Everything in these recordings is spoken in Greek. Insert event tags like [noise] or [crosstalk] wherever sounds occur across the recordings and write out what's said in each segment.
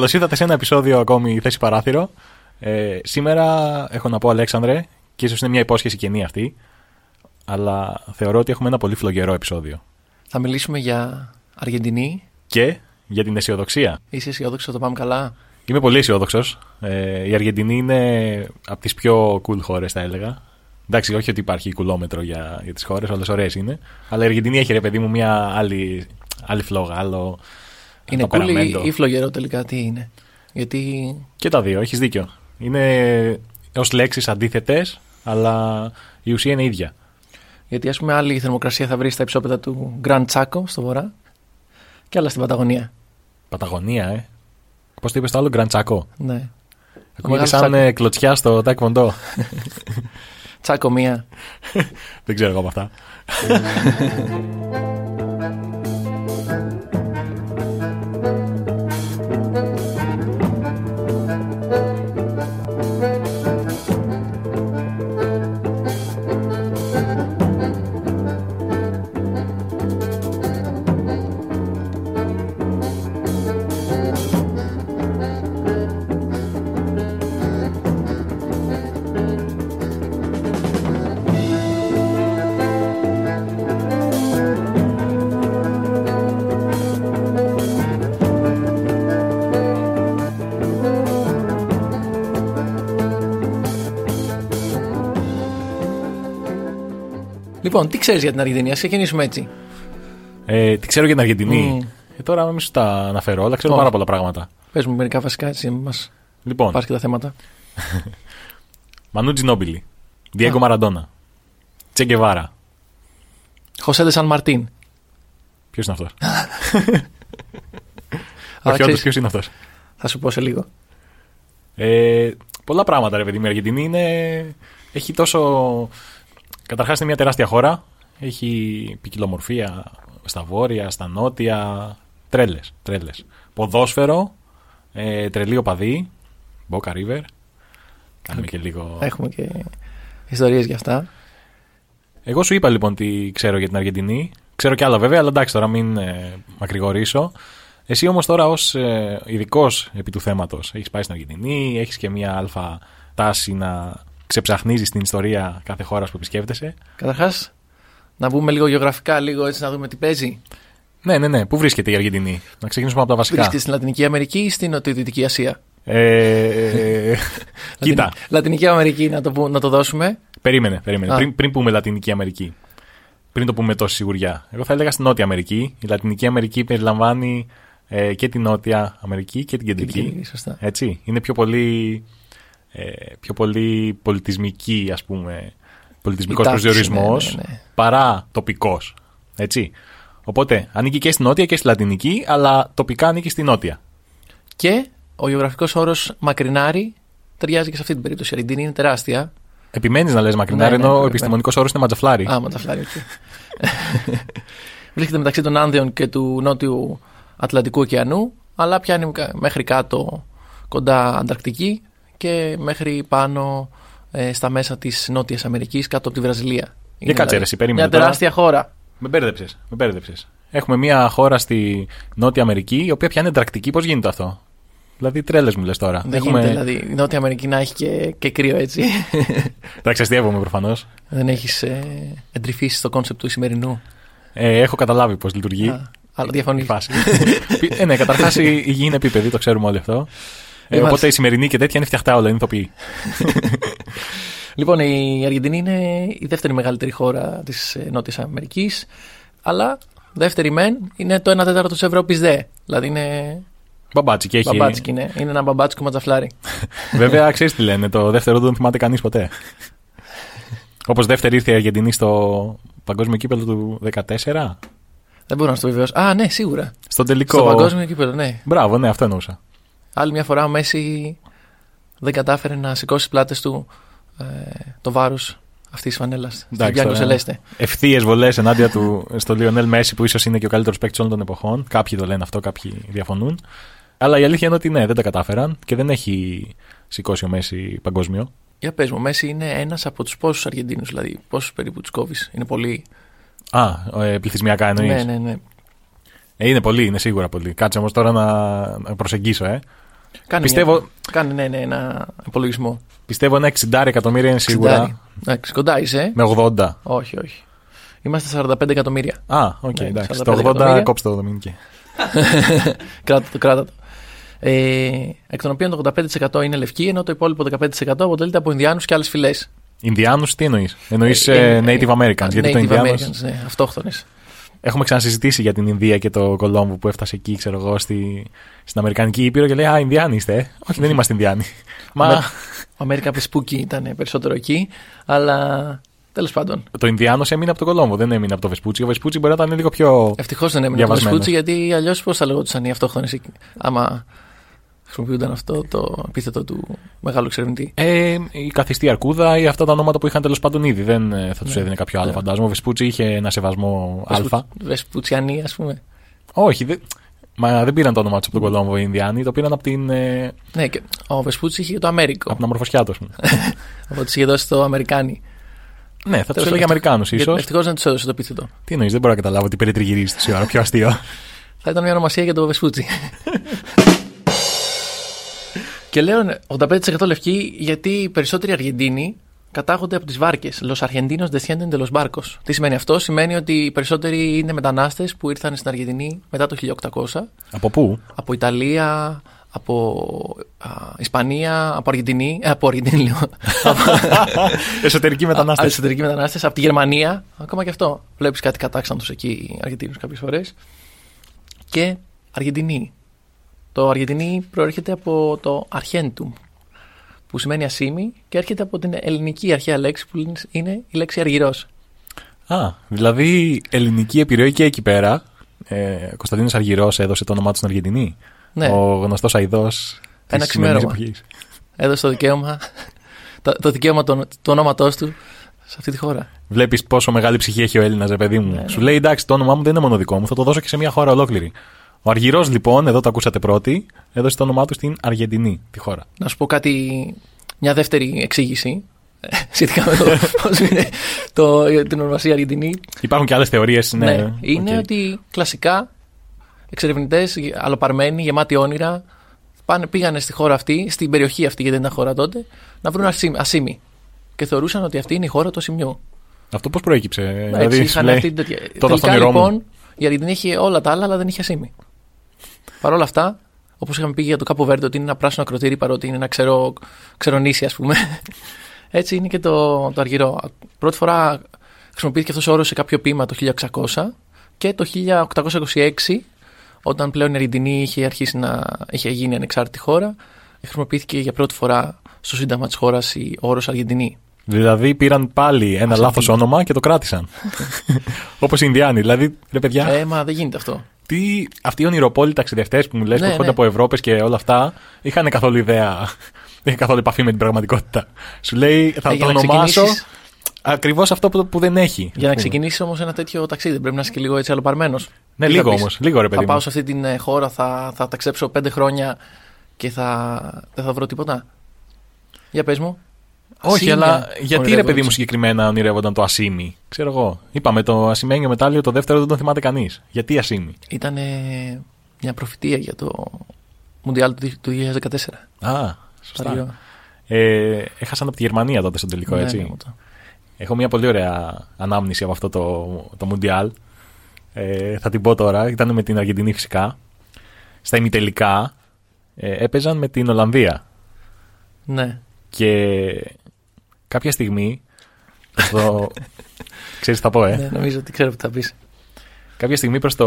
Καλώς ήρθατε σε ένα επεισόδιο ακόμη θέση παράθυρο. Ε, σήμερα έχω να πω, Αλέξανδρε, και ίσως είναι μια υπόσχεση καινή αυτή, αλλά θεωρώ ότι έχουμε ένα πολύ φλογερό επεισόδιο. Θα μιλήσουμε για Αργεντινή. Και για την αισιοδοξία. Είσαι αισιόδοξος θα το πάμε καλά; Είμαι πολύ αισιόδοξος. Ε, η Αργεντινή είναι από τις πιο cool χώρες, θα έλεγα. Εντάξει, όχι ότι υπάρχει κουλόμετρο για, για τις χώρες, όλες ωραίες είναι. Αλλά η Αργεντινή έχει, ρε παιδί μου, μια άλλη, άλλη φλόγα, άλλο. Είναι cool ταπεραμέντο. ή, ή φλογερό τελικά, τι είναι; Γιατί Και τα δύο, έχεις δίκιο. Είναι ως λέξεις αντίθετες, αλλά η ουσία είναι ίδια. Γιατί ας πούμε άλλη θερμοκρασία θα βρεις στα υψόπεδα του Grand Chaco στο βορρά και άλλα στην Παταγωνία. Παταγωνία, ε. Πώς το είπες το άλλο, Γκραντσάκο. Ναι. Ακούγεται Μεγάλο σαν Τσάκο. ε, κλωτσιά στο Τάκ Βοντό. Τσάκο μία. Δεν ξέρω εγώ από αυτά. [laughs] Λοιπόν, τι ξέρεις για την Αργεντινή, ας ξεκινήσουμε έτσι. Ε, τι ξέρω για την Αργεντινή. Μμ. Ε, τώρα μην σου τα αναφέρω, αλλά ξέρω Όχι. πάρα πολλά πράγματα. Πες μου μερικά βασικά έτσι, μας Λοιπόν, πα και τα θέματα. [laughs] Μανού Τζινόμπιλι, Διέγκο Α. Μαραντόνα, Τσεγκεβάρα. Χωσέντε Σαν Μαρτίν. Ποιος είναι αυτός; Αλλά [laughs] Όχι, όντως, ξέρεις, ποιος είναι αυτός; θα σου πω σε λίγο. Ε, πολλά πράγματα, ρε παιδί μου. Η Αργεντινή είναι... έχει τόσο. Καταρχάς είναι μια τεράστια χώρα. Έχει ποικιλομορφία στα βόρεια, στα νότια. Τρέλες. Τρέλες. Ποδόσφαιρο. Ε, τρελή οπαδή. Boca River. Κάνουμε και λίγο. Έχουμε και ιστορίες για αυτά. Εγώ σου είπα λοιπόν τι ξέρω για την Αργεντινή. Ξέρω κι άλλα βέβαια, αλλά εντάξει τώρα μην ε, μακρηγορήσω. Εσύ όμως τώρα ως ε, ειδικός επί του θέματος έχεις πάει στην Αργεντινή, έχεις και μια αλφα τάση να ξεψαχνίζει την ιστορία κάθε χώρα που επισκέπτεσαι. Καταρχάς, να μπούμε λίγο γεωγραφικά, λίγο έτσι να δούμε τι παίζει. Ναι, ναι, ναι. Πού βρίσκεται η Αργεντινή, να ξεκινήσουμε από τα βασικά. Βρίσκεται στην Λατινική Αμερική ή στην Νοτιοδυτική Ασία; Ε, κοίτα, Λατινική- Λατινική Αμερική να το, που- να το δώσουμε. περίμενε, περίμενε. Α. Πριν, πριν πούμε Λατινική Αμερική. Πριν το πούμε με τόση σιγουριά. Εγώ θα έλεγα στην Νότια Αμερική. Η Λατινική Αμερική περιλαμβάνει ε, και την Νότια Αμερική και την Κεντρική. Σωστά. Έτσι. Είναι πιο πολύ, ε, πιο πολύ πολιτισμική, ας πούμε, πολιτισμικός Η τάξη, προσδιορισμός ναι, ναι, ναι. παρά τοπικός. Έτσι. Οπότε, ανήκει και στη Νότια και στη Λατινική, αλλά τοπικά ανήκει στη Νότια. Και ο γεωγραφικός όρος μακρινάρι ταιριάζει και σε αυτή την περίπτωση. Η Αργεντινή είναι τεράστια. Επιμένεις να λες μακρινάρι, Ναι, ναι, ενώ ο πρέπει. επιστημονικός όρος είναι ματζαφλάρι. Α, ματαφλάρι, οκ. [laughs] Βρίσκεται μεταξύ των Άνδεων και του Νότιου Ατλαντικού ωκεανού, αλλά πιάνει κα- μέχρι κάτω κοντά Ανταρκτική και μέχρι πάνω ε, στα μέσα της Νότιας Αμερικής κάτω από τη Βραζιλία. Είναι κάτσε, δηλαδή ρε, εσύ, περίμενε Μια τώρα. τεράστια χώρα. Με μπέρδεψες. Με μπέρδεψες. Έχουμε μια χώρα στη Νότια Αμερική, η οποία πιάνει ανταρκτική. Πώς γίνεται αυτό; Δηλαδή, τρέλες μου λες τώρα. Δεν γίνεται δηλαδή η Νότια Αμερική να έχει και, και κρύο έτσι. [laughs] Εντάξει, αστειεύομαι προφανώς. Δεν έχεις ε, εντρυφήσει το concept του σημερινού. Ε, έχω καταλάβει πώς λειτουργεί. Α, αλλά διαφωνείς. η φάση. [laughs] ε, ναι, καταρχάς η, η γη είναι επίπεδη, το ξέρουμε όλοι αυτό. Ε, Είμαστε. οπότε η σημερινή και τέτοια είναι φτιαχτά όλα, είναι ηθοποιοί. [laughs] Λοιπόν, η Αργεντινή είναι η δεύτερη μεγαλύτερη χώρα της Νότιας Αμερικής. Αλλά δεύτερη μεν είναι το 1 τέταρτο της Ευρώπης δε. Δηλαδή είναι. Μπαμπάτσικη έχει. Μπαμπάτσικη είναι. Είναι ένα μπαμπάτσικο ματζαφλάρι. [laughs] Βέβαια, ξέρεις τι λένε, το δεύτερο δεν θυμάται κανείς ποτέ. Όπως δεύτερη ήρθε η Αργεντινή στο παγκόσμιο κύπελο του 14. Δεν μπορώ να στο βεβαιώσω. Α, ναι, σίγουρα. Στον τελικό. Στο παγκόσμιο κύπελο, ναι. Μπράβο, ναι, αυτό εννοούσα. Άλλη μια φορά ο Μέση δεν κατάφερε να σηκώσει στι πλάτες του ε, το βάρος αυτής της φανέλας. Στην Εντάξει, Μπιάνκο τώρα. Σελέστε. Ευθείε βολές ενάντια του στο Λιονέλ Μέση, που ίσως είναι και ο καλύτερος παίκτης όλων των εποχών. Κάποιοι το λένε αυτό, κάποιοι διαφωνούν. Αλλά η αλήθεια είναι ότι ναι, δεν τα κατάφεραν και δεν έχει σηκώσει ο Μέση παγκόσμιο. Για πες μου, ο Μέσι είναι ένας από τους πόσους Αργεντίνους, δηλαδή πόσους περίπου τους κόβεις. Είναι πολύ. Α, ε, πληθυσμιακά εννοείς. Ναι, ναι, ναι. Ε, είναι πολύ, είναι σίγουρα πολύ. Κάτσε όμως τώρα να, να προσεγγίσω, ε. Κάνει Πιστεύω- Μια, κάνει ναι, ναι, ένα υπολογισμό. Πιστεύω ένα 60 εκατομμύρια είναι σίγουρα. 60. Εντάξει, κοντά είσαι. ε. Με 80. Όχι, όχι. Είμαστε 45 εκατομμύρια. Α, οκ, Ναι, εντάξει. 45 Το 80 εκατομμύρια. κόψτε το Δομήνικε. [laughs] κράτα το, κράτα το. Ε, εκ των οποίων το 85% είναι λευκοί, ενώ το υπόλοιπο 15% αποτελείται από Ινδιάνους και άλλες φυλές. Ινδιάνους τι εννοείς; Εννοείς Ε, Native Americans. γιατί το Native Ινδιάνου. Americans, ναι, αυτόχθονες. Έχουμε ξανασυζητήσει για την Ινδία και το Κολόμβο που έφτασε εκεί, ξέρω εγώ, στη, στην Αμερικανική Ήπειρο και λέει Α, Ινδιάνοι είστε. ε». Όχι, δεν είμαστε Ινδιάνοι. [laughs] Μα Ο Αμέρικο Βεσπούτσι ήταν περισσότερο εκεί, αλλά τέλος πάντων. το Ινδιάνος έμεινε από το Κολόμβο, δεν έμεινε από το Βεσπούτσι. Ο Βεσπούτσι μπορεί να ήταν λίγο πιο. Ευτυχώς δεν έμεινε το Διαβασμένος. Βεσπούτσι, γιατί αλλιώς πώς θα λεγόντουσαν οι αυτόχθονες εκεί. Άμα χρησιμοποιούνταν αυτό το επίθετο του μεγάλου εξερευνητή. Ε, η καθιστή αρκούδα ή αυτά τα ονόματα που είχαν τέλος πάντων ήδη. Δεν ε, θα τους Ναι. έδινε κάποιο άλλο, Ναι. φαντάζομαι. Ο Βεσπούτσι είχε ένα σεβασμό Α. Βεσπουτσιανοί, ας πούμε. Όχι, δεν, μα δεν πήραν το όνομά τους από τον Κολόμβο οι Ινδιάνοι, το πήραν από την, ε, Ναι, και ο Βεσπούτσι είχε το Αμέρικο. από την αμορφωσιά του, ας πούμε. [laughs] Από τις είχε δώσει το Αμερικάνι. ναι, θα τους Τέλος έλεγε πάντων. Αμερικάνους ίσως. Ευτυχώς δεν τους έδωσε το επίθετο. Τι εννοείς, δεν μπορώ να καταλάβω τι περιτριγυρίζει τόση ώρα. Πιο αστείο. [laughs] Θα ήταν μια ονομασία για το Βεσπούτσι. [laughs] και λέω ναι, 85% λευκοί γιατί οι περισσότεροι Αργεντίνοι κατάγονται από τις βάρκες. Los Argentinos descienden de los barcos. Τι σημαίνει αυτό, Σημαίνει ότι οι περισσότεροι είναι μετανάστες που ήρθαν στην Αργεντινή μετά το 1800 από πού; από Ιταλία, από α, Ισπανία, από Αργεντινή. Ε, από Αργεντινή, λέω. [laughs] Εσωτερική Α, μετανάστε. Εσωτερικοί μετανάστες από τη Γερμανία. Ακόμα και αυτό. Βλέπεις κάτι κατάξαντου εκεί οι Αργεντίνους κάποιες φορές. Και Αργεντινή. Το Αργεντινή προέρχεται από το Argentum, που σημαίνει ασήμι και έρχεται από την ελληνική αρχαία λέξη που είναι η λέξη αργυρός. Α, δηλαδή ελληνική επιρροή και εκεί πέρα. Ε, Κωνσταντίνος Αργυρός έδωσε το όνομά του στην Αργεντινή. Ναι, Ο γνωστός Αιδό. Ένα ξημέρωμα. έδωσε το δικαίωμα, [laughs] το, το δικαίωμα του του ονόματός του σε αυτή τη χώρα. Βλέπεις πόσο μεγάλη ψυχή έχει ο Έλληνας, ρε παιδί μου. Ναι, ναι. Σου λέει εντάξει, το όνομά μου δεν είναι μόνο δικό μου, θα το δώσω και σε μια χώρα ολόκληρη. Ο Αργυρός, λοιπόν, εδώ το ακούσατε πρώτοι, έδωσε το όνομά του στην Αργεντινή, τη χώρα. Να σου πω κάτι, μια δεύτερη εξήγηση ε, σχετικά με το [laughs] πώς είναι το, την ονομασία Αργεντινή. Υπάρχουν και άλλες θεωρίες. Ναι, Ναι, είναι οκ. ότι κλασικά εξερευνητές, αλλοπαρμένοι, γεμάτοι όνειρα, πάνε, πήγανε στη χώρα αυτή, στην περιοχή αυτή, γιατί δεν ήταν χώρα τότε, να βρουν ασήμι. ασήμι. Και θεωρούσαν ότι αυτή είναι η χώρα του ασημιού. Αυτό πώς προέκυψε. Έτσι, δηλαδή, σου είχαν λέει, αυτή την τέτοια. το είδα στο Τελικά όνειρό μου. λοιπόν η Αργεντινή είχε όλα τα άλλα, αλλά δεν είχε ασήμι. Παρ' όλα αυτά, όπως είχαμε πει για το Κάπο Βέρντο, ότι είναι ένα πράσινο ακροτήρι, παρότι είναι ένα ξερό, ξερονήσι, ας πούμε. [laughs] Έτσι είναι και το, το αργυρό. Πρώτη φορά χρησιμοποιήθηκε αυτός ο όρος σε κάποιο ποίημα το 1600 και το 1826, όταν πλέον η Αργεντινή είχε αρχίσει να είχε γίνει ανεξάρτητη χώρα, χρησιμοποιήθηκε για πρώτη φορά στο Σύνταγμα της χώρας ο όρος Αργεντινή. Δηλαδή πήραν πάλι ένα Ας λάθος αντί. όνομα και το κράτησαν. [laughs] Όπως οι Ινδιάνοι. Δηλαδή, ρε παιδιά, Ε, μα δεν γίνεται αυτό. Τι, αυτοί οι ονειροπόλοι ταξιδευτέ που μου λες Ναι, που έρχονται ναι. από Ευρώπες και όλα αυτά, είχαν καθόλου ιδέα. Δεν είχαν καθόλου επαφή με την πραγματικότητα. Σου λέει, θα Ε, για το να ονομάσω ξεκινήσεις- ακριβώς αυτό που, που δεν έχει. Για να ας πούμε. ξεκινήσεις όμως ένα τέτοιο ταξίδι, πρέπει να είσαι και λίγο έτσι αλλοπαρμένο. Ναι, λίγο όμως. Λίγο ρε παιδί. Θα πάω μου. σε αυτή την ε, χώρα, θα, θα ταξιδέψω πέντε χρόνια και θα, δεν θα βρω τίποτα. Για πες μου. Όχι, Ασήμια αλλά γιατί ρε παιδί ονειρεύονται. μου συγκεκριμένα ονειρεύονταν το ασίμι. Ξέρω εγώ. Είπαμε το ασημένιο μετάλλιο, το δεύτερο δεν τον θυμάται κανείς. Γιατί ασίμι; Ήταν ε, μια προφητεία για το Μουντιάλ του, του 2014. Α, σωστά. Αργυρό. Ε, έχασαν από τη Γερμανία τότε στον τελικό, Ναι, έτσι. ναι, μου το- Έχω μια πολύ ωραία ανάμνηση από αυτό το, το Μουντιάλ. Ε, θα την πω τώρα. Ήταν με την Αργεντινή φυσικά. Στα ημιτελικά ε, έπαιζαν με την Ολλανδία. ναι. Και κάποια στιγμή. προς Το... Ξέρεις τι θα πω, ε. ναι, νομίζω ότι ξέρω τι θα πεις. Κάποια στιγμή προς, το,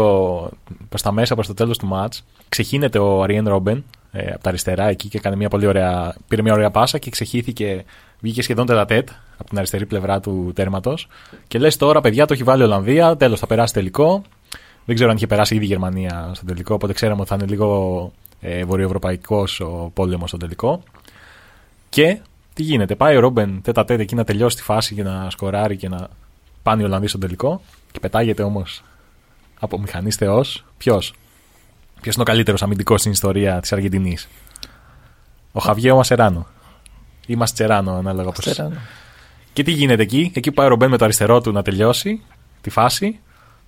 προς τα μέσα, προς το τέλος του μάτς, ξεχύνεται ο Αριέν Ρόμπεν ε, από τα αριστερά εκεί και έκανε μια πολύ ωραία, πήρε μια ωραία πάσα και ξεχύθηκε, βγήκε σχεδόν τετατέτ από την αριστερή πλευρά του τέρματος και λες τώρα παιδιά το έχει βάλει η Ολλανδία, τέλος θα περάσει τελικό. Δεν ξέρω αν είχε περάσει ήδη η Γερμανία στο τελικό, οπότε ξέραμε ότι θα είναι λίγο ε, βορειοευρωπαϊκός ο πόλεμος στο τελικό. Και τι γίνεται, πάει ο Ρόμπεν τέτα τέτα εκεί να τελειώσει τη φάση και να σκοράρει και να πάνε οι Ολλανδοί στο τελικό και πετάγεται όμως από μηχανής Θεός. Ποιος; Ποιος είναι ο καλύτερος αμυντικός στην ιστορία της Αργεντινής; Ο Χαβιέ Μασεράνο. Ή Μαστσεράνο, ανάλογα πώ. Στεράνο. Και τι γίνεται εκεί; Εκεί πάει ο Ρομπέν με το αριστερό του να τελειώσει τη φάση.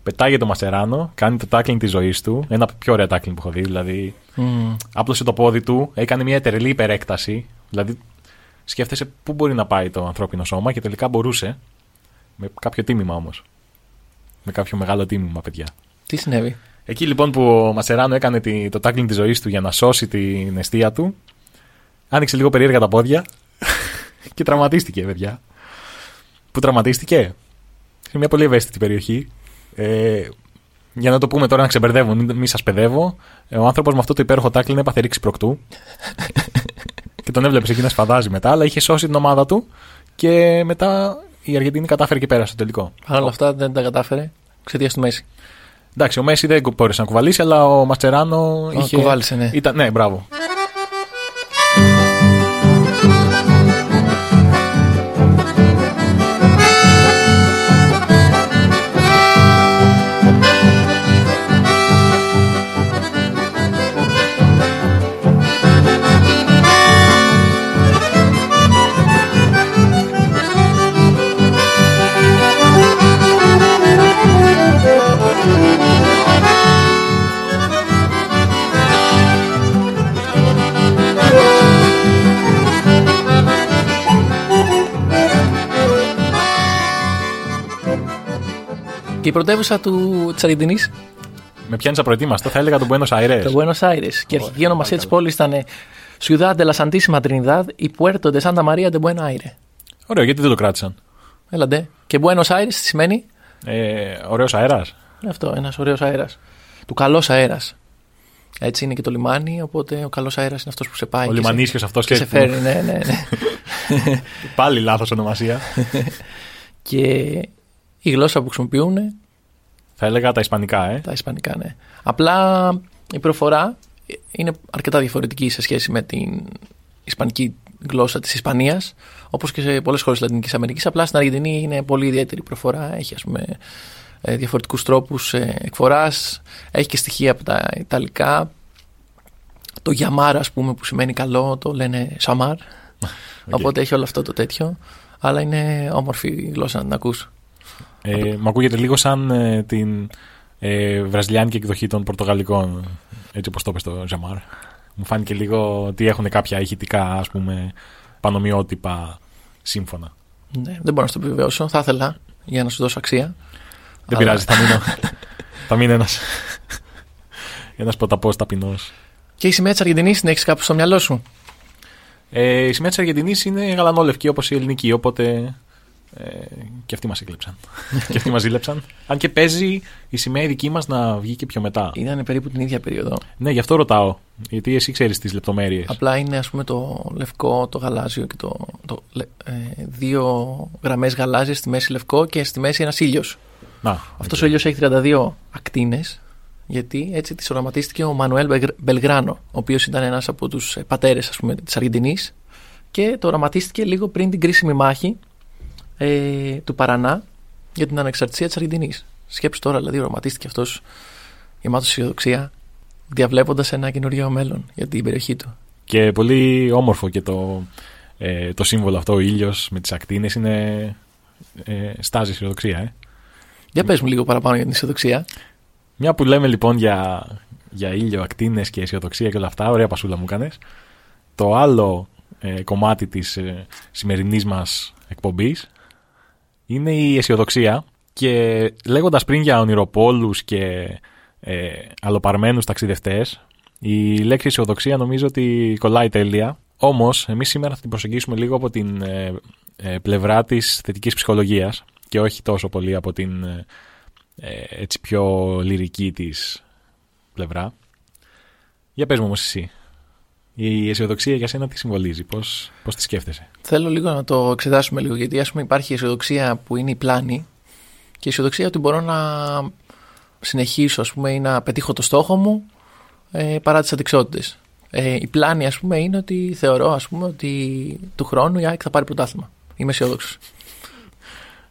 πετάγεται το Μαστεράνο, κάνει το tackling της ζωής του. Ένα από τα πιο ωραία tackling που έχω δει. Δηλαδή, Μμμ. άπλωσε το πόδι του, έκανε μια τρελή υπερέκταση. Δηλαδή, σκέφτεσαι πού μπορεί να πάει το ανθρώπινο σώμα και τελικά μπορούσε. Με κάποιο τίμημα όμως. Με κάποιο μεγάλο τίμημα, παιδιά. Τι συνέβη; Εκεί λοιπόν που ο Μασεράνο έκανε τη- το tackling της ζωής του για να σώσει την αιστεία του, άνοιξε λίγο περίεργα τα πόδια [laughs] και τραυματίστηκε, παιδιά. Πού τραυματίστηκε, σε μια πολύ ευαίσθητη περιοχή. Ε, για να το πούμε τώρα να ξεμπερδεύω, μην, μην σας παιδεύω. Ε, ο άνθρωπος με αυτό το υπέροχο tackling έπαθε ρήξη προκτού. [laughs] και τον έβλεπες εκεί να σφαδάζει μετά, αλλά είχε σώσει την ομάδα του και μετά η Αργεντινή κατάφερε και πέρασε στο τελικό. Παρ' όλα αυτά δεν τα κατάφερε εξαιτίας του Μέση. Εντάξει, ο Μέση δεν μπόρεσε να κουβαλήσει, αλλά ο Μαστεράνο είχε. κουβάλισε, ναι. Ήταν, ναι, μπράβο. Και η πρωτεύουσα του της Αργεντινής, Με πιάνεις απροετοίμαστο, θα έλεγα τον Buenos Aires. το Buenos Aires. Και η αρχική ονομασία της πόλης ήταν Ciudad de la Santísima Trinidad y Puerto de Santa Maria de Buenos Aires. Ωραίο, γιατί δεν το κράτησαν; Έλαντε. Και Buenos Aires τι σημαίνει; Ε, Ωραίος αέρας. Είναι αυτό, ένας ωραίος αέρας. Του καλός αέρας. Έτσι είναι και το λιμάνι, οπότε ο καλός αέρας είναι αυτός που σε πάει. Ο και σε- λιμανίσιο αυτός και και. σε φέρνει, ναι, ναι, ναι. Πάλι λάθος ονομασία. [laughs] και η γλώσσα που χρησιμοποιούν, θα έλεγα τα Ισπανικά, ε. τα ισπανικά, ναι. Απλά η προφορά είναι αρκετά διαφορετική σε σχέση με την ισπανική γλώσσα της Ισπανίας, όπως και σε πολλές χώρες της Λατινικής Αμερικής. Απλά στην Αργεντινή είναι πολύ ιδιαίτερη προφορά, έχει ας πούμε ε, διαφορετικούς τρόπους ε, εκφοράς, έχει και στοιχεία από τα Ιταλικά. Το γιαμάρ, ας πούμε, που σημαίνει καλό, το λένε σαμάρ. [laughs] Οπότε έχει όλο αυτό το τέτοιο. Αλλά είναι όμορφη η γλώσσα να την ακούς. Ε μου ακούγεται λίγο σαν ε, την ε, βραζιλιάνικη εκδοχή των Πορτογαλικών. Έτσι όπως το είπες στο Ζαμάρ. Μου φάνηκε λίγο ότι έχουν κάποια ηχητικά, ας πούμε, πανομοιότυπα σύμφωνα. Ναι, δεν μπορώ να στο επιβεβαιώσω. Θα ήθελα για να σου δώσω αξία. Δεν Αλλά- πειράζει, θα μείνω. [laughs] θα μείνει ένα. [laughs] Ένας ποταπός ταπεινός. Και η σημαία της Αργεντινής την έχεις κάπου στο μυαλό σου; Ε, η σημαία της Αργεντινής είναι γαλανόλευκη όπως η ελληνική, οπότε. Ε, και αυτοί μας έκλεψαν. [laughs] και αυτοί μας ζήλεψαν. Αν και παίζει η σημαία η δική μας να βγει και πιο μετά. Ήταν περίπου την ίδια περίοδο. Ναι, γι' αυτό ρωτάω. Γιατί εσύ ξέρεις τις λεπτομέρειες. Απλά είναι ας πούμε το λευκό, το γαλάζιο και το. το λε- ε, δύο γραμμές γαλάζια στη μέση λευκό και στη μέση ένας ήλιος. Να, Αυτός ο ήλιος έχει 32 ακτίνες. Γιατί έτσι τη οραματίστηκε ο Μανουέλ Μπελγ- Μπελγράνο, ο οποίος ήταν ένας από τους πατέρες της Αργεντινής και το οραματίστηκε λίγο πριν την κρίσιμη μάχη ε, του Παρανά για την ανεξαρτησία της Αργεντινής. Σκέψου τώρα, δηλαδή, οραματίστηκε αυτός γεμάτο αισιοδοξία, διαβλέποντας ένα καινούριο μέλλον για την περιοχή του. Και πολύ όμορφο και το, ε, το σύμβολο αυτό, ο ήλιος με τις ακτίνες είναι. Ε, στάζει αισιοδοξία, ε. Για πες μου λίγο παραπάνω για την αισιοδοξία. Μια που λέμε λοιπόν για, για ήλιο, ακτίνες και αισιοδοξία και όλα αυτά, ωραία πασούλα μου έκανε. Το άλλο ε, κομμάτι της ε, σημερινής μας εκπομπής είναι η αισιοδοξία. Και λέγοντας πριν για ονειροπόλους και ε, αλλοπαρμένους ταξιδευτές, η λέξη αισιοδοξία νομίζω ότι κολλάει τέλεια. Όμως, εμείς σήμερα θα την προσεγγίσουμε λίγο από την ε, ε, πλευρά της θετικής ψυχολογίας και όχι τόσο πολύ από την ε, ε, έτσι πιο λυρική της πλευρά. Για πες μου όμως εσύ, η αισιοδοξία για σένα τι συμβολίζει, πώς, πώς τη σκέφτεσαι; Θέλω λίγο να το εξετάσουμε λίγο, γιατί ας πούμε υπάρχει η αισιοδοξία που είναι η πλάνη και η αισιοδοξία ότι μπορώ να συνεχίσω ας πούμε, ή να πετύχω το στόχο μου ε, παρά τις αντικσότητες. Ε, η πλάνη ας πούμε είναι ότι θεωρώ ας πούμε ότι του χρόνου η ΑΕΚ θα πάρει πρωτάθλημα. Είμαι αισιόδοξος.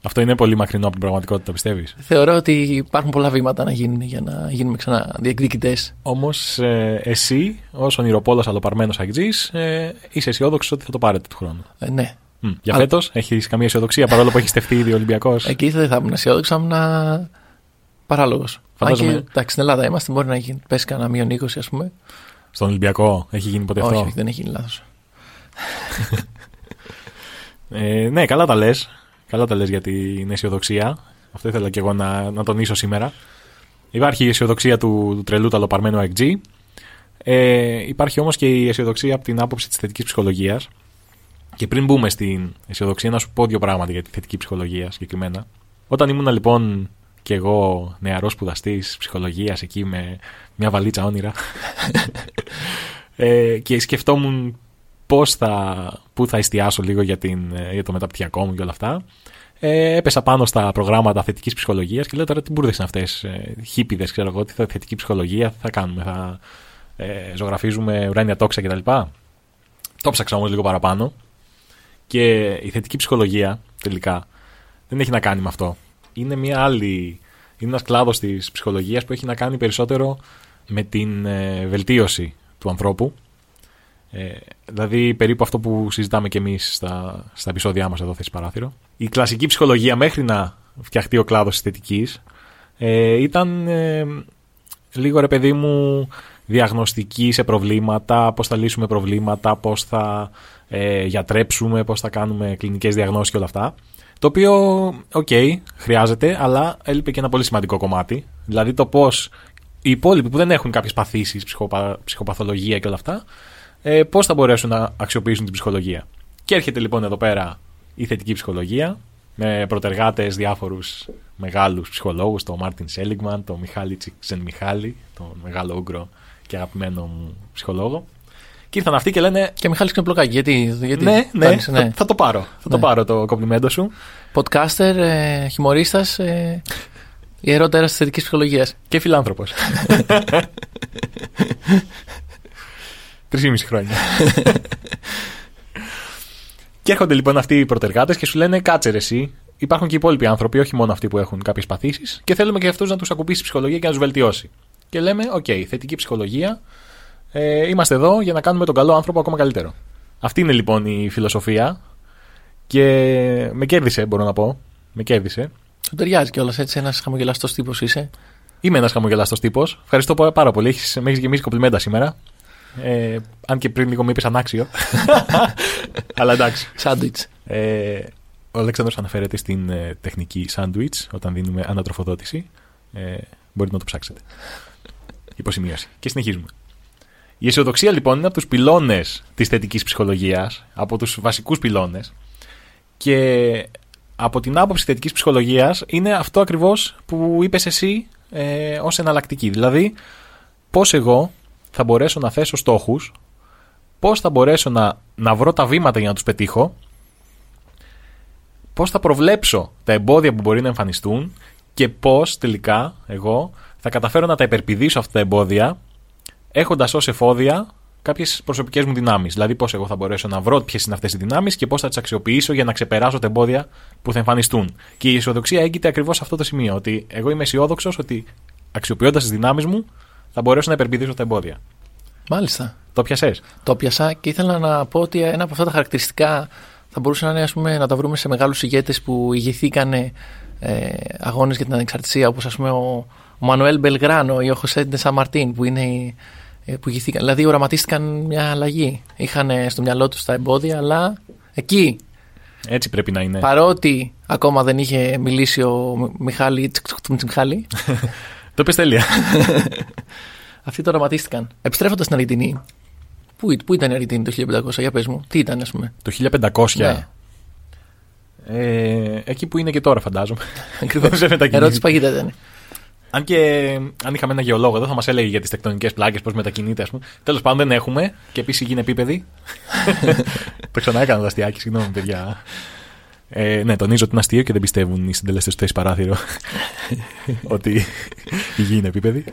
Αυτό είναι πολύ μακρινό από την πραγματικότητα, πιστεύεις; Θεωρώ ότι υπάρχουν πολλά βήματα να γίνουν για να γίνουμε ξανά διεκδικητές. Όμως ε, εσύ, ως ονειροπόλος αλλοπαρμένος αγτζής, ε, είσαι αισιόδοξος ότι θα το πάρετε του χρόνου. Ε, ναι. Μ, για Αλλά- φέτος έχεις καμία αισιοδοξία παρόλο που έχει στεφτεί ήδη ο Ολυμπιακός; [laughs] Εκεί δεν θα ήμουν αισιόδοξος, θα ήμουν Παράλογος. Φαντάζομαι- Αν και εντάξει, στην Ελλάδα είμαστε, μπορεί να γίνει, πέσει κανένα μείον 20, ας πούμε. Στον Ολυμπιακό έχει γίνει ποτέ όχι, αυτό. όχι, δεν έχει γίνει λάθος. [laughs] Ε, ναι, καλά τα λες. Καλά τα λες για την αισιοδοξία. Αυτό ήθελα και εγώ να, να τονίσω σήμερα. Υπάρχει η αισιοδοξία του, του τρελού ταλοπαρμένου XG. Ε, υπάρχει όμως και η αισιοδοξία από την άποψη της θετικής ψυχολογίας. Και πριν μπούμε στην αισιοδοξία, να σου πω δύο πράγματα για τη θετική ψυχολογία συγκεκριμένα. Όταν ήμουν λοιπόν και εγώ νεαρός σπουδαστής ψυχολογίας εκεί με μια βαλίτσα όνειρα [laughs] ε, και σκεφτόμουν πώς θα, πού θα εστιάσω λίγο για, την, ε, για το μεταπτυχιακό μου και όλα αυτά. Ε, έπεσα πάνω στα προγράμματα θετικής ψυχολογίας και λέω τώρα τι μπουρδε είναι αυτές. Ε, Χίπιδες, ξέρω εγώ, τι θα θετική ψυχολογία θα κάνουμε. Θα ε, ζωγραφίζουμε ουράνια τόξα κτλ. Το ψάξα όμως λίγο παραπάνω. Και η θετική ψυχολογία τελικά δεν έχει να κάνει με αυτό. Είναι μια άλλη. Είναι ένας κλάδος της ψυχολογίας που έχει να κάνει περισσότερο με την ε, βελτίωση του ανθρώπου. Ε, δηλαδή περίπου αυτό που συζητάμε και εμείς στα, στα επεισόδια μας εδώ θέση παράθυρο. Η κλασική ψυχολογία μέχρι να φτιαχτεί ο κλάδος της θετικής ε, ήταν ε, λίγο ρε παιδί μου διαγνωστική σε προβλήματα, πώς θα λύσουμε προβλήματα, πώς θα ε, γιατρέψουμε, πώς θα κάνουμε κλινικές διαγνώσεις και όλα αυτά. Το οποίο, οκ, χρειάζεται, αλλά έλειπε και ένα πολύ σημαντικό κομμάτι. Δηλαδή το πώς οι υπόλοιποι που δεν έχουν κάποιες παθήσεις, ψυχοπα, ψυχοπαθολογία και όλα αυτά, ε, πώς θα μπορέσουν να αξιοποιήσουν την ψυχολογία. Και έρχεται λοιπόν εδώ πέρα η θετική ψυχολογία με πρωτεργάτες διάφορους μεγάλους ψυχολόγους, τον Μάρτιν Σέλιγκμαν, τον Μιχάλη Τσικσεντμιχάι, τον μεγάλο Ούγγρο και αγαπημένο μου ψυχολόγο. Και ήρθαν αυτοί και λένε. Και Μιχάλης Ξενοπλοκάκη, γιατί. γιατί Ναι, ναι, φτάνεις, Θα, θα το πάρω. Θα το Ναι. πάρω το κομπλιμέντο σου. Podcaster, ε, χιουμορίστας, ε, ιερό τέρας της θετικής ψυχολογίας. Και φιλάνθρωπος. [laughs] Τρεις χρόνια. [laughs] και έρχονται λοιπόν αυτοί οι προτεργάτε και σου λένε κάτσε ρε εσύ. Υπάρχουν και οι υπόλοιποι άνθρωποι, όχι μόνο αυτοί που έχουν κάποιες παθήσεις, και θέλουμε και αυτούς να τους ακουμπήσει η ψυχολογία και να τους βελτιώσει. Και λέμε, οκ, θετική ψυχολογία. Ε, είμαστε εδώ για να κάνουμε τον καλό άνθρωπο ακόμα καλύτερο. Αυτή είναι λοιπόν η φιλοσοφία. Και με κέρδισε, μπορώ να πω. Με κέρδισε. Σου ταιριάζει κιόλας έτσι, ένας χαμογελαστός τύπος είσαι. Είμαι ένας χαμογελαστός τύπος. Ευχαριστώ πα- πάρα πολύ. Έχεις, με έχεις γεμίσει κομπλιμέντα σήμερα. Ε, αν και πριν λίγο με είπες ανάξιο. [laughs] Αλλά εντάξει. Σάντουιτς. Ε, ο Αλέξανδρος αναφέρεται στην ε, τεχνική sandwich όταν δίνουμε ανατροφοδότηση. Ε, μπορείτε να το ψάξετε. Υποσημείωση. Και συνεχίζουμε. Η αισιοδοξία λοιπόν είναι από τους πυλώνες της θετικής ψυχολογίας, από τους βασικούς πυλώνες και από την άποψη θετικής ψυχολογίας είναι αυτό ακριβώς που είπες εσύ ε, ως εναλλακτική. Δηλαδή, πώς εγώ θα μπορέσω να θέσω στόχους, πώς θα μπορέσω να, να βρω τα βήματα για να τους πετύχω πώς θα προβλέψω τα εμπόδια που μπορεί να εμφανιστούν και πώς τελικά εγώ θα καταφέρω να τα υπερπηδήσω αυτά τα εμπόδια έχοντας ως εφόδια κάποιες προσωπικές μου δυνάμεις. Δηλαδή πώς εγώ θα μπορέσω να βρω ποιες είναι αυτές οι δυνάμεις και πώς θα τις αξιοποιήσω για να ξεπεράσω τα εμπόδια που θα εμφανιστούν. Και η αισιοδοξία έγκυται ακριβώς σε αυτό το σημείο. Ότι εγώ είμαι αισιόδοξος ότι αξιοποιώντας τις δυνάμεις μου θα μπορέσω να υπερπηδήσω τα εμπόδια. Μάλιστα. Το πιασες. Το πιασα και ήθελα να πω ότι ένα από αυτά τα χαρακτηριστικά θα μπορούσε να είναι ας πούμε, να τα βρούμε σε μεγάλους ηγέτες που ηγηθήκαν ε, αγώνες για την ανεξαρτησία όπως ας πούμε ο, ο Μανουέλ Μπελγράνο ή ο Χωσέντε Σαμαρτίν που, είναι, ε, που ηγηθήκαν. Δηλαδή οραματίστηκαν μια αλλαγή. Είχαν ε, στο μυαλό τους τα εμπόδια αλλά εκεί Έτσι πρέπει να είναι. παρότι ακόμα δεν είχε μιλήσει ο Μι- Μιχάλη Τσιχάλη Το πες τέλεια. [laughs] αυτοί το οραματίστηκαν. Επιστρέφοντας στην Αργεντινή Πού, πού ήταν η Αργεντινή το 1500, για πες μου, τι ήταν ας πούμε; Το 1500. Ναι. Ε, εκεί που είναι και τώρα, φαντάζομαι. [laughs] Ακριβώς. [laughs] Δεν μετακινήθηκε. Ερώτηση παγίδα ήταν. Αν και αν είχαμε ένα γεωλόγο εδώ, θα μας έλεγε για τις τεκτονικές πλάκες, πώς μετακινείται, ας πούμε. Τέλος πάντων, δεν έχουμε και επίσης γίνει επίπεδη. το ξανά έκανα το αστιάκι, συγγνώμη, παιδιά. Ε, ναι, τονίζω ότι είναι αστείο και δεν πιστεύουν οι συντελεστές του θέση παράθυρο [laughs] ότι η γη είναι επίπεδη.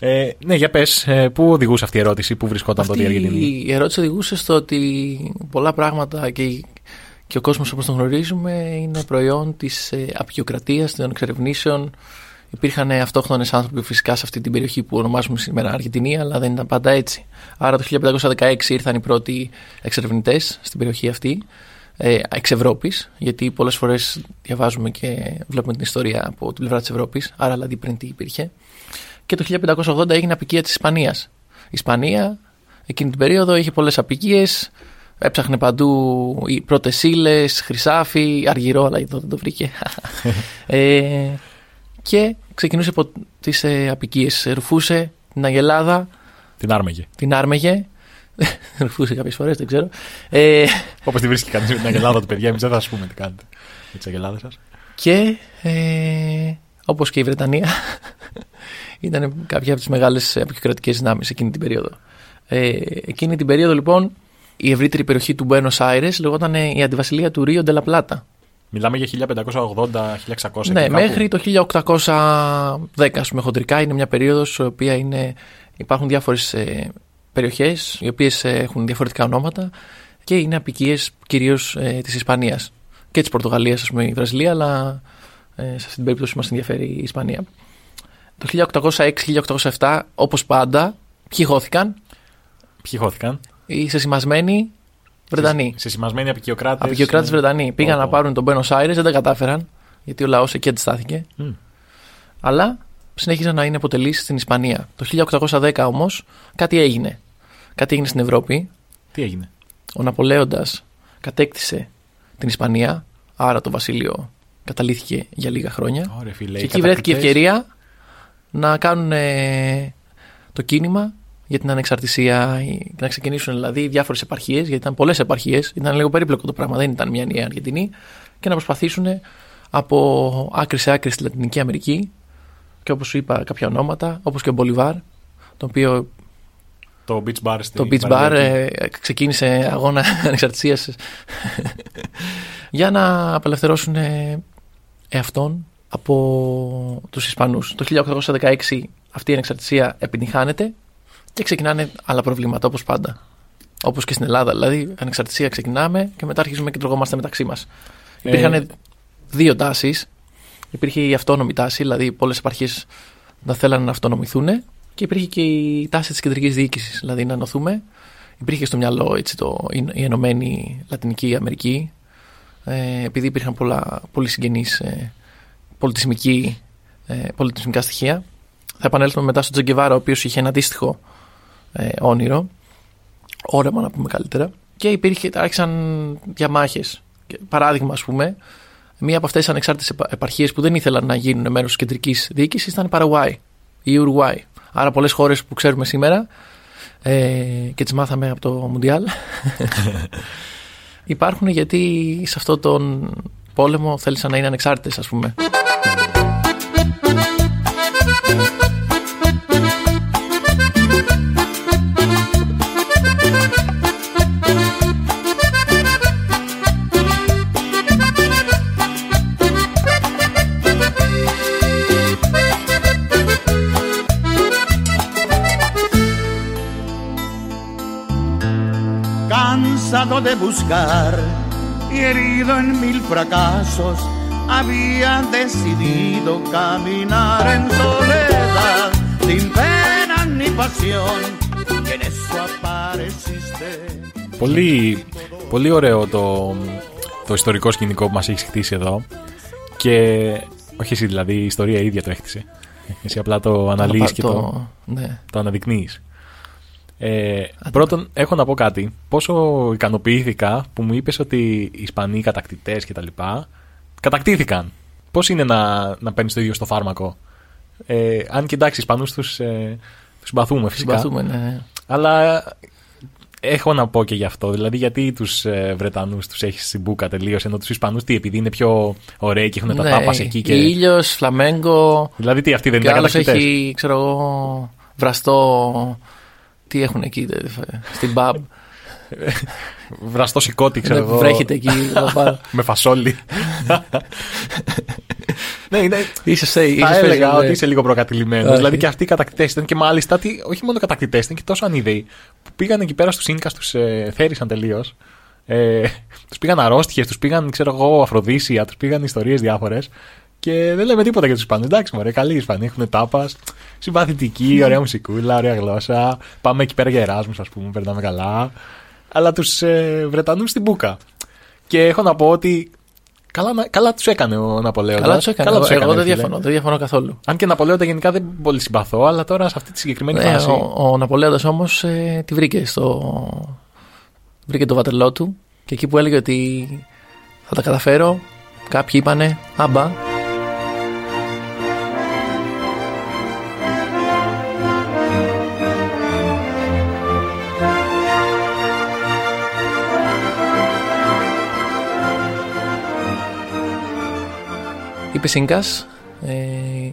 Ε, ναι, για πες, ε, πού οδηγούσε αυτή η ερώτηση, πού βρισκόταν τότε η Αυτή Αργεντινή; η ερώτηση οδηγούσε στο ότι πολλά πράγματα και, και ο κόσμος όπως τον γνωρίζουμε είναι προϊόν της ε, απεικιοκρατίας, των εξερευνήσεων. Υπήρχαν αυτόχθονες άνθρωποι φυσικά σε αυτή την περιοχή που ονομάζουμε σήμερα Αργεντινή, αλλά δεν ήταν πάντα έτσι. Άρα το 1516 ήρθαν οι πρώτοι εξερευνητές στην περιοχή αυτή. Ε, εξ Ευρώπης, γιατί πολλές φορές διαβάζουμε και βλέπουμε την ιστορία από την πλευρά της Ευρώπης, άρα δηλαδή πριν τι υπήρχε. Και το 1580 έγινε απικία της Ισπανίας. Η Ισπανία εκείνη την περίοδο είχε πολλές απικίες, έψαχνε παντού οι πρώτες ύλες, χρυσάφι, αργυρό, αλλά εδώ δεν το βρήκε. [laughs] ε, και ξεκινούσε από τις ε, απικίες. Ρουφούσε την Αγελάδα. Την άρμεγε. Την άρμεγε. Ρουφούσε κάποιες φορές, δεν ξέρω. Ε, Όπως τη βρίσκει κανείς με την Αγελάδα του παιδιά, εμείς δεν θα σα πούμε τι κάνετε με τις Αγελάδες σας. Και ε, όπως και η Βρετανία, ήταν κάποια από τις μεγάλες αποκρατικέ δυνάμεις εκείνη την περίοδο. Ε, εκείνη την περίοδο λοιπόν η ευρύτερη περιοχή του Buenos Aires λεγόταν η αντιβασιλεία του Ρίο Ντελαπλάτα. Μιλάμε για 1580-1600. Ναι, μέχρι το 1810 ας πούμε χοντρικά είναι μια περίοδος στην οποία είναι, υπάρχουν διάφορες ε, περιοχές οι οποίες ε, έχουν διαφορετικά ονόματα και είναι απικίες κυρίως ε, της Ισπανίας και της Πορτογαλίας ας πούμε η Βραζιλία αλλά ε, σε αυτή την περίπτωση μας ενδιαφέρει η Ισπανία. Το 1806-1807 όπως πάντα ποιοι χώθηκαν; Ποιοι χώθηκαν; Οι σεσημασμένοι Βρετανοί. Σε σημασμένοι απεικιοκράτες. Απεικιοκράτες Βρετανοί. Πήγαν να πάρουν τον Μπένο Άιρε, δεν τα κατάφεραν, γιατί ο λαός εκεί αντιστάθηκε. Mm. Αλλά συνέχιζαν να είναι αποτελείς στην Ισπανία. Το 1810 όμως κάτι έγινε. Κάτι έγινε στην Ευρώπη. Τι έγινε; Ο Ναπολέοντας κατέκτησε την Ισπανία, άρα το βασίλειο καταλήθηκε για λίγα χρόνια. Ωραία, φίλε, και εκεί βρέθηκε η ευκαιρία να κάνουν ε, το κίνημα για την ανεξαρτησία, να ξεκινήσουν δηλαδή διάφορες επαρχίες, γιατί ήταν πολλές επαρχίες, ήταν λίγο περίπλοκο το πράγμα, δεν ήταν μια ενιαία Αργεντινή, και να προσπαθήσουν από άκρη σε άκρη στη Λατινική Αμερική και όπως σου είπα κάποια ονόματα, όπως και ο Μπολιβάρ, το οποίο. Το Beach Bar, το beach bar ε, ξεκίνησε αγώνα [laughs] ανεξαρτησίας για να απελευθερώσουν εαυτόν από τους Ισπανούς. Το 1816 αυτή η ανεξαρτησία επιτυχάνεται και ξεκινάνε άλλα προβλήματα όπως πάντα. Όπως και στην Ελλάδα. Δηλαδή, ανεξαρτησία ξεκινάμε και μετά αρχίζουμε και τρογόμαστε μεταξύ μας. Ε... Υπήρχαν δύο τάσεις. Υπήρχε η αυτόνομη τάση, δηλαδή πολλές επαρχίες να θέλανε να αυτονομηθούν και υπήρχε και η τάση της κεντρικής διοίκησης, δηλαδή να ενωθούμε. Υπήρχε στο μυαλό έτσι, το, η Ενωμένη Λατινική Αμερική, ε, επειδή υπήρχαν πολλά, πολύ συγγενείς ε, ε, πολιτισμικά στοιχεία. Θα επανέλθουμε μετά στον Τζογκεβάρα, ο οποίος είχε ένα αντίστοιχο ε, όνειρο. Όρεμα να πούμε καλύτερα. Και υπήρχε, άρχισαν διαμάχες. Παράδειγμα, ας πούμε, μία από αυτές τις ανεξάρτητες επαρχίες που δεν ήθελαν να γίνουν μέρος της κεντρικής διοίκησης ήταν η Παραγουάη, η Ουρουάη. Άρα, πολλές χώρες που ξέρουμε σήμερα ε, και τις μάθαμε από το Μουντιάλ [laughs] υπάρχουν γιατί σε αυτόν τον πόλεμο θέλησαν να είναι ανεξάρτητες, ας πούμε. Cansado de buscar y herido en mil fracasos, había decidido caminar en soledad, sin pena ni pasión, y en eso apareciste. Πολύ, πολύ ωραίο το, το ιστορικό σκηνικό που μας έχεις χτίσει εδώ και όχι εσύ δηλαδή η ιστορία ίδια το έχτισε εσύ απλά το αναλύεις και το, το, ναι. το αναδεικνύεις ε, πρώτον, έχω να πω κάτι. Πόσο ικανοποιήθηκα που μου είπες ότι οι Ισπανοί κατακτητές κτλ. κατακτήθηκαν. Πώς είναι να, να παίρνεις το ίδιο στο φάρμακο; Ε, αν και εντάξει, Ισπανούς τους ε, συμπαθούμε φυσικά. Συμπαθούμε, ναι. Αλλά έχω να πω και γι' αυτό. Δηλαδή, γιατί τους ε, Βρετανούς τους έχεις στην μπουκα τελείως, ενώ τους Ισπανούς τι, επειδή είναι πιο ωραίοι και έχουν τα ναι, τάπας εκεί. Και... Ήλιος, φλαμέγκο. Δηλαδή, τι αυτοί δεν είναι κατακτητέ. έχει, ξέρω εγώ, βραστό τι έχουν εκεί στην pub; [laughs] Βραστό σηκώτη, ξέρω εγώ. Βρέχεται εκεί [laughs] Με φασόλι. [laughs] ναι, είναι. Είσαι σε, Θα έλεγα ότι είσαι λίγο προκατηλημένος. Δηλαδή και αυτοί οι κατακτητές ήταν και μάλιστα. Όχι μόνο κατακτητές, ήταν και τόσο ανίδεοι. Που πήγαν εκεί πέρα στους Ίνκας, τους ε, θέρισαν τελείως. Ε, τους πήγαν αρρώστιες, τους πήγαν, ξέρω εγώ, Αφροδίσια, τους πήγαν ιστορίες διάφορες. Και δεν λέμε τίποτα για τους Ισπανούς. Εντάξει, μωρέ, καλοί Ισπανοί έχουν τάπας. Συμπαθητική, ωραία μουσικούλα, ωραία γλώσσα. Πάμε εκεί πέρα για Εράσμους, ας πούμε, περνάμε καλά. Αλλά τους ε, Βρετανούς στην μπουκα. Και έχω να πω ότι καλά, καλά τους έκανε ο Ναπολέοντας. Καλά τους έκανε. τους Εγώ έκανε, δεν φίλε. διαφωνώ, δεν διαφωνώ καθόλου. Αν και Ναπολέοντα γενικά δεν πολύ συμπαθώ, αλλά τώρα σε αυτή τη συγκεκριμένη Ναι, φάση. ο, ο Ναπολέοντας όμως ε, τη βρήκε στο... βρήκε το βατερλό του και εκεί που έλεγε ότι θα τα καταφέρω κάποιοι είπανε άμπα Οι Πεσίνκας ε,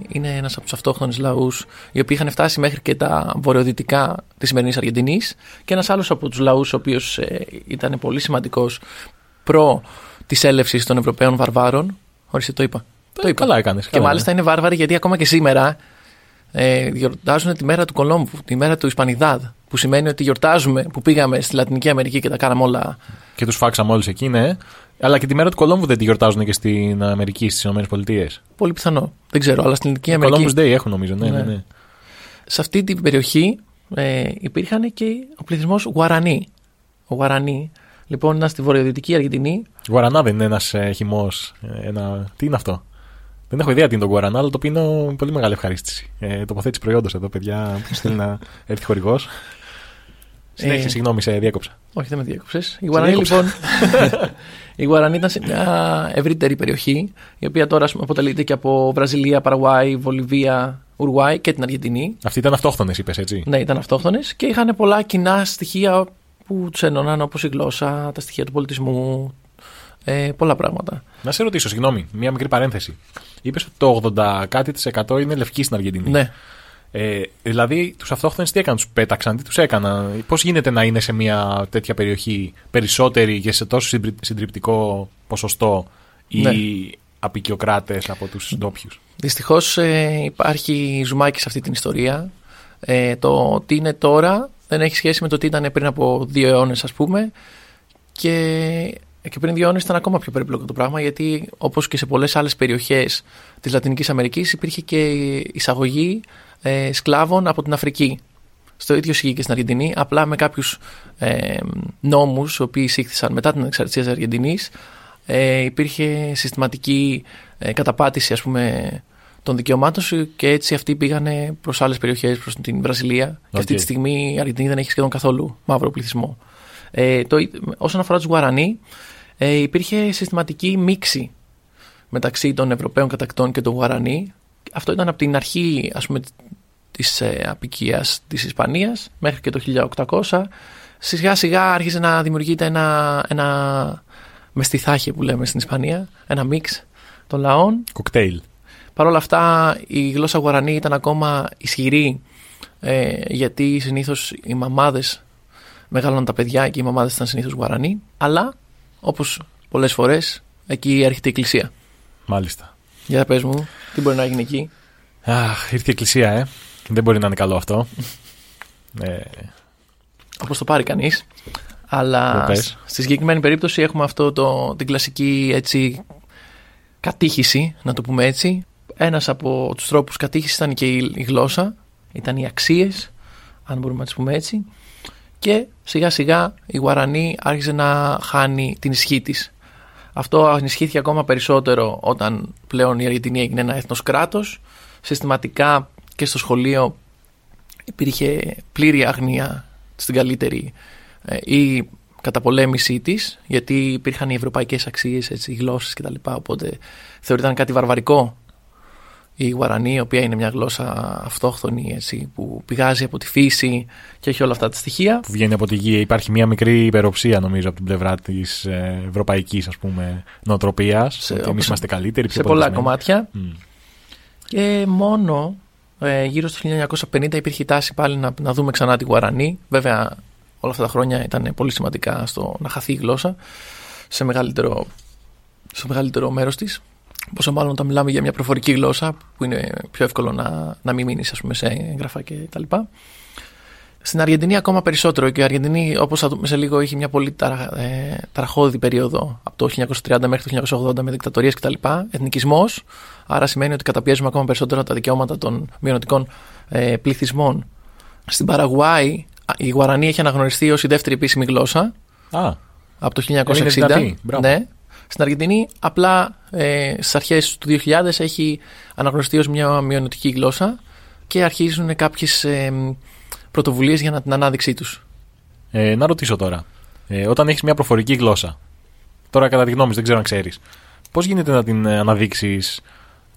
είναι ένας από τους αυτόχθονες λαούς οι οποίοι είχαν φτάσει μέχρι και τα βορειοδυτικά της σημερινής Αργεντινής και ένας άλλος από τους λαούς ο οποίος ε, ήταν πολύ σημαντικός προ της έλευσης των Ευρωπαίων βαρβάρων. Ορίστε το είπα. Το είπα. Καλά έκανες. Και μάλιστα είναι βάρβαροι γιατί ακόμα και σήμερα ε, γιορτάζουν τη μέρα του Κολόμβου, τη μέρα του Ισπανιδάδ. Που σημαίνει ότι γιορτάζουμε που πήγαμε στη Λατινική Αμερική και τα κάναμε όλα. Και τους φάξαμε όλους εκεί, ναι. Αλλά και τη μέρα του Κολόμβου δεν τη γιορτάζουν και στην Αμερική, στις ΗΠΑ. Πολύ πιθανό. Δεν ξέρω, αλλά στην Λατινική Columbus Αμερική. Day έχουν νομίζω, ναι, ναι. Ναι. ναι. Σε αυτή την περιοχή ε, υπήρχαν και ο πληθυσμός Γουαρανί. Ο Γουαρανί, λοιπόν, ήταν στη βορειοδυτική Αργεντινή. Γουαρανά δεν είναι ένας ε, χυμός. Ένα... Τι είναι αυτό; Δεν έχω ιδέα τι είναι το Γουαρανά, αλλά το πίνω με πολύ μεγάλη ευχαρίστηση. Ε, τοποθέτηση προϊόντος εδώ, παιδιά. Ποιο θέλει να έρθει χορηγός. Συνέχισε, Ε, συγγνώμη, σε διέκοψα. Όχι, δεν με διέκοψες. Η Γουαρανί, διέκοψα. λοιπόν. [laughs] η Γουαρανί ήταν σε μια ευρύτερη περιοχή, η οποία τώρα ας πούμε, αποτελείται και από Βραζιλία, Παραγουάη, Βολιβία, Ουρουάη και την Αργεντινή. Αυτοί ήταν αυτόχθονες, είπες έτσι; Ναι, ήταν αυτόχθονες και είχαν πολλά κοινά στοιχεία που τους ένωναν, όπως η γλώσσα, τα στοιχεία του πολιτισμού, ε, πολλά πράγματα. Να σε ρωτήσω, συγγνώμη, μία μικρή παρένθεση. Είπες ότι το 80 κάτι της εκατό είναι λευκοί στην Αργεντινή. Ναι. Ε, δηλαδή, τους αυτόχθονε τι έκαναν, τους πέταξαν, τι τους έκαναν; Πώς γίνεται να είναι σε μια τέτοια περιοχή περισσότεροι και σε τόσο συμπρι- συντριπτικό ποσοστό οι Ναι. απεικιοκράτες από τους ντόπιου; Δυστυχώς ε, υπάρχει ζουμάκι σε αυτή την ιστορία. Ε, το τι είναι τώρα δεν έχει σχέση με το τι ήταν πριν από δύο αιώνες, ας πούμε. Και, και πριν δύο αιώνες ήταν ακόμα πιο περίπλοκο το πράγμα, γιατί όπως και σε πολλές άλλες περιοχές της Λατινικής Αμερικής υπήρχε και εισαγωγή ε, σκλάβων από την Αφρική. Στο ίδιο ισχύει και στην Αργεντινή, απλά με κάποιους ε, νόμους, οι οποίοι εισήχθησαν μετά την ανεξαρτησία της Αργεντινής, ε, υπήρχε συστηματική ε, καταπάτηση ας πούμε των δικαιωμάτων τους και έτσι αυτοί πήγανε προς άλλες περιοχές, προς την Βραζιλία και αυτή Οκ. τη στιγμή η Αργεντινή δεν έχει σχεδόν καθόλου μαύρο πληθυσμό. Ε, το, όσον αφορά τους Γουαρανί ε, υπήρχε συστηματική μίξη μεταξύ των Ευρωπαίων κατακτών και των Γουαρανί. Αυτό ήταν από την αρχή ας πούμε της ε, αποικίας της Ισπανίας μέχρι και το 1800. Σιγά σιγά άρχισε να δημιουργείται ένα, ένα μεστιθάχε που λέμε στην Ισπανία, ένα μίξ των λαών. Κοκτέιλ. Παρ' όλα αυτά η γλώσσα Γουαρανί ήταν ακόμα ισχυρή ε, γιατί συνήθως οι μαμάδες μεγάλωναν τα παιδιά και οι μαμάδες ήταν συνήθως Γουαρανί αλλά όπως πολλές φορές εκεί έρχεται η εκκλησία. Μάλιστα. Για πες μου, τι μπορεί να γίνει εκεί; Αχ, ήρθε η εκκλησία, ε. Δεν μπορεί να είναι καλό αυτό. Ε, όπως το πάρει κανείς. Αλλά Για πες. σ- στη συγκεκριμένη περίπτωση έχουμε αυτό το, την κλασική έτσι, κατήχηση, να το πούμε έτσι. Ένας από τους τρόπους κατήχησης ήταν και η, η γλώσσα, ήταν οι αξίες, αν μπορούμε να τις πούμε έτσι. Και σιγά σιγά η Γουαρανή άρχισε να χάνει την ισχύ της. Αυτό ενισχύθηκε ακόμα περισσότερο όταν πλέον η Αργεντινή έγινε ένα έθνος κράτος. Συστηματικά και στο σχολείο υπήρχε πλήρη αγνία στην καλύτερη ε, ή καταπολέμησή της γιατί υπήρχαν οι ευρωπαϊκές αξίες, έτσι, οι γλώσσες κτλ. Οπότε θεωρήταν κάτι βαρβαρικό η Γουαρανή, η οποία είναι μια γλώσσα αυτόχθονη έτσι, που πηγάζει από τη φύση και έχει όλα αυτά τα στοιχεία. που βγαίνει από τη γη. Υπάρχει μια μικρή υπεροψία, νομίζω, από την πλευρά της ευρωπαϊκής νοοτροπίας. Σε- Ότι εμείς όπως- είμαστε καλύτεροι, πιο σε πολλά πολιτισμένοι. κομμάτια. Μμ. Και μόνο ε, γύρω στο 1950 υπήρχε η τάση πάλι να, να δούμε ξανά τη Γουαρανή. Βέβαια, όλα αυτά τα χρόνια ήταν πολύ σημαντικά στο να χαθεί η γλώσσα σε μεγαλύτερο, σε μεγαλύτερο μέρος της. Πόσο μάλλον όταν μιλάμε για μια προφορική γλώσσα που είναι πιο εύκολο να, να μην μείνεις σε έγγραφα και τα λοιπά. Στην Αργεντινή ακόμα περισσότερο και η Αργεντινή όπως θα δούμε σε λίγο έχει μια πολύ ταρα, ε, ταραχώδη περίοδο από το 1930 μέχρι το 1980 με δικτατορίες κτλ. Εθνικισμός, άρα σημαίνει ότι καταπιέζουμε ακόμα περισσότερο τα δικαιώματα των μειονοτικών ε, πληθυσμών. Στην Παραγουάη η Γουαρανή έχει αναγνωριστεί ως η δεύτερη επίσημη γλώσσα Α, από το Είναι 1960. δυνατή, μπράβο. Ναι. Στην Αργεντινή απλά ε, στις αρχές του 2000 έχει αναγνωριστεί ως μια μειονοτική γλώσσα και αρχίζουν κάποιες ε, πρωτοβουλίες για να την ανάδειξή τους. Ε, να ρωτήσω τώρα. Ε, όταν έχεις μια προφορική γλώσσα, τώρα κατά τη γνώμη σου, δεν ξέρω αν ξέρεις, πώς γίνεται να την ε, αναδείξεις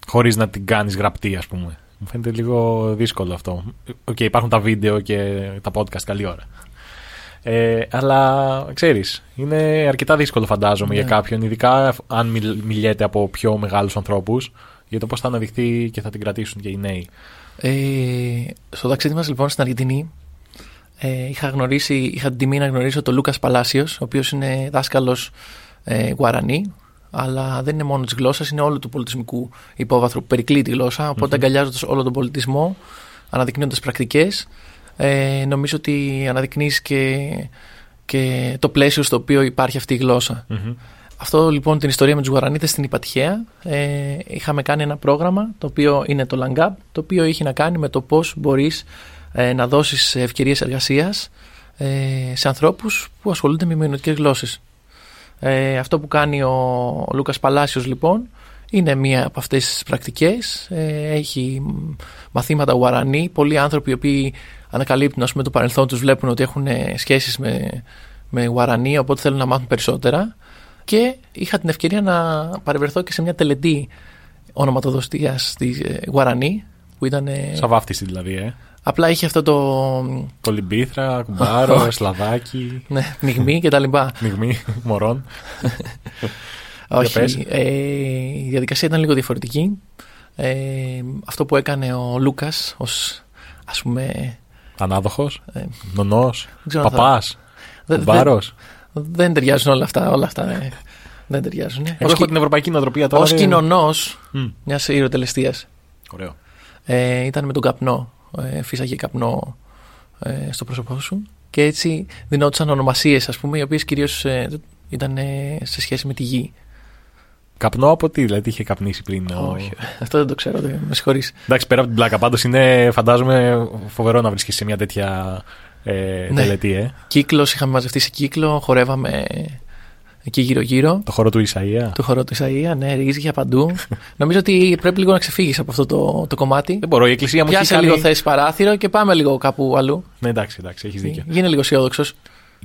χωρίς να την κάνεις γραπτή, ας πούμε; Μου φαίνεται λίγο δύσκολο αυτό. Οκ, υπάρχουν τα βίντεο και τα podcast καλή ώρα. Ε, αλλά ξέρεις, είναι αρκετά δύσκολο φαντάζομαι Ναι. για κάποιον, ειδικά αν μιλ- μιλιέται από πιο μεγάλους ανθρώπους, για το πώς θα αναδειχθεί και θα την κρατήσουν και οι νέοι. Ε, στο ταξίδι μας λοιπόν στην Αργεντινή ε, είχα, γνωρίσει, είχα την τιμή να γνωρίσω τον Λούκας Παλάσιος ο οποίος είναι δάσκαλος ε, Γουαρανί αλλά δεν είναι μόνος της γλώσσας, είναι όλου του πολιτισμικού υπόβαθρου που περικλεί τη γλώσσα οπότε αγκαλιάζοντας όλο τον πολιτισμό αναδεικνύοντας πρακτικές ε, νομίζω ότι αναδεικνύεις και, και το πλαίσιο στο οποίο υπάρχει αυτή η γλώσσα Μμμ. Αυτό λοιπόν την ιστορία με τους Γουαρανίτες στην είπα τυχαία. Ε, είχαμε κάνει ένα πρόγραμμα το οποίο είναι το LANGAP το οποίο είχε να κάνει με το πώς μπορείς ε, να δώσεις ευκαιρίες εργασίας ε, σε ανθρώπους που ασχολούνται με μειονοτικές γλώσσες. Ε, αυτό που κάνει ο, ο Λούκας Παλάσιος λοιπόν είναι μία από αυτές τις πρακτικές. Ε, έχει μ, μαθήματα Γουαρανί. Πολλοί άνθρωποι οι οποίοι ανακαλύπτουν ας πούμε, το παρελθόν τους βλέπουν ότι έχουν ε, σχέσεις με, με Γουαρανί οπότε θέλουν να μάθουν περισσότερα και είχα την ευκαιρία να παρευρεθώ και σε μια τελετή ονοματοδοστίας στη ε, Γουαρανί που ήταν ε, Σαν βάφτιση δηλαδή, ε. απλά είχε αυτό το Κολυμπήθρα, κουμπάρο, [laughs] σλαβάκι, ναι, πνιγμή και τα λοιπά. [laughs] μειγμή μωρών. πες. Όχι, ε, η διαδικασία ήταν λίγο διαφορετική. Ε, αυτό που έκανε ο Λούκας ως ας πούμε Ανάδοχος, ε, νονός, ξέρω αν θα- παπάς, δεν, κουμπάρος. Δεν, δεν ταιριάζουν όλα αυτά, όλα αυτά ε, δεν ταιριάζουν. Εγώ έχω την ευρωπαϊκή νοοτροπία τώρα. ως δεν- κοινωνός Μμ, μιας ιεροτελεστίας Ωραίο. ε, ήταν με τον καπνό. Ε, φύσαγε καπνό ε, στο πρόσωπό σου και έτσι δινόντουσαν ονομασίες ας πούμε οι οποίες κυρίως ε, ήταν ε, σε σχέση με τη γη. Καπνό από τι, δηλαδή τι είχε καπνίσει πριν. ο- Όχι, [laughs] αυτό δεν το ξέρω, δεν, με συγχωρείς. Εντάξει, πέρα από την πλάκα, πάντως είναι φαντάζομαι φοβερό να βρίσκεσαι σε μια τέτοια ε, Ναι. τελετή, ε. Κύκλος, είχαμε μαζευτεί σε κύκλο, χορεύαμε εκεί γύρω-γύρω. Το χώρο του Ισαία. Το χορό του Ισαΐα, ναι, ρίζια παντού. Νομίζω ότι πρέπει λίγο να ξεφύγεις από αυτό το, το κομμάτι. Δεν μπορώ, η εκκλησία μου έχει Πιάσε κάνει... λίγο θέση παράθυρο και πάμε λίγο κάπου αλλού. Ναι, εντάξει, εντάξει, έχεις δίκιο. Γίνε λίγο αισιόδοξος.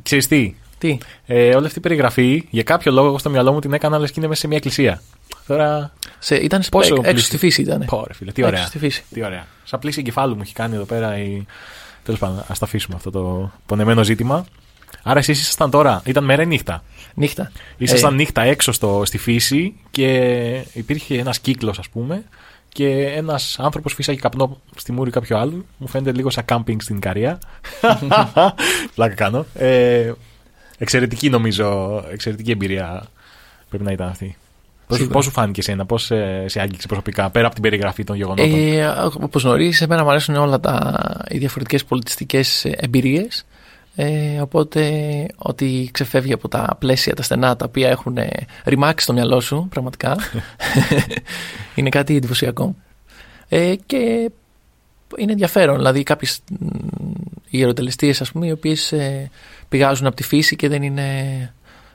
Ξέρεις τι, Τι, ε, όλη αυτή η περιγραφή, για κάποιο λόγο εγώ στο μυαλό μου την έκανα λες και είναι μέσα σε μια εκκλησία. Τώρα, σε, ήταν Πόσο έξω πλήσι- στη φύση ήταν. πω ρε φίλε, τι ωραία. Έξω στη φύση. Τι ωραία. Σαν πλήση εγκεφάλου μου έχει κάνει εδώ πέρα η... Τέλος πάντων, ας τα αφήσουμε αυτό το πονεμένο ζήτημα. Άρα εσείς ήσασταν τώρα, ήταν μέρα ή νύχτα; Νύχτα. Ήσασταν Ε, νύχτα έξω στο, στη φύση και υπήρχε ένας κύκλος, ας πούμε, και ένας άνθρωπος φύσαγε καπνό στη μούρη κάποιου άλλου. Μου φαίνεται λίγο σαν κάμπινγκ στην Ικαρία. [laughs] Πλάκα κάνω. Ε, εξαιρετική νομίζω, εξαιρετική εμπειρία πρέπει να ήταν αυτή. Πώς, Σίγουρα. πώς σου φάνηκε εσένα, πώς σε, σε άγγιξε προσωπικά, πέρα από την περιγραφή των γεγονότων; Ε, Όπως γνωρίζεις, εμένα μου αρέσουν όλα τα, οι διαφορετικές πολιτιστικές εμπειρίες. Ε, οπότε, ό,τι ξεφεύγει από τα πλαίσια, τα στενά, τα οποία έχουν ε, ρημάξει στο μυαλό σου, πραγματικά, [laughs] [laughs] είναι κάτι εντυπωσιακό. Ε, και είναι ενδιαφέρον. Δηλαδή, κάποιες ιεροτελεστίε, ας πούμε, οι οποίες πηγάζουν από τη φύση και δεν είναι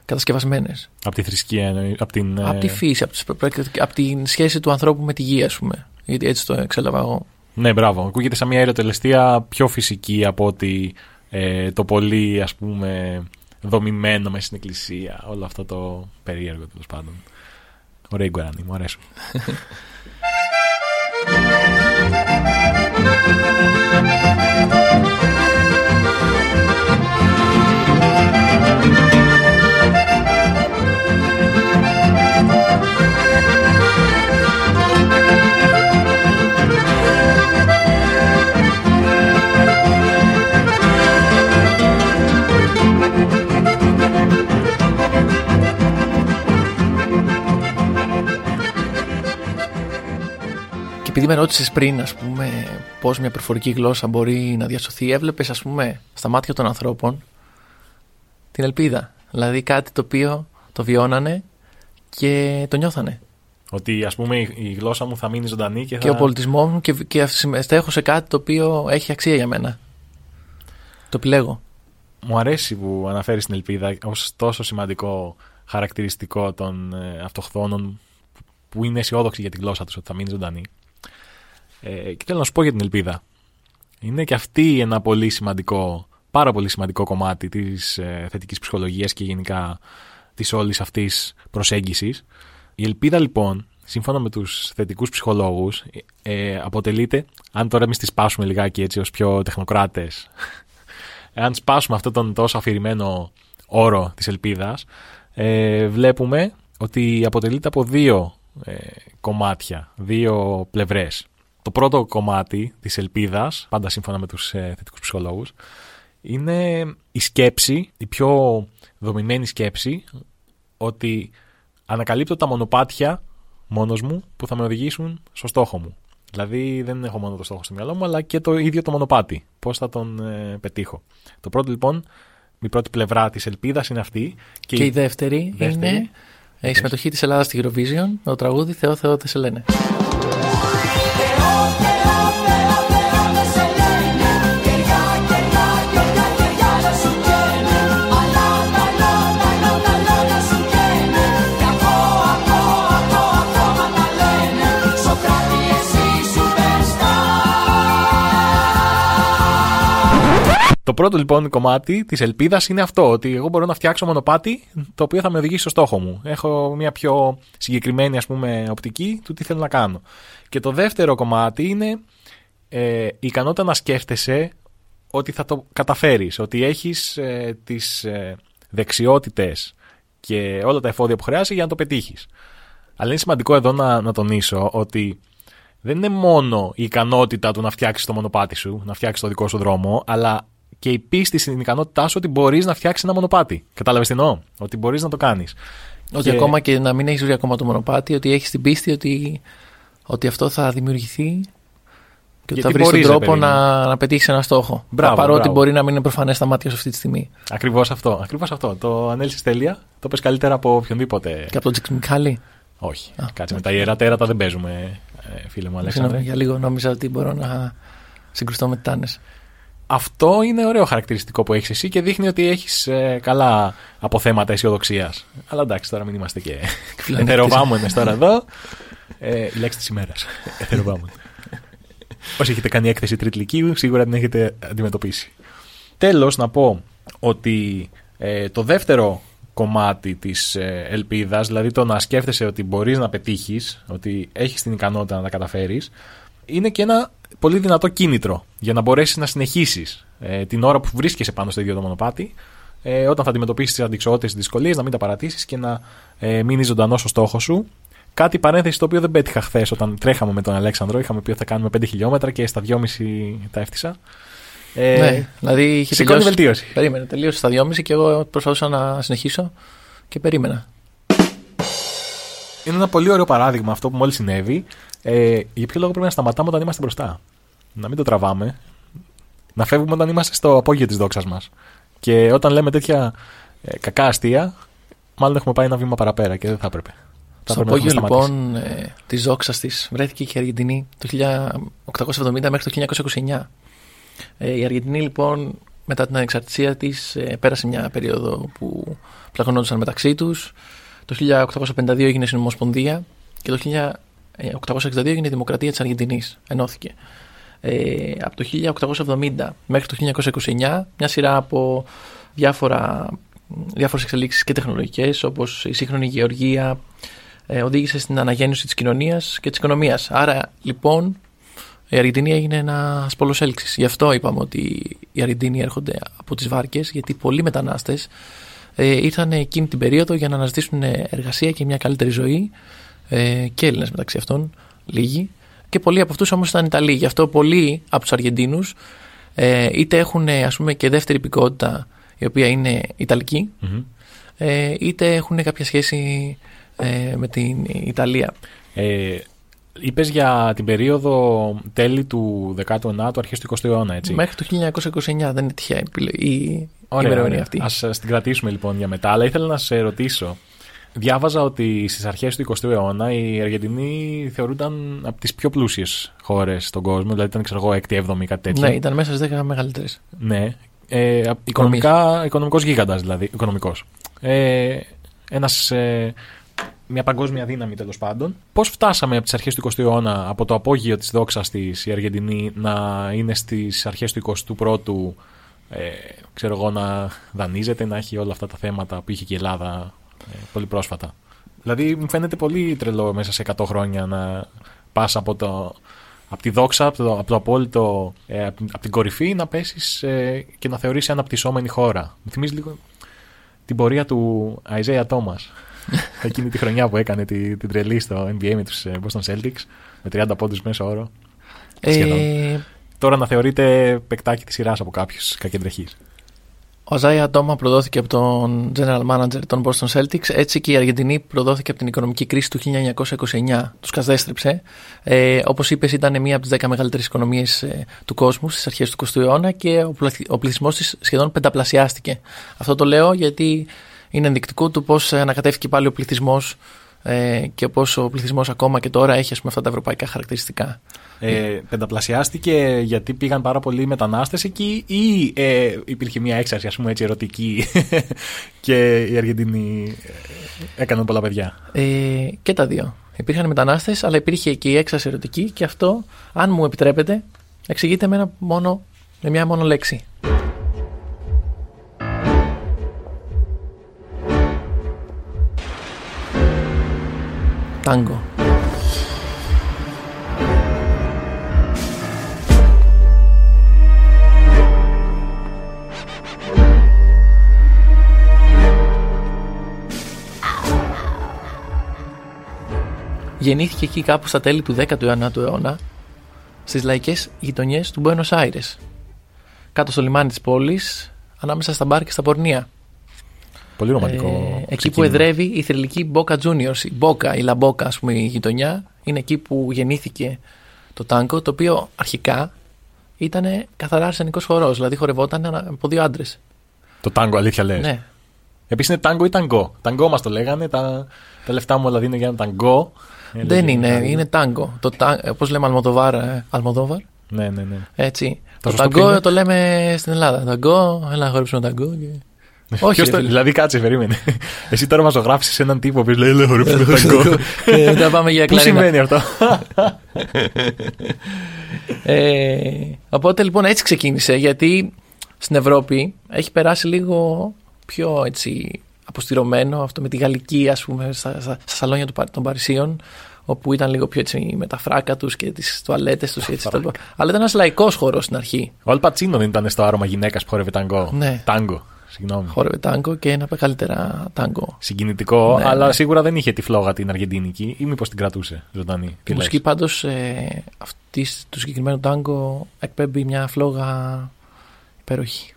κατασκευασμένες. από τη θρησκεία, εννοεί- από την. Από τη ε, φύση, από, τις, πρακτικά- από την σχέση του ανθρώπου με τη γη, ας πούμε. Γιατί έτσι το εξέλαβα εγώ. Ναι, μπράβο. Ακούγεται σαν μια αεροτελεστία πιο φυσική από ότι ε, το πολύ, ας πούμε, δομημένο μέσα στην εκκλησία. Όλο αυτό το περίεργο, τέλος πάντων. Ωραία η Γκουαράνη, μου αρέσουν. [laughs] επειδή με ρώτησες πριν, ας πούμε, πώς μια προφορική γλώσσα μπορεί να διασωθεί, έβλεπες, ας πούμε, στα μάτια των ανθρώπων την ελπίδα. Δηλαδή κάτι το οποίο το βιώνανε και το νιώθανε. Ότι, ας πούμε, η, η γλώσσα μου θα μείνει ζωντανή και θα. Και ο πολιτισμός μου και, και συμμετέχω σε κάτι το οποίο έχει αξία για μένα. Το επιλέγω. μου αρέσει που αναφέρεις την ελπίδα ως τόσο σημαντικό χαρακτηριστικό των ε, αυτοχθόνων που είναι αισιόδοξοι για τη γλώσσα τους ότι θα μείνει ζωντανή. Ε, και θέλω να σου πω για την ελπίδα. Είναι και αυτή ένα πολύ σημαντικό, πάρα πολύ σημαντικό κομμάτι της ε, θετικής ψυχολογίας και γενικά της όλης αυτής προσέγγισης. Η ελπίδα λοιπόν, σύμφωνα με τους θετικούς ψυχολόγους, ε, αποτελείται, αν τώρα εμείς τη σπάσουμε λιγάκι έτσι ως πιο τεχνοκράτες, [laughs] αν σπάσουμε αυτόν τον τόσο αφηρημένο όρο της ελπίδας, ε, βλέπουμε ότι αποτελείται από δύο ε, κομμάτια, δύο πλευρές. Το πρώτο κομμάτι της ελπίδας, πάντα σύμφωνα με τους ε, θετικούς ψυχολόγους, είναι η σκέψη, η πιο δομημένη σκέψη, ότι ανακαλύπτω τα μονοπάτια μόνος μου που θα με οδηγήσουν στο στόχο μου. Δηλαδή δεν έχω μόνο το στόχο στο μυαλό μου, αλλά και το ίδιο το μονοπάτι. Πώς θα τον ε, πετύχω. Το πρώτο λοιπόν, η πρώτη πλευρά της ελπίδας είναι αυτή. Και, η δεύτερη, δεύτερη είναι η συμμετοχή της Ελλάδας στη Eurovision, το τραγούδι «Θεό, Θεό, δεν Το πρώτο λοιπόν κομμάτι της ελπίδας είναι αυτό, ότι εγώ μπορώ να φτιάξω μονοπάτι το οποίο θα με οδηγήσει στο στόχο μου. Έχω μια πιο συγκεκριμένη ας πούμε οπτική του τι θέλω να κάνω. Και το δεύτερο κομμάτι είναι ε, η ικανότητα να σκέφτεσαι ότι θα το καταφέρεις, ότι έχεις ε, τις ε, δεξιότητες και όλα τα εφόδια που χρειάζεσαι για να το πετύχεις. Αλλά είναι σημαντικό εδώ να, να τονίσω ότι δεν είναι μόνο η ικανότητα του να φτιάξεις το μονοπάτι σου, να φτιάξεις το δικό σου δρόμο, αλλά και η πίστη στην ικανότητά σου ότι μπορείς να φτιάξεις ένα μονοπάτι. Κατάλαβες τι εννοώ; Ότι μπορείς να το κάνεις. Ότι και... ακόμα και να μην έχεις βρει ακόμα το μονοπάτι, ότι έχεις την πίστη ότι, ότι αυτό θα δημιουργηθεί και ότι θα βρεις τον τρόπο να, να πετύχεις ένα στόχο. Μπράβο, παρότι μπράβο. μπορεί να μην είναι προφανές στα μάτια σου αυτή τη στιγμή. Ακριβώς αυτό. Ακριβώς αυτό. Το ανέλησες τέλεια. Το πες καλύτερα από οποιονδήποτε. Και από τον Τζικ Μικάλη; Όχι. Α, Κάτσε με τα ιερά τέρατα δεν παίζουμε, ε, φίλε μου Αλέξανδρε. Για λίγο νόμιζα ότι μπορώ να συγκρουστώ με τάνες. Αυτό είναι ωραίο χαρακτηριστικό που έχεις εσύ και δείχνει ότι έχεις ε, καλά αποθέματα αισιοδοξίας. Αλλά εντάξει, τώρα μην είμαστε και εθεροβάμονε τώρα εδώ. Ε, η λέξη της ημέρας. Εθεροβάμονε. Όσοι έχετε κάνει έκθεση τριτλικίου, σίγουρα την έχετε αντιμετωπίσει. Τέλος, να πω ότι ε, το δεύτερο κομμάτι της ε, ελπίδας, δηλαδή το να σκέφτεσαι ότι μπορείς να πετύχεις, ότι έχεις την ικανότητα να τα καταφέρεις, είναι και ένα πολύ δυνατό κίνητρο για να μπορέσεις να συνεχίσεις ε, την ώρα που βρίσκεσαι πάνω στο ίδιο το μονοπάτι, ε, όταν θα αντιμετωπίσεις τις αντικσότητες, τις δυσκολίες, να μην τα παρατήσεις και να ε, μείνεις ζωντανός στο στόχο σου. Κάτι παρένθεση το οποίο δεν πέτυχα χθες όταν τρέχαμε με τον Αλέξανδρο. Είχαμε πει ότι θα κάνουμε 5 χιλιόμετρα και στα 2,5 τα έφτιασα. Ε, ναι, δηλαδή είχε σηκώνει βελτίωση. Περίμενε, τελείωσε στα 2,5 και εγώ προσπαθούσα να συνεχίσω και περίμενα. Είναι ένα πολύ ωραίο παράδειγμα αυτό που μόλις συνέβη. Ε, για ποιο λόγο πρέπει να σταματάμε όταν είμαστε μπροστά; Να μην το τραβάμε. Να φεύγουμε όταν είμαστε στο απόγειο της δόξας μας. Και όταν λέμε τέτοια ε, κακά αστεία, μάλλον έχουμε πάει ένα βήμα παραπέρα και δεν θα έπρεπε. Στο απόγειο λοιπόν ε, της δόξας της βρέθηκε και η Αργεντινή το 1870 μέχρι το 1929. Ε, η Αργεντινή λοιπόν μετά την ανεξαρτησία της ε, πέρασε μια περίοδο που πλαγωνόντουσαν μεταξύ τους. Το 1852 έγινε συνομοσπονδία και το 1862 έγινε η Δημοκρατία της Αργεντινής, ενώθηκε. Ε, από το 1870 μέχρι το 1929 μια σειρά από διάφορα, διάφορες εξελίξεις και τεχνολογικές όπως η σύγχρονη γεωργία ε, οδήγησε στην αναγέννηση της κοινωνίας και της οικονομίας. Άρα λοιπόν η Αργεντινή έγινε ένα πόλο έλξης. Γι' αυτό είπαμε ότι οι Αργεντινοί έρχονται από τις βάρκες, γιατί πολλοί μετανάστες ε, ήρθαν εκείνη την περίοδο για να αναζητήσουν εργασία και μια καλύτερη ζωή ε, και Έλληνες μεταξύ αυτών, λίγοι. Και πολλοί από αυτούς όμως ήταν Ιταλοί. Γι' αυτό πολλοί από τους Αργεντίνους ε, είτε έχουν ας πούμε, και δεύτερη υπηκότητα η οποία είναι ε, είτε έχουν κάποια σχέση ε, με την Ιταλία. Ε, Είπες για την περίοδο τέλη του 19ου, αρχές του 20ου αιώνα, έτσι. Μέχρι το 1929 δεν είναι τυχαία η ημερομηνία αυτή. Α την κρατήσουμε λοιπόν για μετά. Αλλά ήθελα να σε ρωτήσω Διάβαζα ότι στις αρχές του 20ου αιώνα οι Αργεντινοί θεωρούνταν από τις πιο πλούσιες χώρες στον κόσμο. Δηλαδή ήταν, ξέρω εγώ, 6η, 7η, κάτι τέτοιο. Ναι, ήταν μέσα στις 10 μεγαλύτερες. Ναι. Ε, οικονομικά, οικονομικός γίγαντας δηλαδή, οικονομικός. Ε, ένας, ε, μια παγκόσμια δύναμη τέλος πάντων. Πώς φτάσαμε από τις αρχές του 20ου αιώνα, από το απόγειο της δόξας της η Αργεντινή να είναι στις αρχές του 21ου ε, ξέρω εγώ να δανείζεται, να έχει όλα αυτά τα θέματα που είχε και η Ελλάδα ε, πολύ πρόσφατα. Δηλαδή μου φαίνεται πολύ τρελό μέσα σε 100 χρόνια να πας από, το, από τη δόξα, από το, από το απόλυτο, ε, από, την κορυφή να πέσεις ε, και να θεωρήσει αναπτυσσόμενη χώρα. Μου θυμίζει λίγο την πορεία του Isaiah Thomas. [laughs] Εκείνη τη χρονιά που έκανε τη, την τρελή στο NBA με τους ε, Boston Celtics με 30 πόντους μέσω όρο. Ε, Τώρα να θεωρείται παικτάκι της σειράς από κάποιους κακεντρεχείς. Ο Ζάια Τόμα προδόθηκε από τον General Manager των Boston Celtics. Έτσι και η Αργεντινή προδόθηκε από την οικονομική κρίση του 1929. Τους καζέστρεψε. Ε, Όπως είπες, ήταν μία από τις 10 μεγαλύτερες οικονομίες ε, του κόσμου στις αρχές του 20ου αιώνα και ο πληθυσμός της σχεδόν πενταπλασιάστηκε. Αυτό το λέω γιατί είναι ενδεικτικό του πώς ανακατεύηκε πάλι ο πληθυσμός ε, και πώς ο πληθυσμός ακόμα και τώρα έχει αυτά τα ευρωπαϊκά χαρακτηριστικά. Ε, πενταπλασιάστηκε γιατί πήγαν πάρα πολλοί μετανάστες εκεί ή ε, υπήρχε μια έξαρση ας πούμε έτσι ερωτική [laughs] και η Αργεντινή ε, έκανε πολλά παιδιά. Ε, και τα δύο. Υπήρχαν μετανάστες αλλά υπήρχε και η έξαρση ερωτική και αυτό αν μου επιτρέπετε εξηγείται με, ένα μόνο, με μια μόνο λέξη. Τάγκο. Γεννήθηκε εκεί κάπου στα τέλη του 19ου αιώνα στις λαϊκές γειτονιές του Buenos Aires κάτω στο λιμάνι της πόλης ανάμεσα στα μπαρ και στα πορνεία Πολύ ρομαντικό. Ε, εκεί που εδρεύει η θρηλυκή Boca Juniors, η Boca, η La Boca, ας πούμε, η γειτονιά, είναι εκεί που γεννήθηκε το τάγκο, το οποίο αρχικά ήταν καθαρά αρσενικός χορός, δηλαδή χορευόταν από δύο άντρες. Το τάγκο, αλήθεια λες; Ναι. Επίσης είναι τάγκο ή ταγκό. Ταγκό μας το λέγανε. Τα, τα λεφτά μου όλα δίνουν για ένα ταγκό. Δεν είναι, είναι τάγκο. Το, πώς λέμε Αλμοδοβάρ, ε, Αλμοδόβαρ. Ναι, ναι, ναι. Έτσι. Το, το ταγκό το λέμε στην Ελλάδα. Ταγκό, έλα να χορέψουμε ταγκό. Και... Όχι. Το, δηλαδή, κάτσε, περίμενε. [laughs] Εσύ τώρα μα το γράφει σε έναν τύπο που λέει Λέω χορέψουμε ταγκό. Ε, μετά πάμε για Πού σημαίνει αυτό; [laughs] ε, οπότε λοιπόν έτσι ξεκίνησε γιατί στην Ευρώπη έχει περάσει λίγο πιο έτσι αποστηρωμένο αυτό με τη γαλλική ας πούμε στα, στα, σαλόνια των Παρισίων όπου ήταν λίγο πιο έτσι με τα φράκα τους και τις τουαλέτες τους. Αλλά ήταν ένας λαϊκός χώρος στην αρχή. Ο Αλπατσίνο δεν ήταν στο άρωμα γυναίκας που χόρευε ταγκό. Ναι. Τάγκο. Συγγνώμη. Χόρευε τάγκο και ένα από τα καλύτερα τάγκο. Συγκινητικό, ναι, αλλά ναι. σίγουρα δεν είχε τη φλόγα την Αργεντινική ή μήπως την κρατούσε ζωντανή. Η μουσική πάντως ε, αυτής του συγκεκριμένου τάγκο εκπέμπει μια φλόγα υπέροχη.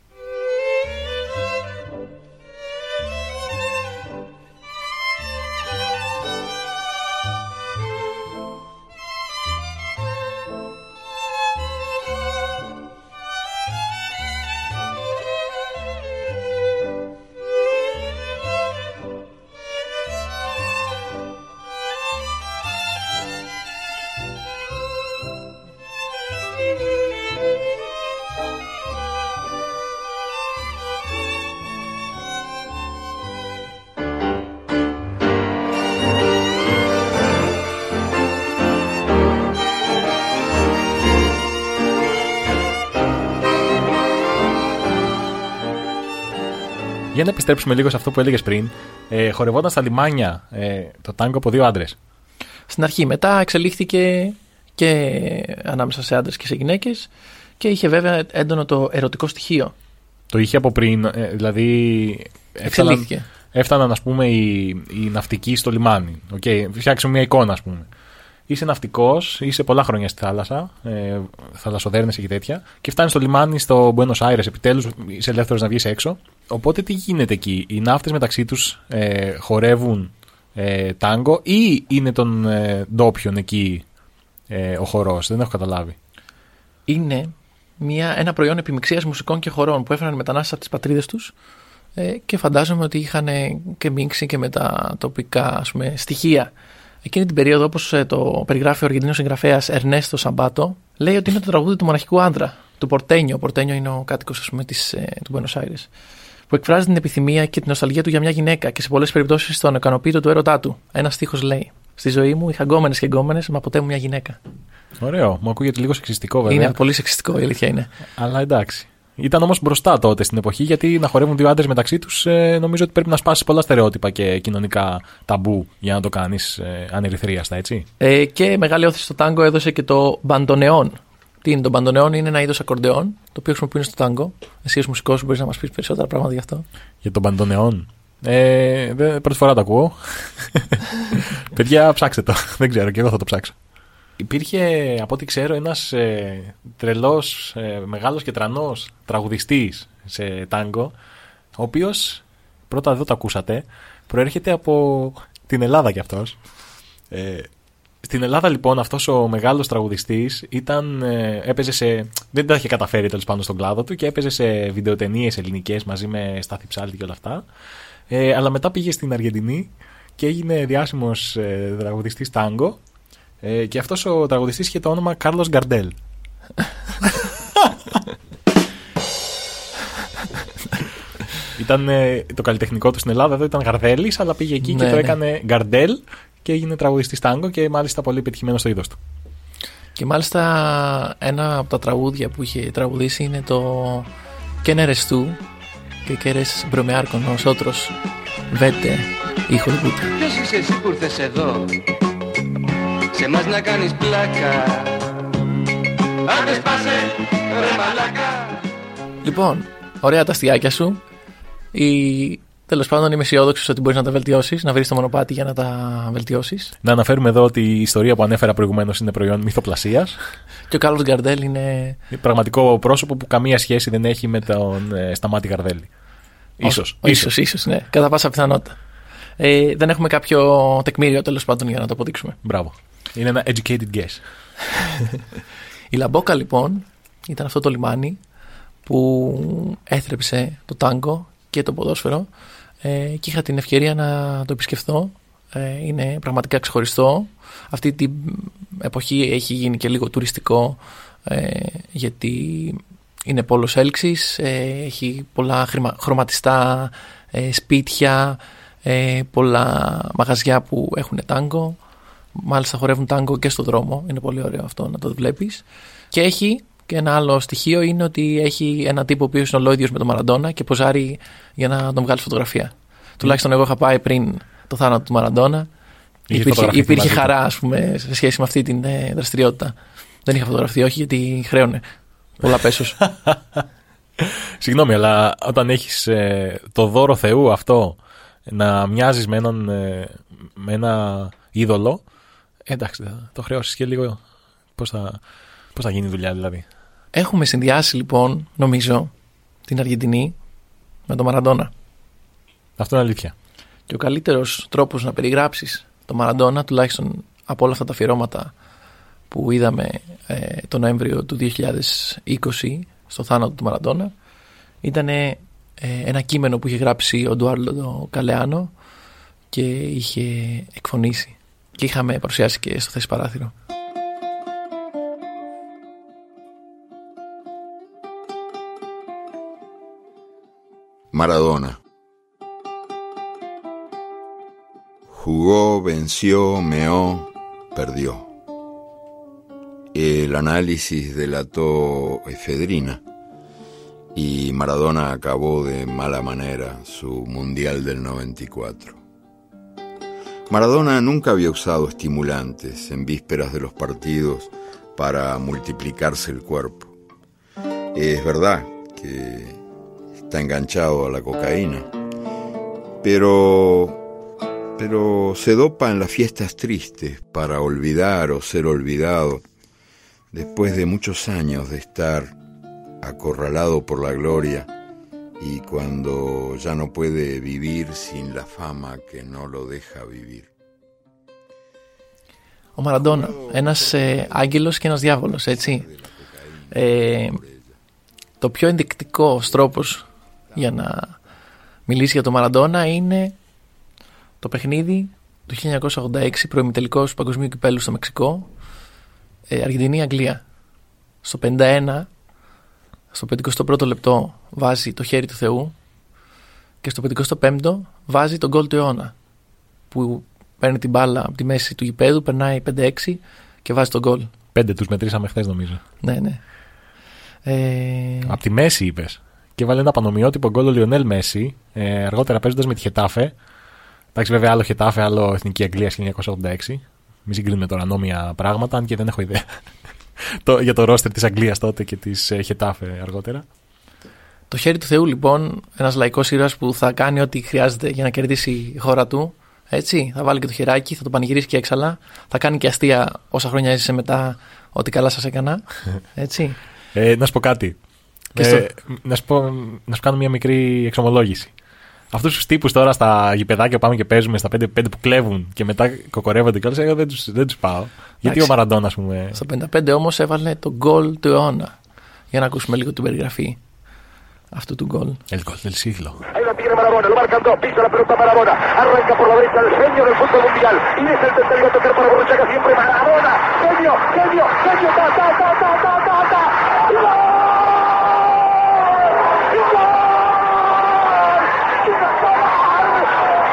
Για να επιστρέψουμε λίγο σε αυτό που έλεγες πριν. Ε, χορευόταν στα λιμάνια ε, το τάγκο από δύο άντρες. Στην αρχή. Μετά εξελίχθηκε και ανάμεσα σε άντρες και σε γυναίκες και είχε βέβαια έντονο το ερωτικό στοιχείο. Το είχε από πριν, ε, δηλαδή. Έφταναν, έφταναν ας πούμε, οι, οι ναυτικοί στο λιμάνι. Okay, φτιάξουμε μια εικόνα, ας πούμε είσαι ναυτικός, είσαι πολλά χρόνια στη θάλασσα, ε, θαλασσοδέρνε και τέτοια, και φτάνεις στο λιμάνι στο Buenos Aires, επιτέλους είσαι ελεύθερος να βγεις έξω. Οπότε τι γίνεται εκεί, οι ναύτες μεταξύ τους ε, χορεύουν ε, τάγκο ή είναι των ε, ντόπιων εκεί ε, ο χορός, δεν έχω καταλάβει. Είναι μια, ένα προϊόν επιμηξία μουσικών και χορών που έφεραν μετανάστες από τις πατρίδες τους ε, και φαντάζομαι ότι είχαν και μίξει και με τα τοπικά ας πούμε, στοιχεία. Εκείνη την περίοδο, όπως ε, το περιγράφει ο Αργεντινός συγγραφέας Ερνέστο Σαμπάτο, λέει ότι είναι το τραγούδι του μοναχικού άντρα. του Πορτένιο. Ο Πορτένιο είναι ο κάτοικος ε, του Buenos Aires. Που εκφράζει την επιθυμία και την νοσταλγία του για μια γυναίκα και σε πολλές περιπτώσεις τον ικανοποιεί του έρωτά του. Ένας στίχος λέει: Στη ζωή μου είχα γκόμενες και γκόμενες, μα ποτέ μου μια γυναίκα. Ωραίο. Μου ακούγεται λίγο σεξιστικό βέβαια. Είναι πολύ σεξιστικό, η αλήθεια είναι. Αλλά εντάξει. Ήταν όμως μπροστά τότε στην εποχή, γιατί να χορεύουν δύο άντρες μεταξύ τους, ε, νομίζω ότι πρέπει να σπάσεις πολλά στερεότυπα και κοινωνικά ταμπού για να το κάνεις ε, ανερυθρίαστα, έτσι. Ε, και μεγάλη όθηση στο τάγκο έδωσε και το μπαντονεόν. Τι είναι το μπαντονεόν, είναι ένα είδος ακορντεόν, το οποίο χρησιμοποιούν στο τάγκο. Εσύ ως μουσικός μπορείς να μας πεις περισσότερα πράγματα γι' αυτό. Για το μπαντονεόν. Ε, πρώτη φορά το ακούω. [laughs] Παιδιά, ψάξτε το. [laughs] Δεν ξέρω, και εγώ θα το ψάξω. Υπήρχε, από ό,τι ξέρω, ένας ε, τρελός, ε, μεγάλος και τρανός τραγουδιστής σε τάγκο, ο οποίος, πρώτα εδώ το ακούσατε, προέρχεται από την Ελλάδα κι αυτός. Ε, στην Ελλάδα λοιπόν αυτός ο μεγάλος τραγουδιστής ήταν, ε, έπαιζε σε, δεν τα είχε καταφέρει τέλος πάντων στον κλάδο του και έπαιζε σε βιντεοτενίες ελληνικές μαζί με Στάθη Ψάλτη και όλα αυτά. Ε, αλλά μετά πήγε στην Αργεντινή και έγινε διάσημος ε, τραγουδιστής τάγκο ε, και αυτός ο τραγουδιστής είχε το όνομα Κάρλος Γκαρντέλ. [laughs] ήταν ε, το καλλιτεχνικό του στην Ελλάδα, εδώ ήταν Γαρδέλης, αλλά πήγε εκεί και Ναι, το ναι. έκανε Γκαρντέλ και έγινε τραγουδιστής τάγκο και μάλιστα πολύ πετυχημένο στο είδος του. Και μάλιστα ένα από τα τραγούδια που είχε τραγουδήσει είναι το «Quién eres tú» και «Qué eres bromear con nosotros, vete, hijo de puta». Ποιος είσαι εσύ που ήρθες εδώ; Σε μας να κάνεις πλάκα Άντε σπάσε ρε μαλάκα Λοιπόν, ωραία τα αστιάκια σου. Η... Τέλος πάντων, είμαι αισιόδοξος ότι μπορείς να τα βελτιώσεις, να βρεις το μονοπάτι για να τα βελτιώσεις. Να αναφέρουμε εδώ ότι η ιστορία που ανέφερα προηγουμένως είναι προϊόν μυθοπλασίας. Και ο Κάρλος Γκαρντέλ είναι. Είναι πραγματικό πρόσωπο που καμία σχέση δεν έχει με τον ε, Σταμάτη Γαρδέλη. Ίσως, ίσως, ίσως, ναι, κατά πάσα πιθανότητα. Ε, δεν έχουμε κάποιο τεκμήριο τέλος πάντων για να το αποδείξουμε. Μπράβο. Είναι ένα educated guess. [laughs] Η Λαμπόκα λοιπόν ήταν αυτό το λιμάνι που έθρεψε το τάγκο και το ποδόσφαιρο ε, και είχα την ευκαιρία να το επισκεφθώ. Ε, είναι πραγματικά ξεχωριστό. Αυτή την εποχή έχει γίνει και λίγο τουριστικό ε, γιατί είναι πόλος έλξης, ε, έχει πολλά χρημα- χρωματιστά ε, σπίτια, ε, πολλά μαγαζιά που έχουν τάγκο. Μάλιστα χορεύουν τάγκο και στο δρόμο. Είναι πολύ ωραίο αυτό να το βλέπεις. Και έχει και ένα άλλο στοιχείο είναι ότι έχει ένα τύπο ο οποίος είναι ολόιδιος με τον Μαραντόνα και ποζάρει για να τον βγάλει φωτογραφία. Τουλάχιστον εγώ είχα πάει πριν το θάνατο του Μαραντόνα. Είχε Υπήρχε, φωτογραφηθεί υπήρχε μαζί του. χαρά, ας πούμε, σε σχέση με αυτή την ε, δραστηριότητα. Δεν είχα φωτογραφθεί, όχι, γιατί χρέωνε. Πολλά πέσος. [laughs] Συγγνώμη, αλλά όταν έχεις το δώρο Θεού αυτό να μοιάζεις με, έναν, ε, με ένα είδωλο. ε, εντάξει, θα το χρεώσεις και λίγο. Πώς θα, πώς θα γίνει η δουλειά, δηλαδή; Έχουμε συνδυάσει λοιπόν, νομίζω, την Αργεντινή με τον Μαραντόνα. Αυτό είναι αλήθεια. Και ο καλύτερος τρόπος να περιγράψεις τον Μαραντόνα, τουλάχιστον από όλα αυτά τα αφιερώματα που είδαμε ε, το Νοέμβριο του 2020 στο θάνατο του Μαραντόνα, ήταν ε, ένα κείμενο που είχε γράψει ο Ντουάρλο Καλεάνο και είχε εκφωνήσει. Και είχαμε παρουσιάσει και στο θέση παράθυρο. Maradona. Jugó, venció, meó, perdió. El análisis delató efedrina y Maradona acabó de mala manera su Mundial del 94. Maradona nunca había usado estimulantes en vísperas de los partidos para multiplicarse el cuerpo. Es verdad que está enganchado a la cocaína, pero pero se dopa en las fiestas tristes para olvidar o ser olvidado después de muchos años de estar acorralado por la gloria y cuando ya no puede vivir sin la fama que no lo deja vivir. Ο Μαραντόνα, ένας ε, άγγελος και ένας διάβολος, έτσι. Ε, το πιο ενδεικτικό τρόπος για να μιλήσει για τον Μαραντόνα είναι το παιχνίδι του 1986 προημιτελικός παγκοσμίου κυπέλου στο Μεξικό ε, Αργεντινή-Αγγλία στο 51 Στο 51ο λεπτό βάζει το χέρι του Θεού και στο 55ο βάζει τον γκολ του αιώνα. Που παίρνει την μπάλα από τη μέση του γηπέδου, περνάει 5-6 και βάζει τον γκολ. Πέντε τους μετρήσαμε χθες, νομίζω. Ναι, ναι. Ε, Από τη μέση είπες. Και βάλε ένα πανομοιότυπο γκολ ο Λιονέλ Μέση, ε, αργότερα παίζοντας με τη Χετάφε. Εντάξει, βέβαια, άλλο Χετάφε, άλλο Εθνική Αγγλία 1986. Μην συγκρίνουμε τώρα νόμια πράγματα, αν και δεν έχω ιδέα. [laughs] το, για το ρόστερ της Αγγλίας τότε και της ε, Χετάφε αργότερα. το χέρι του Θεού, λοιπόν, ένας λαϊκός ήρωας που θα κάνει ό,τι χρειάζεται για να κερδίσει η χώρα του. Έτσι, θα βάλει και το χεράκι, θα το πανηγυρίσει και έξαλα. Θα κάνει και αστεία όσα χρόνια έζησε μετά ότι καλά σας έκανα. [laughs] Έτσι. Ε, να σου πω κάτι. Και Ε, στο- να, σου πω, να σου κάνω μια μικρή εξομολόγηση. Αυτούς τους τύπους τώρα στα γηπεδάκια που πάμε και παίζουμε, στα 5-5 που κλέβουν και μετά κοκορεύονται κιόλα, εγώ δεν τους δεν τους πάω. Γιατί ο Μαραντόνα, ας πούμε. Στο 55 όμως έβαλε το γκολ του αιώνα. Για να ακούσουμε λίγο την περιγραφή αυτού του γκολ. El gol del siglo. Ahí la tiene Marabona, lo marcan dos, pisa la pelota Marabona, arranca por la derecha el genio del fútbol mundial, y es el tercero a tocar para Borruchaga siempre Marabona, genio, genio, genio, ta, ta, ta, ta, ta, ta, ta, y ¡gol! ¡Y gol! ¡Y gol!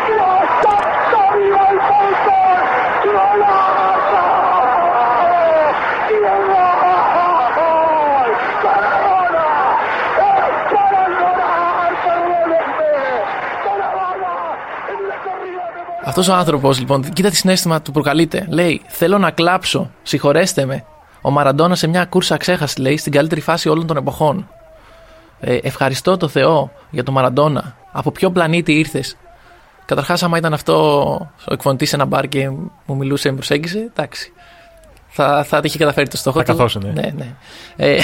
¡Dios santo, viva el fútbol! ¡Golazo! ¡Y gol! ¡Maradona! ¡Es para llorar! ¡Perdónenme! ¡Maradona! ¡En la corrida de Αυτός ο άνθρωπος, λοιπόν, κοίτα τι συνέστημα του προκαλείται. Λέει: Θέλω να κλάψω, συγχωρέστε με. Ο Μαραντόνα σε μια κούρσα ξέχασε, λέει, στην καλύτερη φάση όλων των εποχών. Ε, ευχαριστώ το Θεό για τον Μαραντόνα. Από ποιο πλανήτη ήρθες; Καταρχάς, άμα ήταν αυτό ο εκφωνητής σε ένα μπαρ και μου μιλούσε, με προσέγγισε, εντάξει. Θα, θα είχε καταφέρει το στόχο Θα του. καθόσουνε. Ναι, ναι. Ε,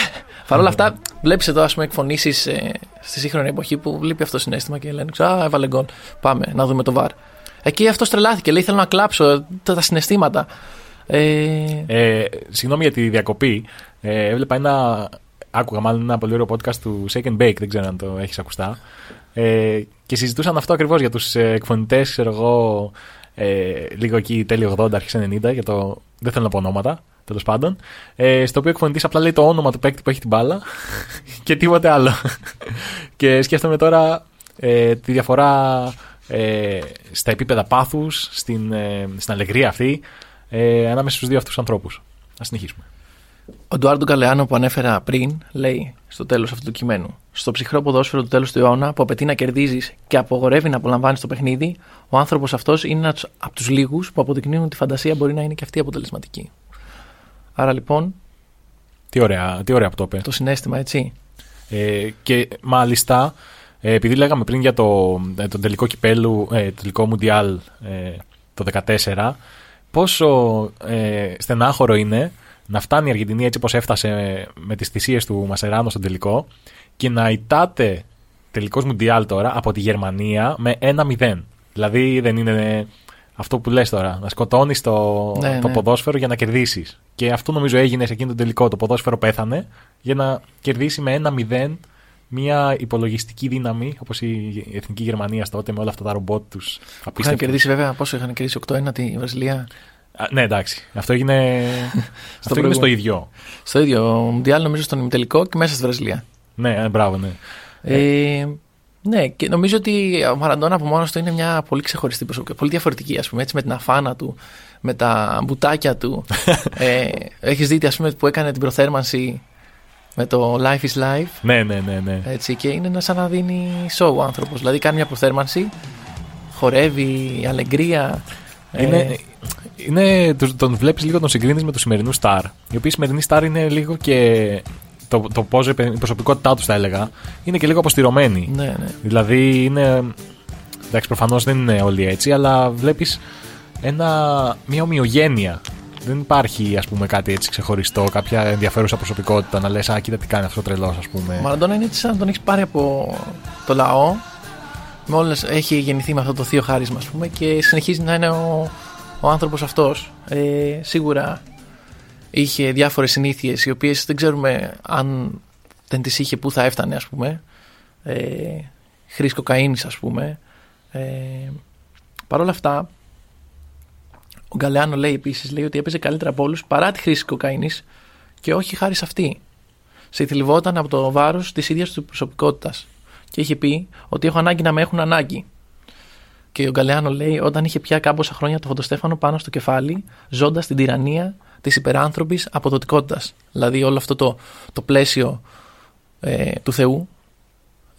Παρ' όλα αυτά, βλέπεις εδώ ας πούμε, εκφωνήσεις ε, στη σύγχρονη εποχή που λείπει αυτό το συνέστημα και λένε ξέρω, Α, έβαλε γκολ. Πάμε να δούμε το βαρ. Εκεί αυτός τρελάθηκε. Λέει: Θέλω να κλάψω τα, τα συναισθήματα. Ε, Ε, συγγνώμη για τη διακοπή. Ε, έβλεπα ένα. Άκουγα μάλλον ένα πολύ ωραίο podcast του Shake and Bake, δεν ξέρω αν το έχεις ακουστά. Ε, και συζητούσαν αυτό ακριβώς για τους ε, εκφωνητές, ξέρω εγώ, ε, λίγο εκεί τέλειο 80, αρχές 90, για το. Δεν θέλω να πω ονόματα, τέλος πάντων. Ε, στο οποίο ο εκφωνητής απλά λέει το όνομα του παίκτη που έχει την μπάλα [laughs] και τίποτε άλλο. [laughs] και σκέφτομαι τώρα ε, τη διαφορά ε, στα επίπεδα πάθους, στην, ε, στην αλεγρία αυτή, ε, ανάμεσα στους δύο αυτούς ανθρώπους. Ας συνεχίσουμε. ο Ντουάρντο Καλεάνο που ανέφερα πριν λέει στο τέλος αυτού του κειμένου. Στο ψυχρό ποδόσφαιρο του τέλους του αιώνα που απαιτεί να κερδίζεις και απογορεύει να απολαμβάνεις το παιχνίδι, ο άνθρωπος αυτός είναι ένας από τους λίγους που αποδεικνύουν ότι η φαντασία μπορεί να είναι και αυτή αποτελεσματική. Άρα λοιπόν Τι ωραία, τι ωραία που το είπε. το συνέστημα, έτσι. Ε, και μάλιστα, ε, επειδή λέγαμε πριν για το, ε, τον τελικό κυπέλου, ε, το τελικό Μουντιάλ ε, το 2014, πόσο ε, στενάχωρο είναι να φτάνει η Αργεντινή έτσι όπως έφτασε με τις θυσίες του Μασεράνο στον τελικό και να ητάται τελικός Μουντιάλ τώρα από τη Γερμανία με 1-0. Δηλαδή δεν είναι αυτό που λες τώρα, να σκοτώνεις το, Ναι, το ναι. ποδόσφαιρο για να κερδίσεις. Και αυτό νομίζω έγινε σε εκείνο τον τελικό. Το ποδόσφαιρο πέθανε για να κερδίσει με 1-0 μια υπολογιστική δύναμη όπως η Εθνική Γερμανία τότε με όλα αυτά τα ρομπότ τους. Που είχαν Απίστευτο. κερδίσει βέβαια, πόσο είχαν κερδίσει 8-1 τη Βραζιλία. Α, ναι, εντάξει. Αυτό έγινε, [laughs] αυτό έγινε προηγούμενο. στο ίδιο. Στο ίδιο Μουντιάλ, νομίζω στον ημιτελικό και μέσα στη Βραζιλία. Ναι, ε, μπράβο, ναι. Ε, ναι, και νομίζω ότι ο Μαραντόνα από μόνος του είναι μια πολύ ξεχωριστή προσωπικότητα. Πολύ διαφορετική, ας πούμε, έτσι, με την αφάνα του, με τα μπουτάκια του. [laughs] ε, Έχεις δει, ας πούμε, που έκανε την προθέρμανση με το Life is Life. Ναι, ναι, ναι, ναι. Έτσι, και είναι σαν να δίνει show ο άνθρωπος. Δηλαδή κάνει μια προθέρμανση, χορεύει, αλεγκρία. ε, Είναι, είναι, τον- τον βλέπεις λίγο, τον συγκρίνεις με τους σημερινούς στάρ. Οι οποίοι σημερινοί στάρ είναι λίγο και. Το, το πώς η προσωπικότητά τους, θα έλεγα, είναι και λίγο αποστηρωμένη. ναι, ναι. Δηλαδή είναι. Εντάξει, προφανώς δεν είναι όλοι έτσι, αλλά βλέπεις μια ομοιογένεια. Δεν υπάρχει ας πούμε, κάτι έτσι ξεχωριστό, κάποια ενδιαφέρουσα προσωπικότητα να λες Α, κοίτα τι κάνει αυτό ο τρελός, ας πούμε. Ο Μαραντόνα είναι έτσι σαν να τον έχεις πάρει από το λαό. Με όλες, έχει γεννηθεί με αυτό το θείο χάρισμα, ας πούμε, και συνεχίζει να είναι ο, ο άνθρωπος αυτός. Ε, σίγουρα είχε διάφορες συνήθειες, οι οποίες δεν ξέρουμε αν δεν τις είχε, πού θα έφτανε, ας πούμε. Ε, χρήση κοκαίνης, ας πούμε. Ε, Παρ' όλα αυτά, ο Γκαλεάνο λέει επίσης λέει ότι έπαιζε καλύτερα από όλους παρά τη χρήση κοκαίνης και όχι χάρη σε αυτή. σε θλιβόταν από το βάρος της ίδιας του προσωπικότητας. Και είχε πει ότι έχω ανάγκη να με έχουν ανάγκη. Και ο Γκαλεάνο λέει όταν είχε πια κάμποσα χρόνια το φωτοστέφανο πάνω στο κεφάλι, ζώντας την τυραννία της υπεράνθρωπης αποδοτικότητας. Δηλαδή όλο αυτό το, το πλαίσιο ε, του Θεού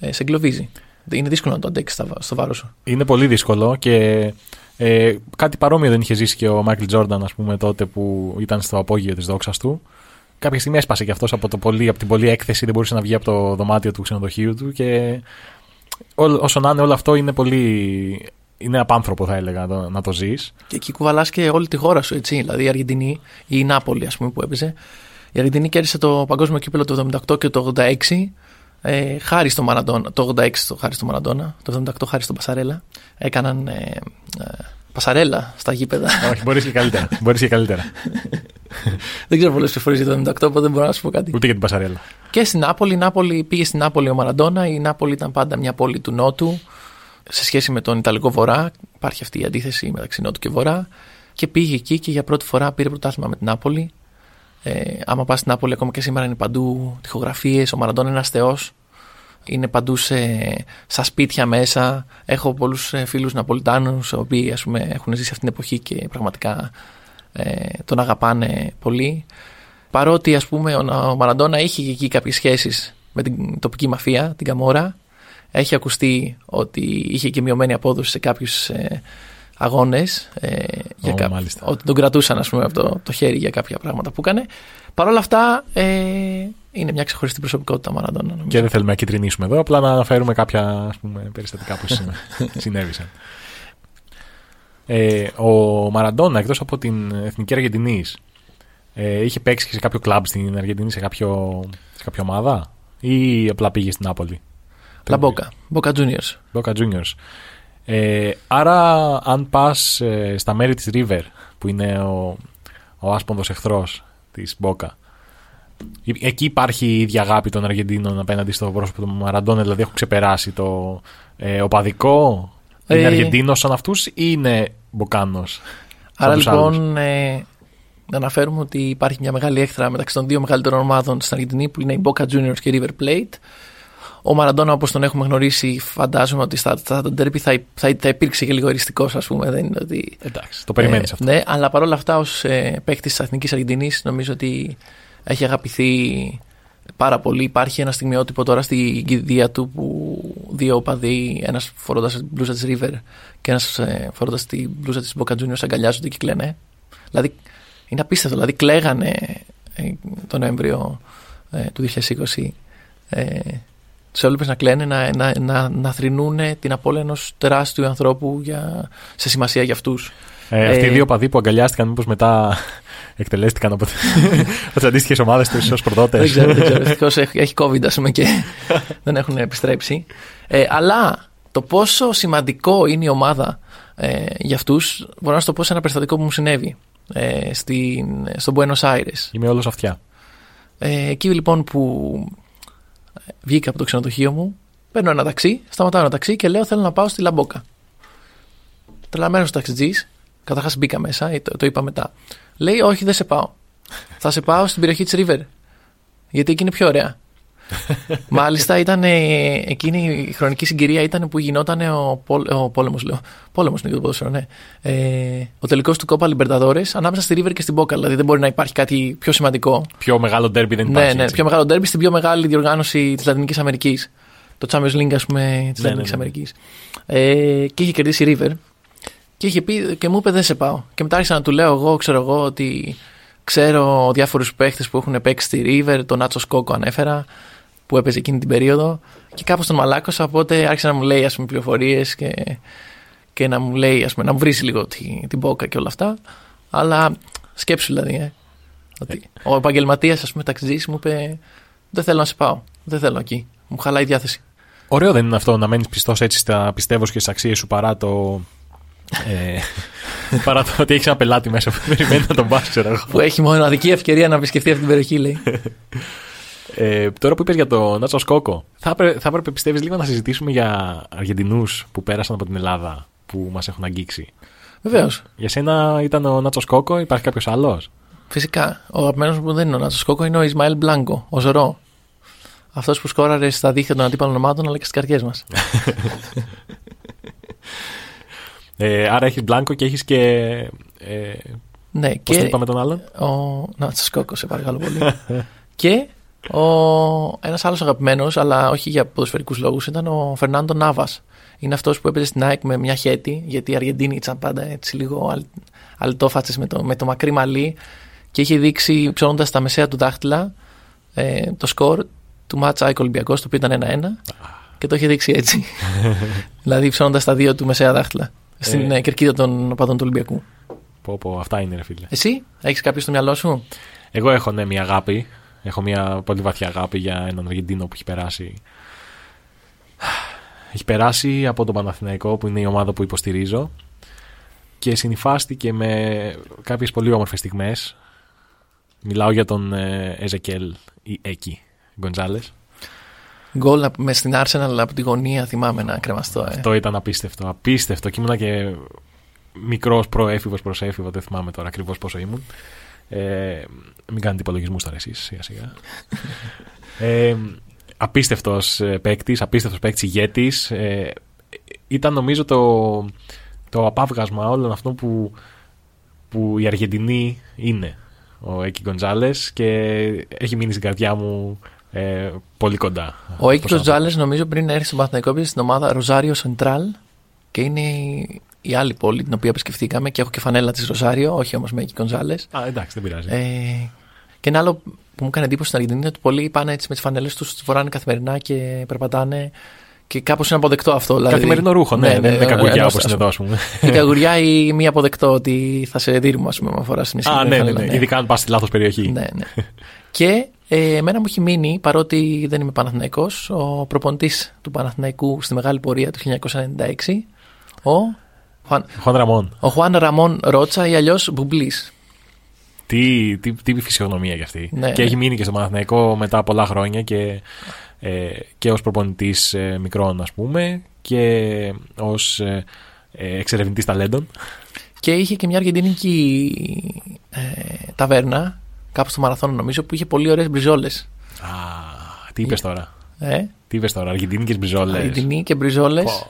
ε, σε εγκλωβίζει. Είναι δύσκολο να το αντέξεις στα- στο βάρος σου. Είναι πολύ δύσκολο και ε, κάτι παρόμοιο δεν είχε ζήσει και ο Μάικλ Τζόρνταν, ας πούμε, τότε που ήταν στο απόγειο της δόξας του. Κάποια στιγμή έσπασε κι αυτός από, το πολύ, από την πολλή έκθεση, δεν μπορούσε να βγει από το δωμάτιο του ξενοδοχείου του και ό, όσο να είναι όλο αυτό είναι πολύ. Είναι απάνθρωπο, θα έλεγα, το- να το ζεις. Και εκεί κουβαλάς και όλη τη χώρα σου, έτσι. Δηλαδή η Αργεντινή ή η Νάπολη, ας πούμε, που έπαιζε. Η Αργεντινή κέρδισε το παγκόσμιο κύπελο το 78 και το 86. Ε, χάρη στο Μαραντόνα. Το 86 το χάρη στο Μαραντόνα. Το 78 χάρη στον Πασαρέλα. Έκαναν ε, ε, πασαρέλα στα γήπεδα. Όχι, μπορείς και καλύτερα. μπορείς και καλύτερα. [laughs] δεν ξέρω πολλές φορές για το 78, οπότε δεν μπορώ να σου πω κάτι. Ούτε και την Πασαρέλα. Και στην Νάπολη, η Νάπολη πήγε στην Νάπολη ο Μαραντόνα. Η Νάπολη ήταν πάντα μια πόλη του Νότου. Σε σχέση με τον Ιταλικό Βορρά, υπάρχει αυτή η αντίθεση μεταξύ Νότου και Βορρά. Και πήγε εκεί και για πρώτη φορά πήρε πρωτάθλημα με την Νάπολη. Ε, άμα πας στην Νάπολη, ακόμα και σήμερα είναι παντού τοιχογραφίε. Ο Μαραντόνα είναι ένας θεός. Είναι παντού σε, στα σπίτια μέσα. Έχω πολλούς φίλους Ναπολιτάνους, οι οποίοι ας πούμε, έχουν ζήσει αυτή την εποχή και πραγματικά ε, τον αγαπάνε πολύ. Παρότι ας πούμε ο, ο Μαραντόνα είχε και εκεί κάποιες σχέσεις με την τοπική μαφία, την Καμόρα. Έχει ακουστεί ότι είχε και μειωμένη απόδοση σε κάποιους ε, αγώνες. Ε, για Ω, κά- μάλιστα. ότι τον κρατούσαν ας πούμε από το, το χέρι για κάποια πράγματα που έκανε. Παρ' όλα αυτά ε, είναι μια ξεχωριστή προσωπικότητα ο Μαραντόνα. νομίζω. Και δεν θέλουμε να κυτρινίσουμε εδώ, απλά να αναφέρουμε κάποια ας πούμε, περιστατικά που συνε- [laughs] συνέβησαν. Ε, ο Μαραντόνα, εκτός από την Εθνική Αργεντινής, ε, είχε παίξει και σε κάποιο κλαμπ στην Αργεντινή, σε, κάποιο, σε κάποια ομάδα, ή απλά πήγε στην Νάπολη; La Boca, Boca Juniors. Boca Juniors. Ε, άρα, αν πας στα μέρη της River, που είναι ο, ο άσπονδος εχθρός της Boca, ε- εκεί υπάρχει η ίδια αγάπη των Αργεντίνων απέναντι στο πρόσωπο του Μαραντόνα, δηλαδή έχουν ξεπεράσει το ε, οπαδικό. Είναι Ε, Αργεντίνος σαν αυτούς ή είναι Μποκάνος. Άρα τους άλλους; λοιπόν ε, να αναφέρουμε ότι υπάρχει μια μεγάλη έχθρα μεταξύ των δύο μεγαλύτερων ομάδων στην Αργεντινή που είναι η Boca Juniors και η River Plate. Ο Μαραντόνα όπως τον έχουμε γνωρίσει φαντάζομαι ότι στα, στα derby θα, θα, θα υπήρξε και λίγο εριστικός ας πούμε. Δεν είναι ότι, Εντάξει, το περιμένεις ε, αυτό. Ναι, αλλά παρόλα αυτά ως ε, παίκτης της Εθνικής Αργεντινής νομίζω ότι έχει αγαπηθεί πάρα πολύ. Υπάρχει ένα στιγμιότυπο τώρα στην κηδεία του που δύο οπαδοί, ένας φορώντας την μπλούζα της River και ένας ε, φορώντας την μπλούζα της Boca Juniors αγκαλιάζονται και κλαίνε. Δηλαδή είναι απίστευτο, δηλαδή κλαίγανε ε, τον Νοέμβριο ε, του 2020 ε, του έβλεπε να κλαίνε, να, να, να, να θρυνούν την απώλεια ενός τεράστιου ανθρώπου για, σε σημασία για αυτούς. Ε, αυτοί οι ε, δύο παδοί που αγκαλιάστηκαν, μήπως μετά [laughs] εκτελέστηκαν από, από τις αντίστοιχες ομάδες τους ως προδότες. δεν ξέρω, δεν ξέρω. [laughs] Ευτυχώ έχει, έχει COVID, ας πούμε, και [laughs] δεν έχουν επιστρέψει. Ε, αλλά το πόσο σημαντικό είναι η ομάδα ε, για αυτούς, μπορώ να σου το πω σε ένα περιστατικό που μου συνέβη ε, στην, στο Buenos Aires. Είμαι όλος αυτιά. Ε, εκεί λοιπόν που βγήκα από το ξενοδοχείο μου, παίρνω ένα ταξί, σταματάω ένα ταξί και λέω θέλω να πάω στη Λαμπόκα. Τρελαμένος ταξιτζής, καταρχάς μπήκα μέσα, ε, το, το είπα μετά. Λέει, Όχι, δεν σε πάω. Θα σε πάω στην περιοχή της River. Γιατί εκεί είναι πιο ωραία. [laughs] Μάλιστα ήταν ε, εκείνη η χρονική συγκυρία ήταν που γινόταν ο, πόλ, ο πόλεμος, λέω. Πόλεμος είναι και το ποδόσφαιρο, ναι. Ε, ο τελικός του Κόπα Libertadores ανάμεσα στη River και στην Boca. Δηλαδή δεν μπορεί να υπάρχει κάτι πιο σημαντικό Πιο μεγάλο ντέρμπι δεν ναι, υπάρχει. ναι, έτσι. πιο μεγάλο ντέρμπι στην πιο μεγάλη διοργάνωση της Λατινικής Αμερικής. Το Champions League, ας πούμε, της Ναι, Λατινικής ναι, ναι. Αμερικής. Ε, και είχε κερδίσει η River. Και είχε πει και μου είπε δεν σε πάω. Και μετά άρχισα να του λέω εγώ, ξέρω εγώ, ότι ξέρω διάφορους παίχτες που έχουν παίξει στη River. Τον Νάτσο Σκόκο ανέφερα, που έπαιζε εκείνη την περίοδο. Και κάπως τον μαλάκωσα, οπότε άρχισε να μου λέει ας πούμε πληροφορίες και, και να μου λέει, ας πούμε, να μου βρεις λίγο τη, την μπόκα και όλα αυτά. Αλλά σκέψου δηλαδή, ε. Ότι ο επαγγελματίας, ας πούμε, ταξιτζή μου είπε: Δεν θέλω να σε πάω. Δεν θέλω εκεί. Μου χαλάει η διάθεση. Ωραίο δεν είναι αυτό να μένεις πιστός έτσι στα πιστεύω και στις αξίες σου παρά το. Ε, [laughs] παρά το ότι έχεις ένα πελάτη μέσα που περιμένει να τον πας, ξέρω εγώ. Που έχει μοναδική ευκαιρία να επισκεφτεί αυτή την περιοχή, λέει. [laughs] Ε, τώρα που είπες για το Νάτσο Σκόκο, θα, έπρεπε, θα έπρεπε πιστεύεις λίγο να συζητήσουμε για Αργεντινούς που πέρασαν από την Ελλάδα που μας έχουν αγγίξει. Βεβαίως. Για σένα ήταν ο Νάτσο Κόκο, υπάρχει κάποιος άλλος; Φυσικά. Ο αγαπημένος μου δεν είναι ο Νάτσο Κόκο, είναι ο Ισμαήλ Μπλάνκο, ο Ζωρό. Αυτός που σκόραρε στα δίχτυα των αντίπαλων ομάδων αλλά και στις καρδιές μας. [laughs] Ε, άρα έχεις μπλάνκο και έχεις και. Ε, ναι, Πώς και. τον είπαμε τον άλλον; Ο... Να, σα κόκκωσε, παρακαλώ πολύ. [laughs] και ο... ένας άλλος αγαπημένος, αλλά όχι για ποδοσφαιρικούς λόγους, ήταν ο Φερνάντο Νάβας. Είναι αυτός που έπαιζε στην ΑΕΚ με μια χέτη, γιατί οι Αργεντίνοι ήταν πάντα έτσι λίγο αλ... αλτόφατσες με το, με το μακρύ μαλλί και είχε δείξει ψώνοντας τα μεσαία του δάχτυλα ε, το σκορ του μάτσα ΑΕΚ Ολυμπιακός, το οποίο ήταν 1-1 και το είχε δείξει έτσι. [laughs] [laughs] δηλαδή ψώνοντας τα δύο του μεσαία δάχτυλα στην Ε. ε, κερκίδα των οπαδών του Ολυμπιακού. Πω, πω, αυτά είναι, ρε φίλε. Εσύ, έχεις κάποιο στο μυαλό σου; Εγώ έχω ναι, μια αγάπη. Έχω μια πολύ βαθιά αγάπη για έναν Αργεντίνο που έχει περάσει. Έχει περάσει από τον Παναθηναϊκό που είναι η ομάδα που υποστηρίζω και συνυφάστηκε με κάποιες πολύ όμορφες στιγμές. Μιλάω για τον ε, Εζεκέλ ή Έκη Γκοντζάλες. Γκολ με στην Arsenal από τη γωνία, θυμάμαι να κρεμαστώ. Ε. Αυτό ήταν απίστευτο. Απίστευτο. Και ήμουνα και μικρός προέφηβος προ έφηβο. Δεν θυμάμαι τώρα ακριβώς πόσο ήμουν. Ε, μην κάνετε υπολογισμούς τώρα εσείς, σιγά σιγά. [laughs] ε, απίστευτος παίκτης, απίστευτος παίκτης ηγέτης. Ε, ήταν νομίζω το, το απάβγασμα όλων αυτών που, που η Αργεντινή είναι ο Έκη Γκοντζάλε και έχει μείνει στην καρδιά μου ε, πολύ κοντά. Ο Έκη Πώς να το πω. Γκοντζάλε, νομίζω πριν έρθει στον Παναθηναϊκό, έπαιζε στην ομάδα Ροζάριο Σεντράλ και είναι η- η άλλη πόλη την οποία επισκεφτήκαμε και έχω και φανέλα της Ροζάριο, όχι όμως με Έκη Γκοντζάλε. Α, εντάξει, δεν πειράζει. Ε, και ένα άλλο που μου έκανε εντύπωση στην Αργεντινή είναι ότι πολλοί πάνε έτσι με τις φανέλες τους, τις φοράνε καθημερινά και περπατάνε. Και κάπως είναι αποδεκτό αυτό. Δηλαδή, Καθημερινό ρούχο, ναι, δεν είναι καγκουριά ενός, όπως ας είναι εδώ, πούμε. ας πούμε. Η καγκουριά ή μη αποδεκτό ότι θα σε δίνουμε, ας πούμε, με φορά στην Α, ναι, ναι, ναι. Ειδικά αν πας στη λάθος περιοχή. ναι, ναι. και ε, εμένα μου έχει μείνει, παρότι δεν είμαι Παναθηναϊκός, ο προπονητής του Παναθηναϊκού στη μεγάλη πορεία του 1996, ο, Χουαν- Χουάν Ραμόν. ο Χουάν Ραμόν Ρότσα ή αλλιώς Μπουμπλής. Τι, τι, τι φυσιογνωμία κι αυτή. Ναι, και ναι. έχει μείνει και στο Παναθηναϊκό μετά πολλά χρόνια και, ε, και ως προπονητής ε, μικρών, ας πούμε, και ως ε, ε, εξερευνητής ταλέντων. Και είχε και μια αργεντινική ε, ταβέρνα, κάπου στο Μαραθώνο νομίζω, που είχε πολύ ωραίες μπριζόλες. Α, τι είπες τώρα. Ε, Τι είπες τώρα, Αργεντίνικε μπριζόλες. Αργεντινή και μπριζόλες.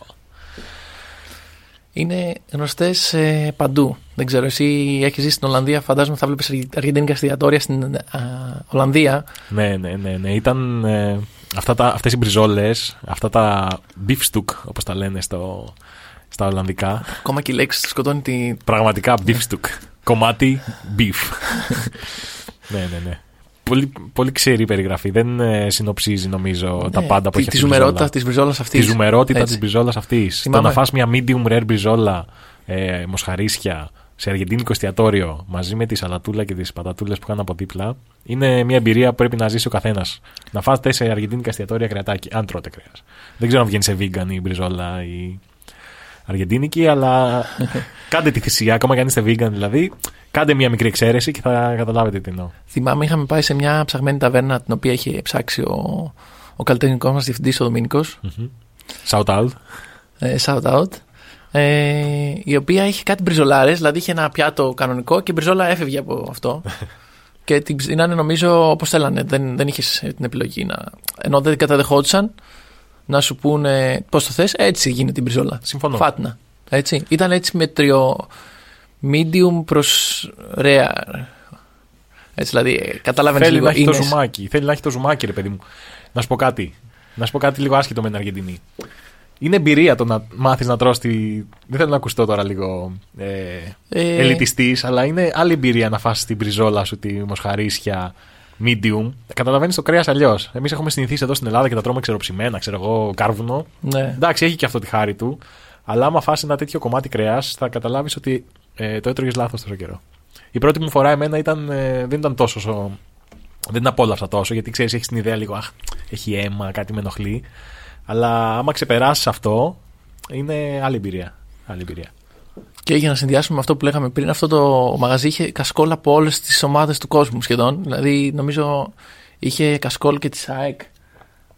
Είναι γνωστές ε, παντού. Δεν ξέρω, εσύ έχεις ζήσει στην Ολλανδία, φαντάζομαι θα βλέπεις αργεντίνικα εστιατόρια στην α, Ολλανδία. Ναι, ναι, ναι, ναι. Ήταν ε, αυτά τα, αυτές οι μπριζόλες, αυτά τα beef stook, όπως τα λένε στο, στα Ολλανδικά. Ακόμα και η λέξη σκοτώνει τη. Πραγματικά beef stook. Κομμάτι beef. [laughs] ναι, ναι, ναι. Πολύ, πολύ ξερή περιγραφή. Δεν ε, συνοψίζει νομίζω τα Ναι, πάντα που τη, έχει της αυτή η ζουμερότητα μπριζόλα. της μπριζόλας αυτής. Τη ζουμερότητα της μπριζόλας αυτής. Το Θυμάμαι. να φας μια medium rare μπριζόλα ε, μοσχαρίσια σε αργεντίνικο εστιατόριο μαζί με τη σαλατούλα και τις πατατούλες που κάνουν από δίπλα είναι μια εμπειρία που πρέπει να ζήσει ο καθένας. Να φάτε σε αργεντίνικα εστιατόρια κρεατάκι, αν τρώτε κρέας. Δεν ξέρω αν βγαίνει σε vegan ή μπριζόλα ή αργεντίνικη, αλλά [laughs] κάντε τη θυσία, ακόμα και αν είστε vegan δηλαδή. Κάντε μια μικρή εξαίρεση και θα καταλάβετε τι εννοώ. Θυμάμαι, είχαμε πάει σε μια ψαγμένη ταβέρνα την οποία είχε ψάξει ο, ο καλλιτεχνικός μας διευθυντής, ο Δομήνικος. Shout out. Ε, shout out. Ε, η οποία είχε κάτι μπριζολάρες, δηλαδή είχε ένα πιάτο κανονικό και η μπριζόλα έφευγε από αυτό. [laughs] και την ψήνανε νομίζω όπως θέλανε. Δεν, δεν είχες την επιλογή να. ενώ δεν καταδεχόντουσαν να σου πούνε πώς το θες, έτσι γίνεται η μπριζόλα. Συμφωνώ. Φάτνα. Έτσι. Ήταν έτσι μετριο. Medium προς rare. Έτσι, δηλαδή, ε, καταλάβαινες Θέλει λίγο. να έχει το είναι- ζουμάκι. Θέλει να έχει το ζουμάκι, ρε παιδί μου. Να σου πω κάτι. Να σου πω κάτι λίγο άσχετο με την Αργεντινή. Είναι εμπειρία το να μάθεις να τρως τη. Δεν θέλω να ακουστώ τώρα λίγο ε, Ε, ελιτιστής, αλλά είναι άλλη εμπειρία να φας την μπριζόλα σου, τη μοσχαρίσια, medium. Καταλαβαίνεις το κρέας αλλιώς. Εμείς έχουμε συνηθίσει εδώ στην Ελλάδα και τα τρώμε ξεροψημένα, ξέρω εγώ, κάρβουνο. Ναι. Εντάξει, έχει και αυτό τη χάρη του. Αλλά άμα φας ένα τέτοιο κομμάτι κρέας, θα καταλάβεις ότι ε, το έτρωγες λάθος τόσο καιρό. Η πρώτη μου φορά εμένα ήταν, ε, δεν ήταν τόσο. σο- Δεν την απόλαυσα τόσο, γιατί ξέρεις, έχεις την ιδέα λίγο, Αχ, έχει αίμα, κάτι με ενοχλεί. Αλλά άμα ξεπεράσεις αυτό, είναι άλλη εμπειρία. Άλλη εμπειρία. Και για να συνδυάσουμε με αυτό που λέγαμε πριν, αυτό το μαγαζί είχε κασκόλ από όλες τις ομάδες του κόσμου σχεδόν. Δηλαδή, νομίζω είχε κασκόλ και της ΑΕΚ.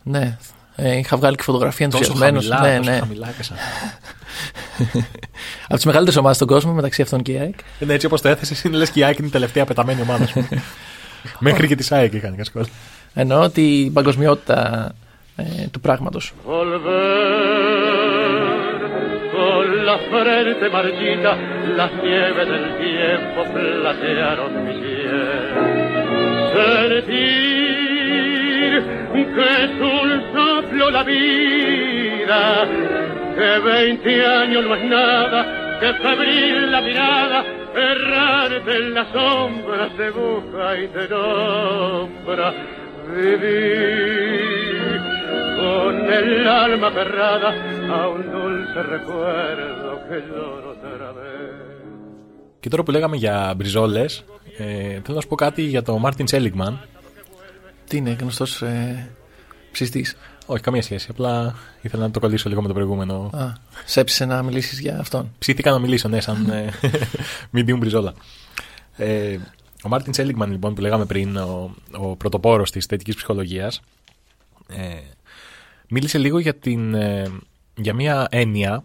Ναι. Ε, είχα βγάλει και φωτογραφία Τόσο ενθουσιασμένος. χαμηλά, Ναι, τόσο ναι. χαμηλά έπεσα. [laughs] Από τις μεγαλύτερες ομάδες στον κόσμο, μεταξύ αυτών και η ΑΕΚ. Είναι έτσι όπως το έθεσες, είναι λες και η ΑΕΚ είναι η τελευταία πεταμένη ομάδα σου. [laughs] Μέχρι και τη ΣΑΕΚ είχαν κασκόλ. Εννοώ την παγκοσμιότητα ε, του πράγματος. que es un soplo la vida, que veinte años no es nada, que febril la mirada, errarte en las sombras te busca y te nombra. Vivir con el alma cerrada a un dulce recuerdo que lloro otra vez. Και τώρα που λέγαμε για μπριζόλε, ε, θέλω να σου πω κάτι για τον Μάρτιν Σέλιγμαν. Τι είναι γνωστός ε, ψηστής. Όχι, καμία σχέση. Απλά ήθελα να το κολλήσω λίγο με το προηγούμενο. Α, σέψησε να μιλήσεις για αυτόν. Ψήθηκα να μιλήσω, ναι, σαν ε, [laughs] medium μπριζόλα. Ε, ο Μάρτιν Σέλιγμαν, λοιπόν, που λέγαμε πριν, ο, ο πρωτοπόρος της θετικής ψυχολογίας, ε, μίλησε λίγο για, την, ε, για μια έννοια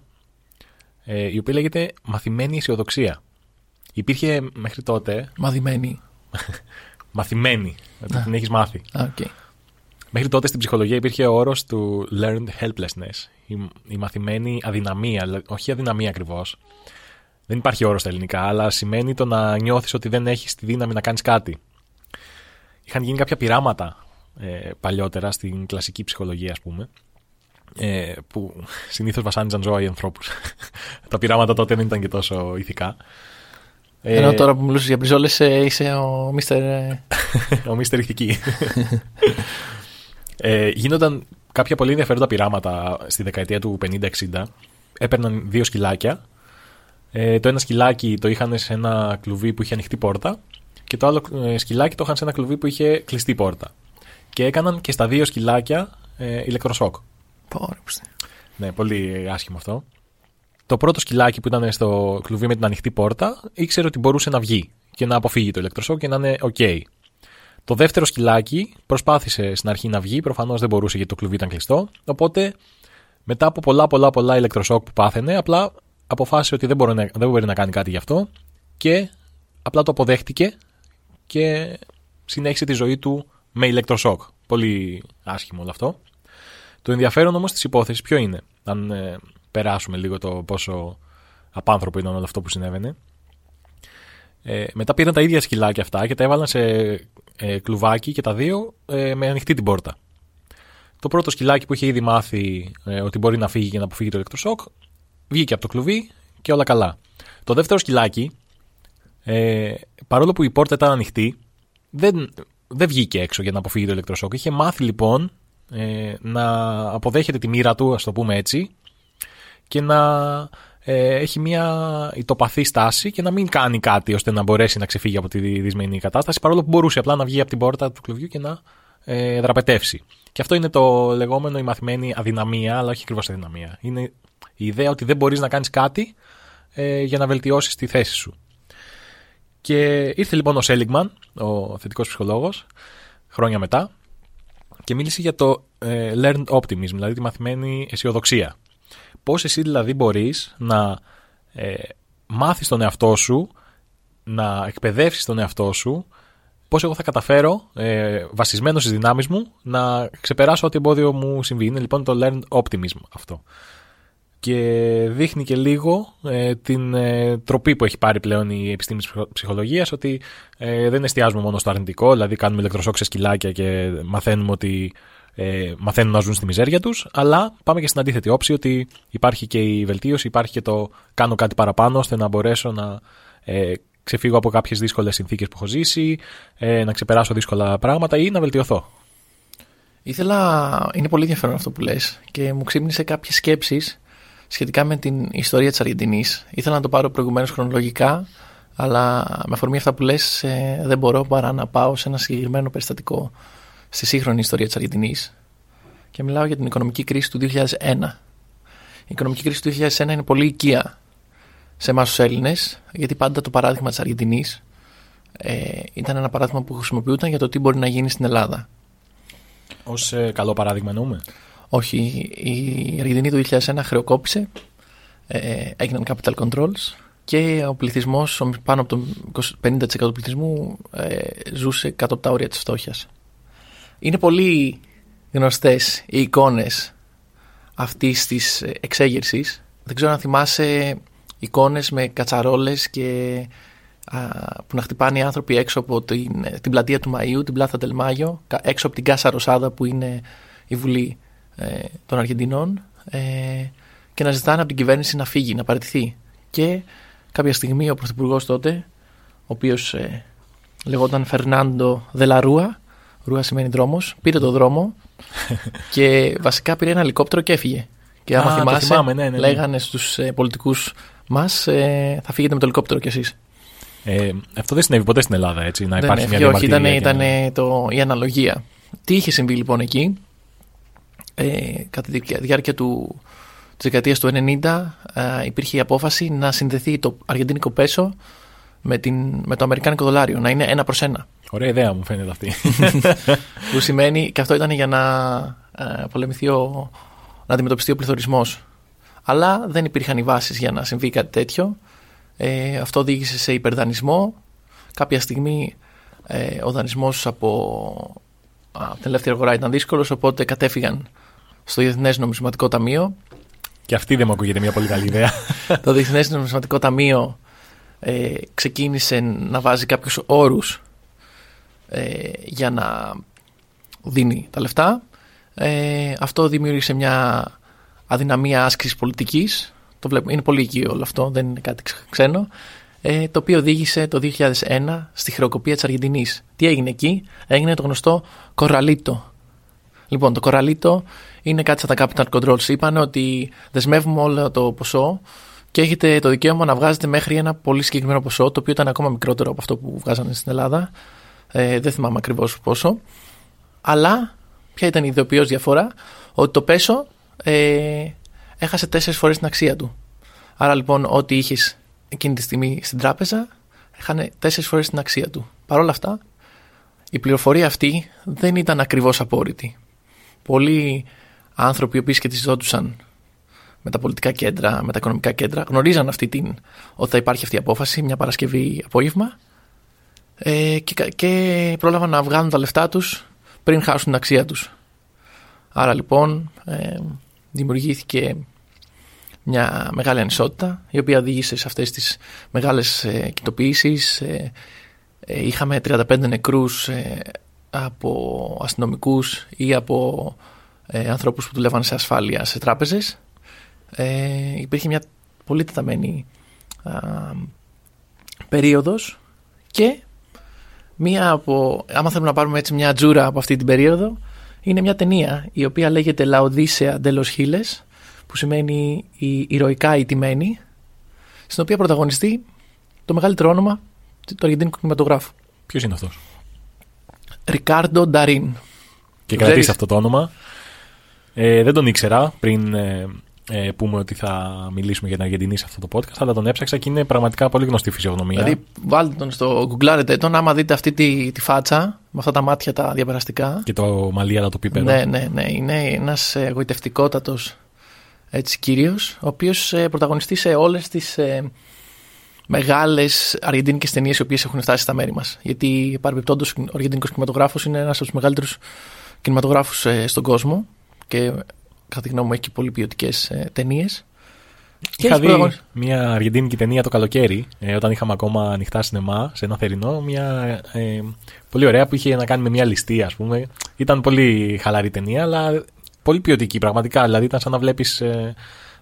ε, η οποία λέγεται μαθημένη αισιοδοξία. Υπήρχε μέχρι τότε Μαδημένη. [laughs] μαθημένη, ότι την έχεις μάθει. Α, οκ. Μέχρι τότε στην ψυχολογία υπήρχε ο όρος του learned helplessness, η, η μαθημένη αδυναμία, δηλαδή, όχι αδυναμία ακριβώς. Δεν υπάρχει όρος στα ελληνικά, αλλά σημαίνει το να νιώθεις ότι δεν έχεις τη δύναμη να κάνεις κάτι. Είχαν γίνει κάποια πειράματα ε, παλιότερα στην κλασική ψυχολογία, ας πούμε, ε, που συνήθως βασάνιζαν ζώα ή ανθρώπους. [laughs] Τα πειράματα τότε δεν ήταν και τόσο ηθικά. Ε, Ενώ τώρα που μιλούσες για μπριζόλες ε, είσαι ο Μίστερ... ε, [laughs] ο Μίστερ Ηθική. [laughs] ε, γίνονταν κάποια πολύ ενδιαφέροντα πειράματα στη δεκαετία του 50-60. Έπαιρναν δύο σκυλάκια. Ε, το ένα σκυλάκι το είχαν σε ένα κλουβί που είχε ανοιχτή πόρτα και το άλλο ε, σκυλάκι το είχαν σε ένα κλουβί που είχε κλειστή πόρτα. Και έκαναν και στα δύο σκυλάκια ε, ηλεκτροσόκ. Πω, ρε, πουστή. Ναι, πολύ άσχημο αυτό. Το πρώτο σκυλάκι που ήταν στο κλουβί με την ανοιχτή πόρτα ήξερε ότι μπορούσε να βγει και να αποφύγει το ηλεκτροσόκ και να είναι OK. Το δεύτερο σκυλάκι προσπάθησε στην αρχή να βγει, προφανώς δεν μπορούσε γιατί το κλουβί ήταν κλειστό. Οπότε μετά από πολλά πολλά πολλά ηλεκτροσόκ που πάθαινε, απλά αποφάσισε ότι δεν μπορεί να, δεν μπορεί να κάνει κάτι γι' αυτό και απλά το αποδέχτηκε και συνέχισε τη ζωή του με ηλεκτροσόκ. Πολύ άσχημο όλο αυτό. Το ενδιαφέρον όμως της υπόθεσης ποιο είναι, αν ε, περάσουμε λίγο το πόσο απάνθρωπο ήταν όλο αυτό που συνέβαινε. Ε, μετά πήραν τα ίδια σκυλάκια αυτά και τα έβαλαν σε ε, κλουβάκι και τα δύο ε, με ανοιχτή την πόρτα. Το πρώτο σκυλάκι που είχε ήδη μάθει ε, ότι μπορεί να φύγει και να αποφύγει το ηλεκτροσόκ, βγήκε από το κλουβί και όλα καλά. Το δεύτερο σκυλάκι, ε, παρόλο που η πόρτα ήταν ανοιχτή, δεν, δεν βγήκε έξω για να αποφύγει το ηλεκτροσόκ. Είχε μάθει λοιπόν ε, να αποδέχεται τη μοίρα του, ας το πούμε έτσι, και να ε, έχει μια ητοπαθή στάση και να μην κάνει κάτι ώστε να μπορέσει να ξεφύγει από τη δυσμενή κατάσταση, παρόλο που μπορούσε απλά να βγει από την πόρτα του κλουβιού και να ε, δραπετεύσει. Και αυτό είναι το λεγόμενο η μαθημένη αδυναμία, αλλά όχι ακριβώς αδυναμία. Είναι η ιδέα ότι δεν μπορείς να κάνεις κάτι ε, για να βελτιώσεις τη θέση σου. Και ήρθε λοιπόν ο Σέλιγμαν, ο θετικός ψυχολόγος, χρόνια μετά, και μίλησε για το ε, learned optimism, δηλαδή τη μαθημένη αισιοδοξία. Πώς εσύ δηλαδή μπορείς να ε, μάθεις τον εαυτό σου, να εκπαιδεύσεις τον εαυτό σου, πώς εγώ θα καταφέρω, ε, βασισμένο στις δυνάμεις μου, να ξεπεράσω ό,τι εμπόδιο μου συμβεί. Είναι λοιπόν το learned optimism αυτό. Και δείχνει και λίγο ε, την ε, τροπή που έχει πάρει πλέον η επιστήμη της ψυχολογίας, ότι ε, δεν εστιάζουμε μόνο στο αρνητικό, δηλαδή κάνουμε ηλεκτροσόκ σε σκυλάκια και μαθαίνουμε ότι ε, μαθαίνουν να ζουν στη μιζέρια τους, αλλά πάμε και στην αντίθετη όψη ότι υπάρχει και η βελτίωση, υπάρχει και το κάνω κάτι παραπάνω ώστε να μπορέσω να ε, ξεφύγω από κάποιες δύσκολες συνθήκες που έχω ζήσει, ε, να ξεπεράσω δύσκολα πράγματα ή να βελτιωθώ. Ήθελα, είναι πολύ ενδιαφέρον αυτό που λες και μου ξύπνησε κάποιες σκέψεις σχετικά με την ιστορία της Αργεντινής. Ήθελα να το πάρω προηγουμένως χρονολογικά, αλλά με αφορμή αυτά που λες ε, δεν μπορώ παρά να πάω σε ένα συγκεκριμένο περιστατικό στη σύγχρονη ιστορία της Αργεντινής και μιλάω για την οικονομική κρίση του 2001. Η οικονομική κρίση του 2001 είναι πολύ οικία σε εμάς τους Έλληνες, γιατί πάντα το παράδειγμα της Αργεντινής ε, ήταν ένα παράδειγμα που χρησιμοποιούταν για το τι μπορεί να γίνει στην Ελλάδα. Ω ε, καλό παράδειγμα εννοούμε. Όχι, η Αργεντινή το 2001 χρεοκόπησε, ε, έγιναν capital controls και ο πληθυσμός, πάνω από το 50% του πληθυσμού, ε, ζούσε κάτω από τα όρια της φτώχειας. Είναι πολύ γνωστές οι εικόνες αυτής της εξέγερσης. Δεν ξέρω αν θυμάσαι εικόνες με κατσαρόλες και α, που να χτυπάνε οι άνθρωποι έξω από την, την πλατεία του Μαΐου, την Πλάθα Τελμάγιο, έξω από την Κάσα Ροσάδα που είναι η Βουλή ε, των Αργεντινών ε, και να ζητάνε από την κυβέρνηση να φύγει, να παραιτηθεί. Και κάποια στιγμή ο Πρωθυπουργός τότε, ο οποίος ε, λεγόταν Φερνάντο Δελαρούα, Ρούα σημαίνει δρόμος, πήρε το δρόμο [laughs] και βασικά πήρε ένα ελικόπτερο και έφυγε. Και άμα Α, το θυμάσαι, θυμάμαι, ναι, ναι, ναι. λέγανε στους ε, πολιτικούς μας, ε, θα φύγετε με το ελικόπτερο κι εσείς. Ε, αυτό δεν συνέβη ποτέ στην Ελλάδα, έτσι, να Δεν υπάρχει μια έφυγε, όχι, ήταν, διαμαρτυρία. και ήταν το, η αναλογία. Τι είχε συμβεί λοιπόν εκεί, ε, κατά τη διάρκεια του, της δεκαετίας του 90 ε, υπήρχε η απόφαση να συνδεθεί το αργεντίνικο πέσο με, την, με το αμερικάνικο δολάριο, να είναι ένα προς ένα. Ωραία ιδέα μου φαίνεται αυτή. [laughs] που σημαίνει, και αυτό ήταν για να ε, πολεμηθεί ο, να αντιμετωπιστεί ο πληθωρισμός. Αλλά δεν υπήρχαν οι βάσεις για να συμβεί κάτι τέτοιο. Ε, αυτό οδήγησε σε υπερδανισμό. Κάποια στιγμή ε, ο δανεισμός από, από την ελεύθερη αγορά ήταν δύσκολος, οπότε κατέφυγαν στο Διεθνές Νομισματικό Ταμείο. και αυτή δεν μου ακούγεται μια πολύ καλή ιδέα. Το Διεθνές Νομισματικό Ταμείο ε, ξεκίνησε να βάζει κάποιους όρους ε, για να δίνει τα λεφτά. Ε, αυτό δημιούργησε μια αδυναμία άσκησης πολιτικής. Το βλέπουμε, είναι πολύ οικείο όλο αυτό, δεν είναι κάτι ξε- ξένο. Ε, το οποίο οδήγησε το 2001 στη χρεοκοπία της Αργεντινής. Τι έγινε εκεί; Έγινε το γνωστό κοραλίτο. Λοιπόν, το κοραλίτο είναι κάτι σαν τα capital controls. Είπαν ότι δεσμεύουμε όλο το ποσό και έχετε το δικαίωμα να βγάζετε μέχρι ένα πολύ συγκεκριμένο ποσό, το οποίο ήταν ακόμα μικρότερο από αυτό που βγάζανε στην Ελλάδα. Ε, δεν θυμάμαι ακριβώς πόσο. Αλλά ποια ήταν η ιδεοποιώ διαφορά, ότι το πέσο ε, έχασε τέσσερις φορές την αξία του. Άρα λοιπόν, ό,τι είχες εκείνη τη στιγμή στην τράπεζα, έχανε τέσσερις φορές την αξία του. Παρ' όλα αυτά, η πληροφορία αυτή δεν ήταν ακριβώς απόρριτη. Πολλοί άνθρωποι οι οποίοι σχετιζόντουσαν με τα πολιτικά κέντρα, με τα οικονομικά κέντρα, γνωρίζαν αυτή την, ότι θα υπάρχει αυτή η απόφαση μια Παρασκευή απόγευμα ε, και, κα- και πρόλαβαν να βγάλουν τα λεφτά τους πριν χάσουν την αξία τους. Άρα λοιπόν ε, δημιουργήθηκε μια μεγάλη ανισότητα η οποία οδήγησε σε αυτές τις μεγάλες ε, κοιτοποιήσεις. Ε, ε, είχαμε 35 νεκρούς ε, από αστυνομικούς ή από ε, ανθρώπους που δουλεύαν σε ασφάλεια σε τράπεζες. Ε, υπήρχε μια πολύ τεταμένη α, περίοδος και μία από, άμα θέλουμε να πάρουμε έτσι μια τζούρα από αυτή την περίοδο είναι μια ταινία η οποία λέγεται La Odisea de los Giles που σημαίνει η ηρωικά ηττημένη στην οποία πρωταγωνιστεί το μεγαλύτερο όνομα του αργεντίνικου κινηματογράφου Ποιος είναι αυτός; Ρικάρντο Νταρίν Και Το κρατήσει ξέρεις; αυτό το όνομα. Ε, δεν τον ήξερα πριν ε, ε, πούμε ότι θα μιλήσουμε για την Αργεντινή σε αυτό το podcast, αλλά τον έψαξα και είναι πραγματικά πολύ γνωστή φυσιογνωμία. Δηλαδή, βάλτε τον στο γκουγκλάρετε τον. Άμα δείτε αυτή τη, τη φάτσα, με αυτά τα μάτια τα διαπεραστικά. Και το μαλλί αλλά το πίπεδο. Ναι, ναι, ναι. Είναι ένας εγωιτευτικότατο έτσι κύριος, ο οποίος πρωταγωνιστεί σε όλες τις ε, μεγάλες αργεντίνικες ταινίες οι οποίες έχουν φτάσει στα μέρη μας. Γιατί παρεμπιπτόντως ο αργεντίνικος κινηματογράφος είναι ένας από τους μεγαλύτερους κινηματογράφους ε, στον κόσμο και κατά τη γνώμη μου έχει και πολύ ποιοτικές ε, ταινίες. Είχα δει μια αργεντίνικη ταινία το καλοκαίρι, ε, όταν είχαμε ακόμα ανοιχτά σινεμά, σε ένα θερινό. Μια ε, πολύ ωραία που είχε να κάνει με μια ληστεία, ας πούμε. Ήταν πολύ χαλαρή ταινία, αλλά πολύ ποιοτική πραγματικά. Δηλαδή ήταν σαν να βλέπεις ε,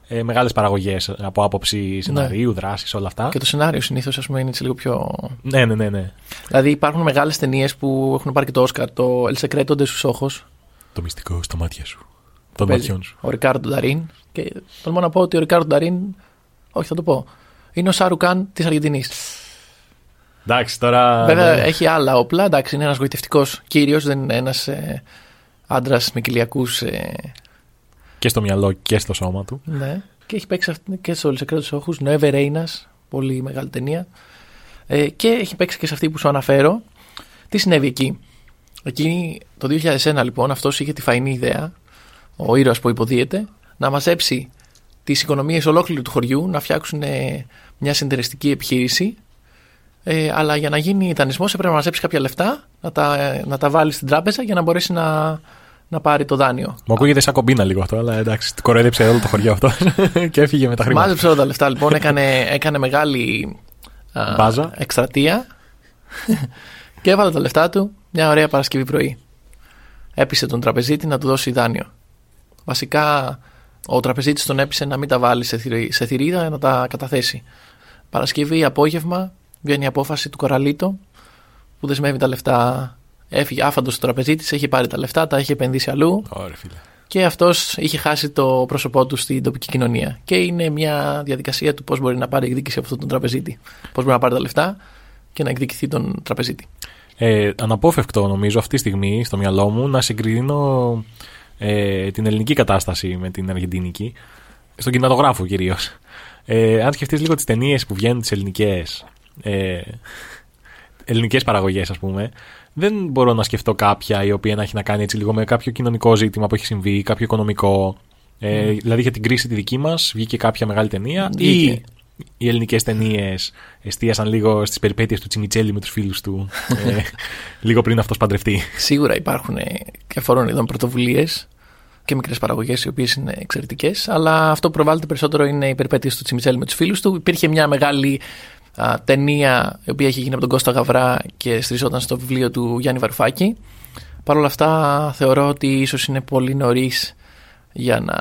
ε, μεγάλες παραγωγές από άποψη σεναρίου, δράσης, όλα αυτά. Και το σενάριο συνήθως είναι έτσι λίγο πιο. Ναι, ναι, ναι. ναι. Δηλαδή υπάρχουν μεγάλες ταινίες που έχουν πάρει και το Όσκαρ. Το El Secreto de sus Ojos. Το μυστικό στα μάτια σου. Των παίζει ματιών σου. Ο Ρικάρντο Νταρίν. Και τολμώ να πω ότι ο Ρικάρντο Νταρίν. Όχι, θα το πω. Είναι ο Σάρουκαν της Αργεντινής. Εντάξει, τώρα. Βέβαια ναι. έχει άλλα όπλα. Εντάξει, είναι ένας γοητευτικός κύριος, δεν είναι ένας ε, άντρας με κοιλιακούς. Ε, Και στο μυαλό και στο σώμα του. ναι. Και έχει παίξει αυτή- και στο Secret του Όχους. Νόεβε Ρέινα. Πολύ μεγάλη ταινία. Ε, και έχει παίξει και σε αυτή που σου αναφέρω. Τι συνέβη εκεί; Εκεί το 2001 λοιπόν αυτός είχε τη φαϊνή ιδέα, ο ήρωας που υποδίεται, να μαζέψει τις οικονομίες ολόκληρου του χωριού, να φτιάξουν ε, μια συνεταιριστική επιχείρηση. Ε, αλλά για να γίνει δανεισμό έπρεπε να μαζέψει κάποια λεφτά, να τα, ε, να τα βάλει στην τράπεζα για να μπορέσει να, να πάρει το δάνειο. Μου ακούγεται σαν κομπίνα λίγο αυτό, αλλά εντάξει, κοροϊδέψε όλο το χωριό αυτό [laughs] και έφυγε με τα χρήματα. Μάζεψε όλα τα λεφτά λοιπόν, έκανε, έκανε μεγάλη α, Μπάζα. εκστρατεία και έβαλε τα λεφτά του μια ωραία Παρασκευή πρωί. Έπεισε τον τραπεζίτη να του δώσει δάνειο. Βασικά ο τραπεζίτης τον έπεισε να μην τα βάλει σε, θηρι- σε θηρίδα, να τα καταθέσει. Παρασκευή απόγευμα βγαίνει η απόφαση του Κοραλίτο που δεσμεύει τα λεφτά. Έφυγε άφαντος ο τραπεζίτης, έχει πάρει τα λεφτά, τα έχει επενδύσει αλλού Ωραία, φίλε. και αυτός είχε χάσει το πρόσωπό του στην τοπική κοινωνία. Και είναι μια διαδικασία του πώς μπορεί να πάρει εκδίκηση από αυτόν τον τραπεζίτη. Πώς μπορεί να πάρει τα λεφτά και να εκδικηθεί τον τραπεζίτη. Ε, αναπόφευκτο νομίζω αυτή τη στιγμή στο μυαλό μου να συγκρίνω ε, την ελληνική κατάσταση με την αργεντινική. Στον κινηματογράφο κυρίως. Ε, αν σκεφτείς λίγο τις ταινίες που βγαίνουν τις ελληνικές. Ε, ελληνικές παραγωγές ας πούμε δεν μπορώ να σκεφτώ κάποια η οποία να έχει να κάνει έτσι λίγο με κάποιο κοινωνικό ζήτημα που έχει συμβεί, κάποιο οικονομικό ε, δηλαδή για την κρίση τη δική μας βγήκε κάποια μεγάλη ταινία ή Βγήκε. Οι ελληνικές ταινίες εστίασαν λίγο στις περιπέτειες του Τσιμιτσέλη με τους φίλους του ε, [laughs] λίγο πριν αυτός παντρευτεί Σίγουρα υπάρχουν διαφορών ειδών πρωτοβουλίες και μικρές παραγωγές οι οποίες είναι εξαιρετικές, αλλά αυτό που προβάλλεται περισσότερο είναι οι περιπέτειες του Τσιμιτσέλη με τους φίλους του. Υπήρχε μια μεγάλη α, ταινία η οποία είχε γίνει από τον Κώστα Γαβρά και στηριζόταν στο βιβλίο του Γιάννη Βαρουφάκη. Παρ' όλα αυτά θεωρώ ότι ίσως είναι πολύ νωρίς για να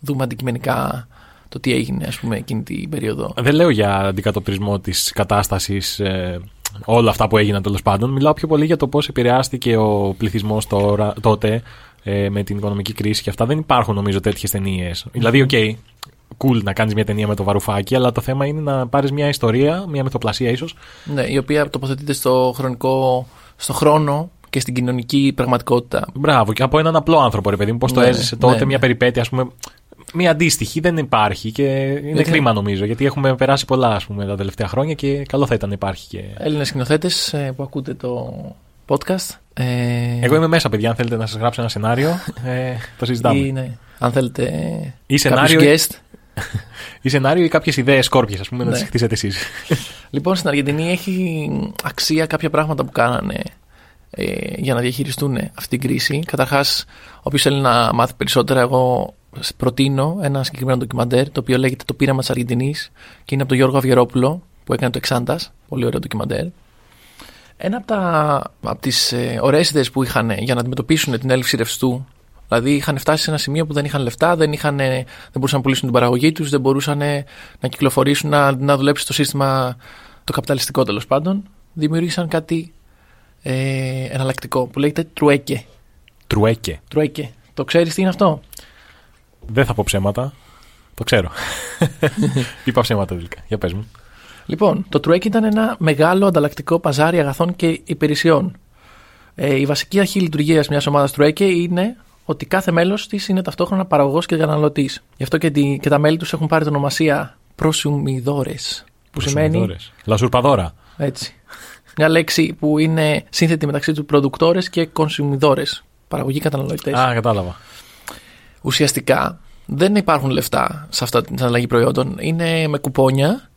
δούμε αντικειμενικά το τι έγινε ας πούμε εκείνη την περίοδο. Δεν λέω για αντικατοπτρισμό της κατάστασης, ε, όλα αυτά που έγιναν τέλος πάντων. Μιλάω πιο πολύ για το πώς επηρεάστηκε ο πληθυσμός τότε ε, με την οικονομική κρίση και αυτά. Δεν υπάρχουν νομίζω τέτοιες ταινίες. Δηλαδή, OK, cool να κάνεις μια ταινία με το Βαρουφάκη, αλλά το θέμα είναι να πάρεις μια ιστορία, μια μυθοπλασία ίσως. Ναι, η οποία τοποθετείται στο χρονικό, στο χρόνο και στην κοινωνική πραγματικότητα. Μπράβο, και από έναν απλό άνθρωπο, ρε παιδί μου, πώς το Ναι, έζησε τότε, ναι, μια ναι. περιπέτεια, ας πούμε. Μια αντίστοιχη δεν υπάρχει και είναι Δεν- κρίμα νομίζω γιατί έχουμε περάσει πολλά ας πούμε, τα τελευταία χρόνια και καλό θα ήταν να υπάρχει και. Έλληνες σκηνοθέτες ε, που ακούτε το podcast. Ε, Εγώ είμαι μέσα, παιδιά. Αν θέλετε να σας γράψω ένα σενάριο, ε, το συζητάμε. ή, ναι, αν θέλετε Ή κάποιους σενάριο, guest. [laughs] ή σενάριο ή κάποιες ιδέες σκόρπιες, ας πούμε, να Ναι. τι χτίσετε εσείς. Λοιπόν, στην Αργεντινή έχει αξία κάποια πράγματα που κάνανε ε, για να διαχειριστούν αυτή την κρίση. Καταρχάς, όποιος θέλει να μάθει περισσότερα, εγώ προτείνω ένα συγκεκριμένο ντοκιμαντέρ το οποίο λέγεται Το πείραμα της Αργεντινής και είναι από τον Γιώργο Αβγερόπουλο που έκανε το Εξάντας. Πολύ ωραίο ντοκιμαντέρ. Ένα από, τα, από τις ε, ωραίες ιδέες που είχαν για να αντιμετωπίσουν την έλλειψη ρευστού Δηλαδή είχαν φτάσει σε ένα σημείο που δεν είχαν λεφτά, δεν, είχαν, ε, δεν μπορούσαν να πουλήσουν την παραγωγή τους, δεν μπορούσαν ε, να κυκλοφορήσουν, να, να δουλέψει το σύστημα το καπιταλιστικό τέλος πάντων. Δημιούργησαν κάτι ε, εναλλακτικό που λέγεται τρουέκε. Τρουέκε. Τρουέκε. Το ξέρεις τι είναι αυτό; Δεν θα πω ψέματα. Το ξέρω. [laughs] Είπα ψέματα τελικά. Για πες μου. Λοιπόν, το Τρουέκι ήταν ένα μεγάλο ανταλλακτικό παζάρι αγαθών και υπηρεσιών. Ε, η βασική αρχή λειτουργίας μιας ομάδας Τρουέκε είναι ότι κάθε μέλος της είναι ταυτόχρονα παραγωγός και καταναλωτής. Γι' αυτό και, τη- και τα μέλη τους έχουν πάρει την ονομασία προσουμιδόρες. Που σημαίνει Προσουμιδόρες. Λασουρπαδόρα. έτσι. Μια λέξη που είναι σύνθετη μεταξύ του προδουκτόρε και κονσουμιδόρε. Παραγωγή καταναλωτές. Α, κατάλαβα. Ουσιαστικά δεν υπάρχουν λεφτά σε αυτά την ανταλλαγή προϊόντων. Είναι με κουπόνια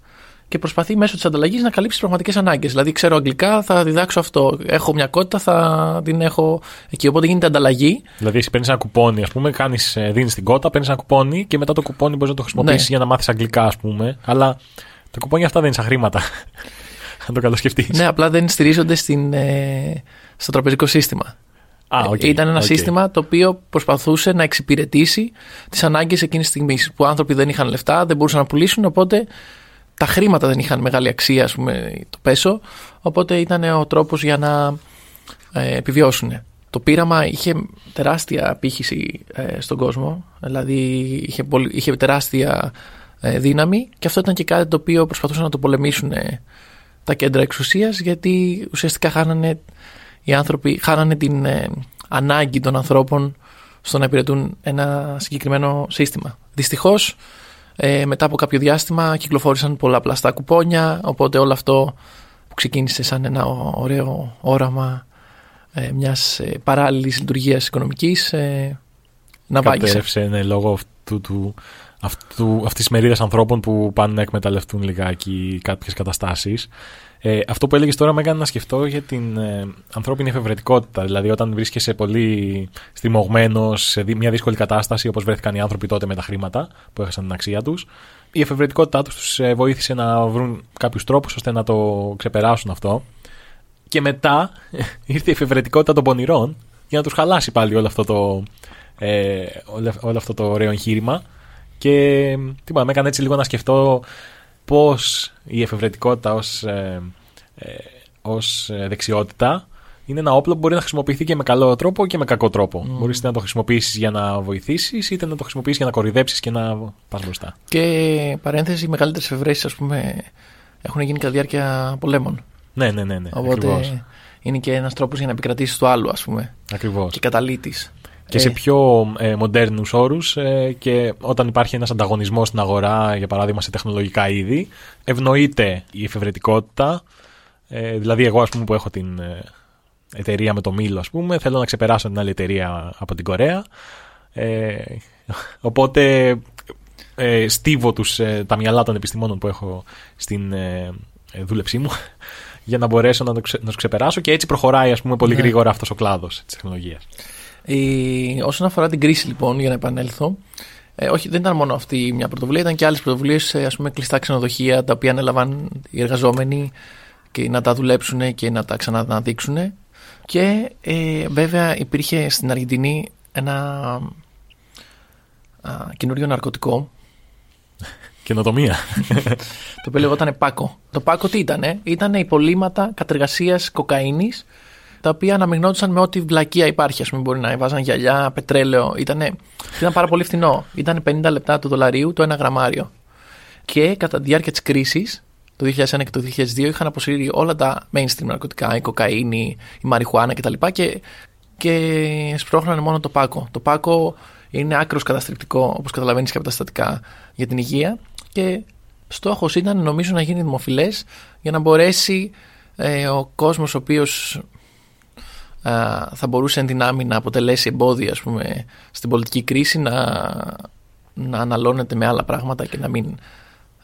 και προσπαθεί μέσω της ανταλλαγής να καλύψει τις πραγματικές ανάγκες. Δηλαδή, ξέρω αγγλικά, θα διδάξω αυτό. Έχω μια κότα, θα την έχω εκεί. Οπότε γίνεται ανταλλαγή. Δηλαδή, εσύ παίρνεις ένα κουπόνι, ας πούμε, δίνεις την κότα, παίρνεις ένα κουπόνι και μετά το κουπόνι μπορείς να το χρησιμοποιήσεις Ναι. για να μάθεις αγγλικά, ας πούμε. Αλλά τα κουπόνια αυτά δεν είναι σαν χρήματα. [laughs] Αν το καλοσκεφτείς. Ναι, απλά δεν στηρίζονται στην, ε, στο τραπεζικό σύστημα. Α, Ε, οκ, Ήταν ένα οκ. σύστημα το οποίο προσπαθούσε να εξυπηρετήσει τις ανάγκες εκείνης της στιγμής. Που άνθρωποι δεν είχαν λεφτά, δεν μπορούσαν να πουλήσουν, οπότε τα χρήματα δεν είχαν μεγάλη αξία, ας πούμε, το πέσο. Οπότε ήταν ο τρόπος για να ε, επιβιώσουν. Το πείραμα είχε τεράστια απήχηση ε, στον κόσμο, δηλαδή είχε, πολύ, είχε τεράστια ε, δύναμη και αυτό ήταν και κάτι το οποίο προσπαθούσαν να το πολεμήσουν ε, τα κέντρα εξουσίας γιατί ουσιαστικά χάνανε οι άνθρωποι χάνανε την ε, ανάγκη των ανθρώπων στο να υπηρετούν ένα συγκεκριμένο σύστημα. Δυστυχώς ε, μετά από κάποιο διάστημα κυκλοφόρησαν πολλαπλαστά κουπόνια οπότε όλο αυτό που ξεκίνησε σαν ένα ω- ωραίο όραμα ε, μιας ε, παράλληλης λειτουργίας οικονομικής ε, να βάγισε. Κατέρευσε ναι, λόγω αυτού του αυτού, αυτής της μερίδας ανθρώπων που πάνε να εκμεταλλευτούν λιγάκι κάποιες καταστάσεις. Ε, αυτό που έλεγες τώρα με έκανε να σκεφτώ για την ε, ανθρώπινη εφευρετικότητα. Δηλαδή, όταν βρίσκεσαι πολύ στριμωγμένος σε δι- μια δύσκολη κατάσταση, όπως βρέθηκαν οι άνθρωποι τότε με τα χρήματα που έχασαν την αξία τους, η εφευρετικότητά τους τους ε, βοήθησε να βρουν κάποιους τρόπους ώστε να το ξεπεράσουν αυτό. Και μετά [laughs] ήρθε η εφευρετικότητα των πονηρών για να τους χαλάσει πάλι όλο αυτό το, ε, όλο, όλο αυτό το ωραίο εγχείρημα. Και τίποτα, με έκανε έτσι λίγο να σκεφτώ πώς η εφευρετικότητα ως, ε, ε, ως ε, δεξιότητα είναι ένα όπλο που μπορεί να χρησιμοποιηθεί και με καλό τρόπο και με κακό τρόπο. Mm. Μπορείς είτε να το χρησιμοποιήσεις για να βοηθήσεις είτε να το χρησιμοποιήσεις για να κορυδέψεις και να πας μπροστά. Και παρένθεση, οι μεγαλύτερες εφευρέσεις, ας πούμε, έχουν γίνει κατά διάρκεια πολέμων. Ναι, ναι, ναι. ναι Οπότε ακριβώς. είναι και ένας τρόπος για να επικρατήσεις το άλλο, ας πούμε. ακριβώς. Και καταλήτης. Και σε πιο ε, μοντέρνους όρους ε, και όταν υπάρχει ένας ανταγωνισμός στην αγορά, για παράδειγμα σε τεχνολογικά είδη, ευνοείται η εφευρετικότητα. Ε, δηλαδή εγώ ας πούμε που έχω την ε, εταιρεία με το μήλο ας πούμε, θέλω να ξεπεράσω την άλλη εταιρεία από την Κορέα. Ε, οπότε ε, στίβω τους, ε, τα μυαλά των επιστημόνων που έχω στην ε, ε, δούλεψή μου για να μπορέσω να, το ξε, να τους ξεπεράσω και έτσι προχωράει ας πούμε πολύ Ναι. γρήγορα αυτός ο κλάδος της τεχνολογίας. Η, όσον αφορά την κρίση, λοιπόν, για να επανέλθω, ε, όχι, δεν ήταν μόνο αυτή μια πρωτοβουλία, ήταν και άλλες πρωτοβουλίες, ας πούμε, κλειστά ξενοδοχεία, τα οποία ανέλαβαν οι εργαζόμενοι και να τα δουλέψουν και να τα ξαναδείξουν. Και ε, βέβαια υπήρχε στην Αργεντινή ένα α, καινούριο ναρκωτικό Καινοτομία. [laughs] το οποίο λεγόταν Πάκο. Το Πάκο τι ήταν, ήταν υπολείμματα κατεργασίας κοκαίνης, τα οποία αναμειγνώντουσαν με ό,τι βλακεία υπάρχει. Α πούμε, μπορεί να βάζαν γυαλιά, πετρέλαιο. Ήτανε, ήταν πάρα πολύ φθηνό. Ήταν 50 λεπτά του δολαρίου το ένα γραμμάριο. Και κατά τη διάρκεια της κρίσης, το 2001 και το 2002, είχαν αποσύρει όλα τα mainstream ναρκωτικά, η κοκαίνη, η μαριχουάνα κτλ. Και, και σπρώχνανε μόνο το Πάκο. Το Πάκο είναι άκρος καταστρεπτικό, όπως καταλαβαίνεις και από τα στατικά, για την υγεία. Και στόχος ήταν νομίζω να γίνει δημοφιλές για να μπορέσει ε, ο κόσμος ο οποίος α, θα μπορούσε εν δυνάμει να αποτελέσει εμπόδια ας πούμε, στην πολιτική κρίση να, να αναλώνεται με άλλα πράγματα και να μην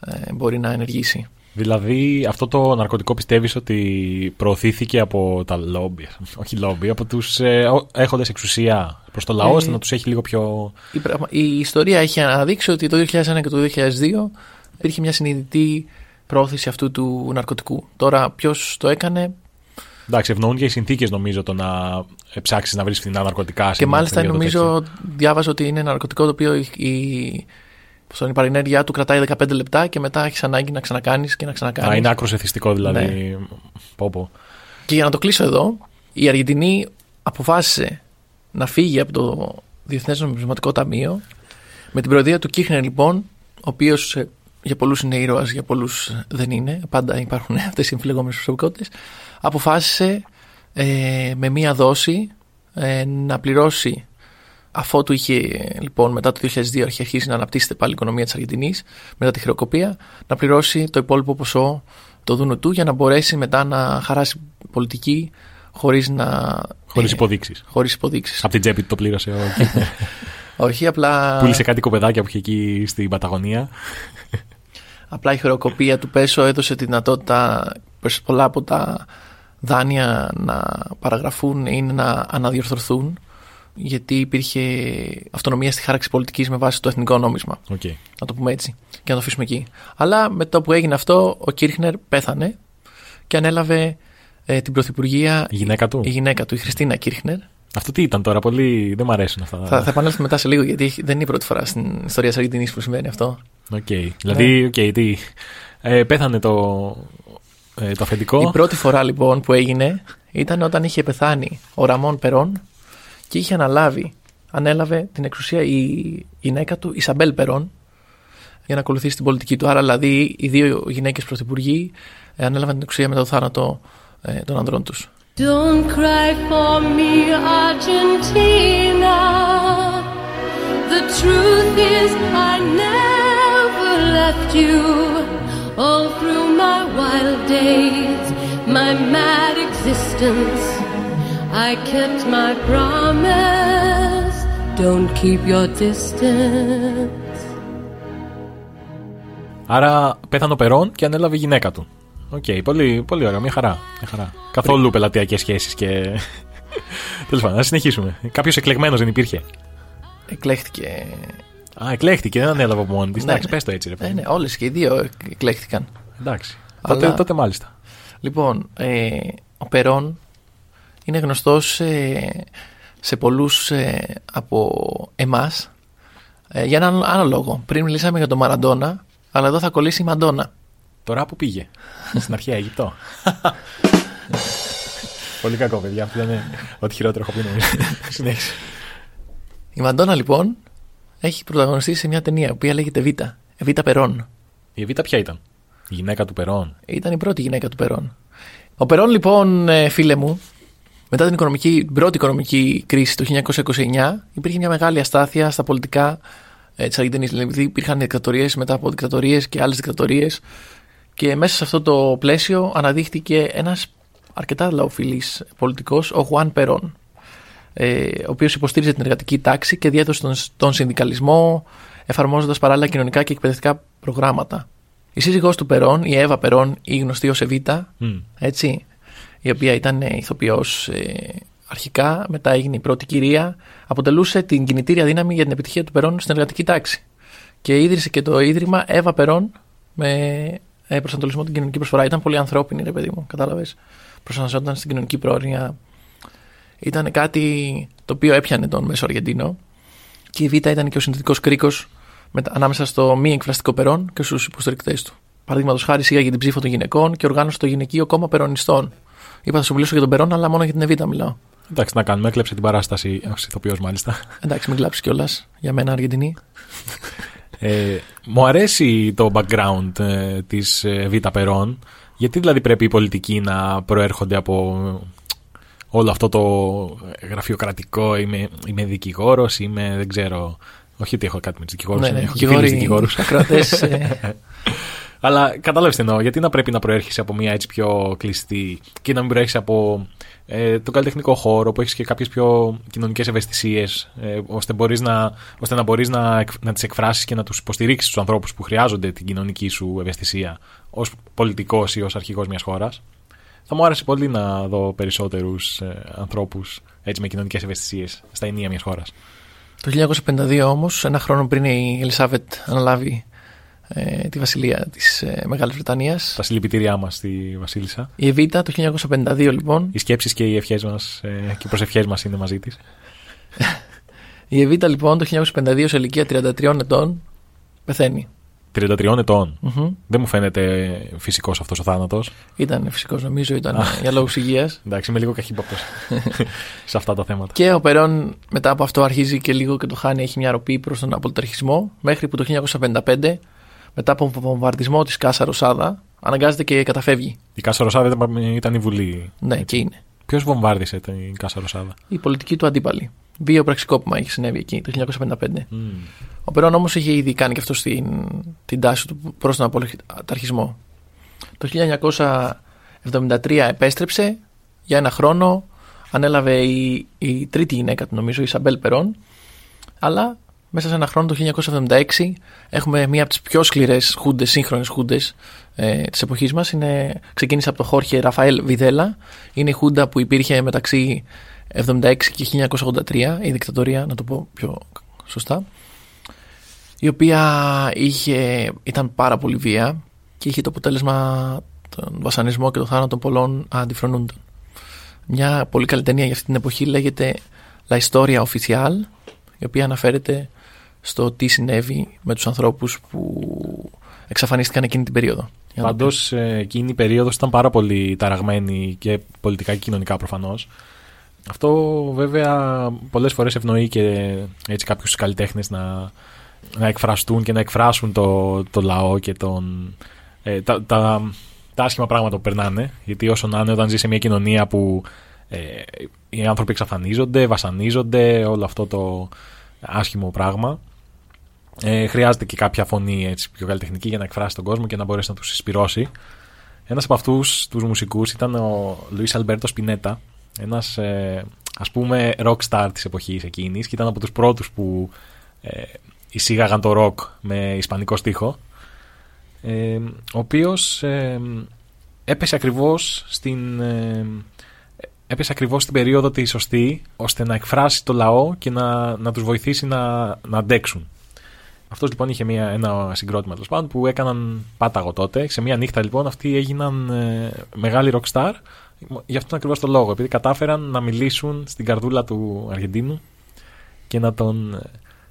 ε, μπορεί να ενεργήσει. Δηλαδή, αυτό το ναρκωτικό πιστεύεις ότι προωθήθηκε από τα λόμπι, όχι λόμπι, από τους ε, έχοντες εξουσία προς το λαό, Ε, ώστε να τους έχει λίγο πιο. Η, πραγμα- η ιστορία έχει αναδείξει ότι το 2001 και το 2002 υπήρχε μια συνειδητή πρόθεση αυτού του ναρκωτικού. Τώρα ποιος το έκανε; Εντάξει, ευνοούν και οι συνθήκες νομίζω το να ψάξεις να βρεις φθηνά ναρκωτικά. σε Και μια μάλιστα περίοδο τέτοια. νομίζω διάβαζα ότι είναι ένα ναρκωτικό το οποίο η, η, πώς το λένε, η παρενέργειά του κρατάει 15 λεπτά και μετά έχεις ανάγκη να ξανακάνεις και να ξανακάνεις. Α, είναι άκρος εθιστικό δηλαδή. Ναι. Πω, πω. Και για να το κλείσω εδώ, η Αργεντινή αποφάσισε να φύγει από το Διεθνές Νομισματικό Ταμείο με την προεδρία του Κίχνερ λοιπόν, ο οποίος για πολλούς είναι ήρωας, για πολλούς δεν είναι. Πάντα υπάρχουν [laughs] αυτές οι εμφυλεγόμενε προσωπικότητες. Αποφάσισε ε, με μία δόση ε, να πληρώσει αφότου είχε λοιπόν μετά το 2002 είχε αρχίσει να αναπτύσσεται πάλι η οικονομία της Αργεντινής μετά τη χρεοκοπία να πληρώσει το υπόλοιπο ποσό το δούνο του για να μπορέσει μετά να χαράσει πολιτική χωρίς να... Χωρίς ε, υποδείξεις. Χωρίς υποδείξεις. Από την τσέπη του το πλήρωσε ο Κίχνερ. [laughs] Όχι, απλά, Πούλησε κάτι κοπεδάκια που είχε εκεί στην Παταγωνία. απλά η χρεοκοπία του Πέσο έδωσε τη δυνατότητα προς πολλά από τα δάνεια να παραγραφούν ή να αναδιορθωθούν γιατί υπήρχε αυτονομία στη χάραξη πολιτικής με βάση το εθνικό νόμισμα. Οκ. να το πούμε έτσι, και να το αφήσουμε εκεί. Αλλά με το που έγινε αυτό, ο Κίρχνερ πέθανε και ανέλαβε ε, την πρωθυπουργία Η γυναίκα του; η γυναίκα του, η Χριστίνα Κίρχνερ. Αυτό τι ήταν τώρα, πολύ. Δεν μου αρέσουν αυτά. Θα, θα επανέλθουμε μετά σε λίγο, γιατί έχει- δεν είναι η πρώτη φορά στην ιστορία της Αργεντινής που συμβαίνει αυτό. Οκ. Δηλαδή, οκ, τι. Ε, πέθανε το, ε, το αφεντικό. Η πρώτη φορά λοιπόν που έγινε ήταν όταν είχε πεθάνει ο Ραμόν Περόν και είχε αναλάβει, ανέλαβε την εξουσία η γυναίκα του, η Ισαμπέλ Περόν, για να ακολουθήσει την πολιτική του. Άρα δηλαδή οι δύο γυναίκες πρωθυπουργοί ε, ανέλαβαν την εξουσία μετά το θάνατο ε, των ανδρών τους. Don't cry for me, Argentina. The truth is, I never left you. All through my wild days, my mad existence, I kept my promise. Don't keep your distance. Άρα πέθανε ο Περόν και ανέλαβε η γυναίκα του. Οκ, πολύ, πολύ ωραία, μια χαρά. Μια χαρά. Καθόλου πελατειακές σχέσεις και. [laughs] Τέλος πάντων, να συνεχίσουμε. Κάποιος εκλεγμένος δεν υπήρχε. Εκλέχτηκε. Α, εκλέχτηκε, δεν ανέλαβε από μόνη της. Ναι, Εντάξει, ναι. πες το έτσι, ρε Ε, παιδί. ναι, όλες και οι δύο εκλέχτηκαν. Εντάξει. Αλλά- Τότε, τότε μάλιστα. Λοιπόν, ε, ο Περόν είναι γνωστός ε, σε πολλούς ε, από εμάς ε, για έναν άλλο λόγο. Πριν μιλήσαμε για τον Μαραντόνα, αλλά εδώ θα κολλήσει η Μαντόνα. Τώρα που πήγε. Στην αρχαία Αίγυπτο. [laughs] Πολύ κακό, παιδιά. Αυτό είναι ό,τι χειρότερο έχω πει νομίζω. [laughs] Συνέχισε. Η Μαντόνα λοιπόν έχει πρωταγωνιστήσει σε μια ταινία που λέγεται Β. Β Περόν. Η Εβίτα ποια ήταν; Η γυναίκα του Περόν. Ήταν η πρώτη γυναίκα του Περόν. Ο Περόν λοιπόν, ε, φίλε μου, μετά την, οικονομική, την πρώτη οικονομική κρίση το 1929 υπήρχε μια μεγάλη αστάθεια στα πολιτικά ε, της Αργεντινής. Δηλαδή υπήρχαν δικτατορίες μετά από δικτατορίες και άλλες δικτατορίες και μέσα σε αυτό το πλαίσιο αναδείχθηκε ένας αρκετά λαοφιλής πολιτικός, ο Χουάν Περόν ε, ο οποίος υποστήριζε την εργατική τάξη και διέδωσε τον, τον συνδικαλισμό εφαρμόζοντας παράλληλα κοινωνικά και εκπαιδευτικά προγράμματα. Η σύζυγός του Περόν, η Εύα Περόν, η γνωστή ως Εβίτα, Μμ. έτσι, η οποία ήταν ε, ηθοποιός ε, αρχικά, μετά έγινε η πρώτη κυρία, αποτελούσε την κινητήρια δύναμη για την επιτυχία του Περόν στην εργατική τάξη. Και ίδρυσε και το ίδρυμα Εύα Περόν με ε, προσανατολισμό την κοινωνική προσφορά. Ήταν πολύ ανθρώπινη, ρε παιδί μου, κατάλαβες. Προσανατολισόταν στην κοινωνική πρόνοια. Ήταν κάτι το οποίο έπιανε τον Μέσο Αργεντίνο. Και η Β' ήταν και ο συνθετικός κρίκος μετα- ανάμεσα στο μη εκφραστικό Περόν και στους υποστηρικτές του. Παραδείγματος χάρη σίγαγε την ψήφο των γυναικών και οργάνωσε το γυναικείο κόμμα Περονιστών. Είπα θα σου μιλήσω για τον Περόν, αλλά μόνο για την Εβίτα μιλάω. Εντάξει, να κάνουμε. Έκλεψε την παράσταση ω ηθοποιό, μάλιστα. Εντάξει, μην κλάψεις κιόλας για μένα Αργεντινή. Ε, μου αρέσει το background ε, της ε, Β' Περόν. Γιατί δηλαδή πρέπει οι πολιτικοί να προέρχονται από όλο αυτό το γραφειοκρατικό. Είμαι, είμαι δικηγόρος, είμαι δεν ξέρω. Όχι ότι έχω κάτι με τους δικηγόρους. ναι, ναι, έχω και φίλους δικηγόροι, δικηγόρους. ακροατές, ε, [laughs] Αλλά κατάλαβες τι εννοώ. Γιατί να πρέπει να προέρχεσαι από μια έτσι πιο κλειστή και να μην προέρχεσαι από ε, τον καλλιτεχνικό χώρο που έχεις και κάποιες πιο κοινωνικές ευαισθησίες, ε, ώστε, μπορείς να, ώστε να μπορείς να, εκ- να τις εκφράσεις και να τους υποστηρίξεις τους ανθρώπους που χρειάζονται την κοινωνική σου ευαισθησία ως πολιτικός ή ως αρχηγός μιας χώρας. Θα μου άρεσε πολύ να δω περισσότερους ε, ανθρώπους έτσι με κοινωνικές ευαισθησίες στα ενία μιας χώρας. το 1952 όμως, ένα χρόνο πριν η Ελισάβετ αναλάβει ε, τη βασιλεία της ε, Μεγάλης Βρετανίας. Τα συλληπιτήριά μας στη Βασίλισσα. Η Εβίτα το 1952 λοιπόν, Οι σκέψεις και οι ευχές μας ε, και οι προσευχές μας είναι μαζί της. [laughs] η Εβίτα λοιπόν το 1952 σε ηλικία 33 ετών πεθαίνει. 33 ετών. Μμμ. Δεν μου φαίνεται φυσικός αυτός ο θάνατος. Ήταν φυσικός νομίζω, ήταν για λόγους υγείας. Εντάξει, είμαι λίγο καχύπαπτο [laughs] σε αυτά τα θέματα. Και ο Περόν μετά από αυτό αρχίζει και λίγο και το χάνει, έχει μια ροπή προς τον απολυταρχισμό μέχρι που το 1955 μετά από βομβαρδισμό της Κάσα Ροσάδα αναγκάζεται και καταφεύγει. Η Κάσα Ροσάδα ήταν, ήταν η Βουλή. Ναι, και είναι. Ποιος βομβάρδισε την Κάσα Ροσάδα. Οι πολιτικοί του αντίπαλοι. Βίαιο πραξικόπημα έχει συνέβη εκεί το 1955. Μμ. Ο Περόν όμως είχε ήδη κάνει και αυτό στην, την τάση του προς τον απολυταρχισμό. Το 1973 επέστρεψε για ένα χρόνο, ανέλαβε η, η τρίτη γυναίκα του νομίζω, η Ισαμπέλ Περόν, αλλά μέσα σε ένα χρόνο το 1976 έχουμε μία από τις πιο σκληρές χούντες, σύγχρονες χούντες ε, της εποχής μας. Είναι, ξεκίνησε από το Χόρχε Ραφαέλ Βιδέλα, είναι η χούντα που υπήρχε μεταξύ 76 και 1983, η δικτατορία, να το πω πιο σωστά η οποία είχε, ήταν πάρα πολύ βία και είχε το αποτέλεσμα τον βασανισμό και το θάνατο των πολλών αντιφρονούντων. Μια πολύ καλή ταινία για αυτή την εποχή λέγεται La Historia Oficial η οποία αναφέρεται στο τι συνέβη με τους ανθρώπους που εξαφανίστηκαν εκείνη την περίοδο. Για να Πάντως εκείνη η περίοδος ήταν πάρα πολύ ταραγμένη και πολιτικά και κοινωνικά προφανώς. Αυτό βέβαια πολλές φορές ευνοεί και έτσι κάποιους καλλιτέχνες να, να εκφραστούν και να εκφράσουν το, το λαό και τον, ε, τα, τα, τα άσχημα πράγματα που περνάνε. Γιατί όσο να είναι, όταν ζει σε μια κοινωνία που ε, οι άνθρωποι εξαφανίζονται, βασανίζονται, όλο αυτό το άσχημο πράγμα. Ε, χρειάζεται και κάποια φωνή έτσι, πιο καλλιτεχνική για να εκφράσει τον κόσμο και να μπορέσει να τους συσπυρώσει. Ένας από αυτούς τους μουσικούς ήταν ο Λουίς Αλμπέρτο Σπινέτα, ένας ε, ας πούμε rock star της εποχής εκείνης και ήταν από τους πρώτους που ε, εισήγαγαν το rock με ισπανικό στίχο. ε, ο οποίος ε, έπεσε ακριβώς στην... ε, έπεσε ακριβώς στην περίοδο τη σωστή ώστε να εκφράσει το λαό και να, να τους βοηθήσει να, να αντέξουν. Αυτός λοιπόν είχε μια, ένα συγκρότημα τέλος πάντων που έκαναν πάταγο τότε. Σε μια νύχτα λοιπόν αυτοί έγιναν ε, μεγάλοι rockstar γι' αυτόν ακριβώς το λόγο. Επειδή κατάφεραν να μιλήσουν στην καρδούλα του Αργεντίνου και να τον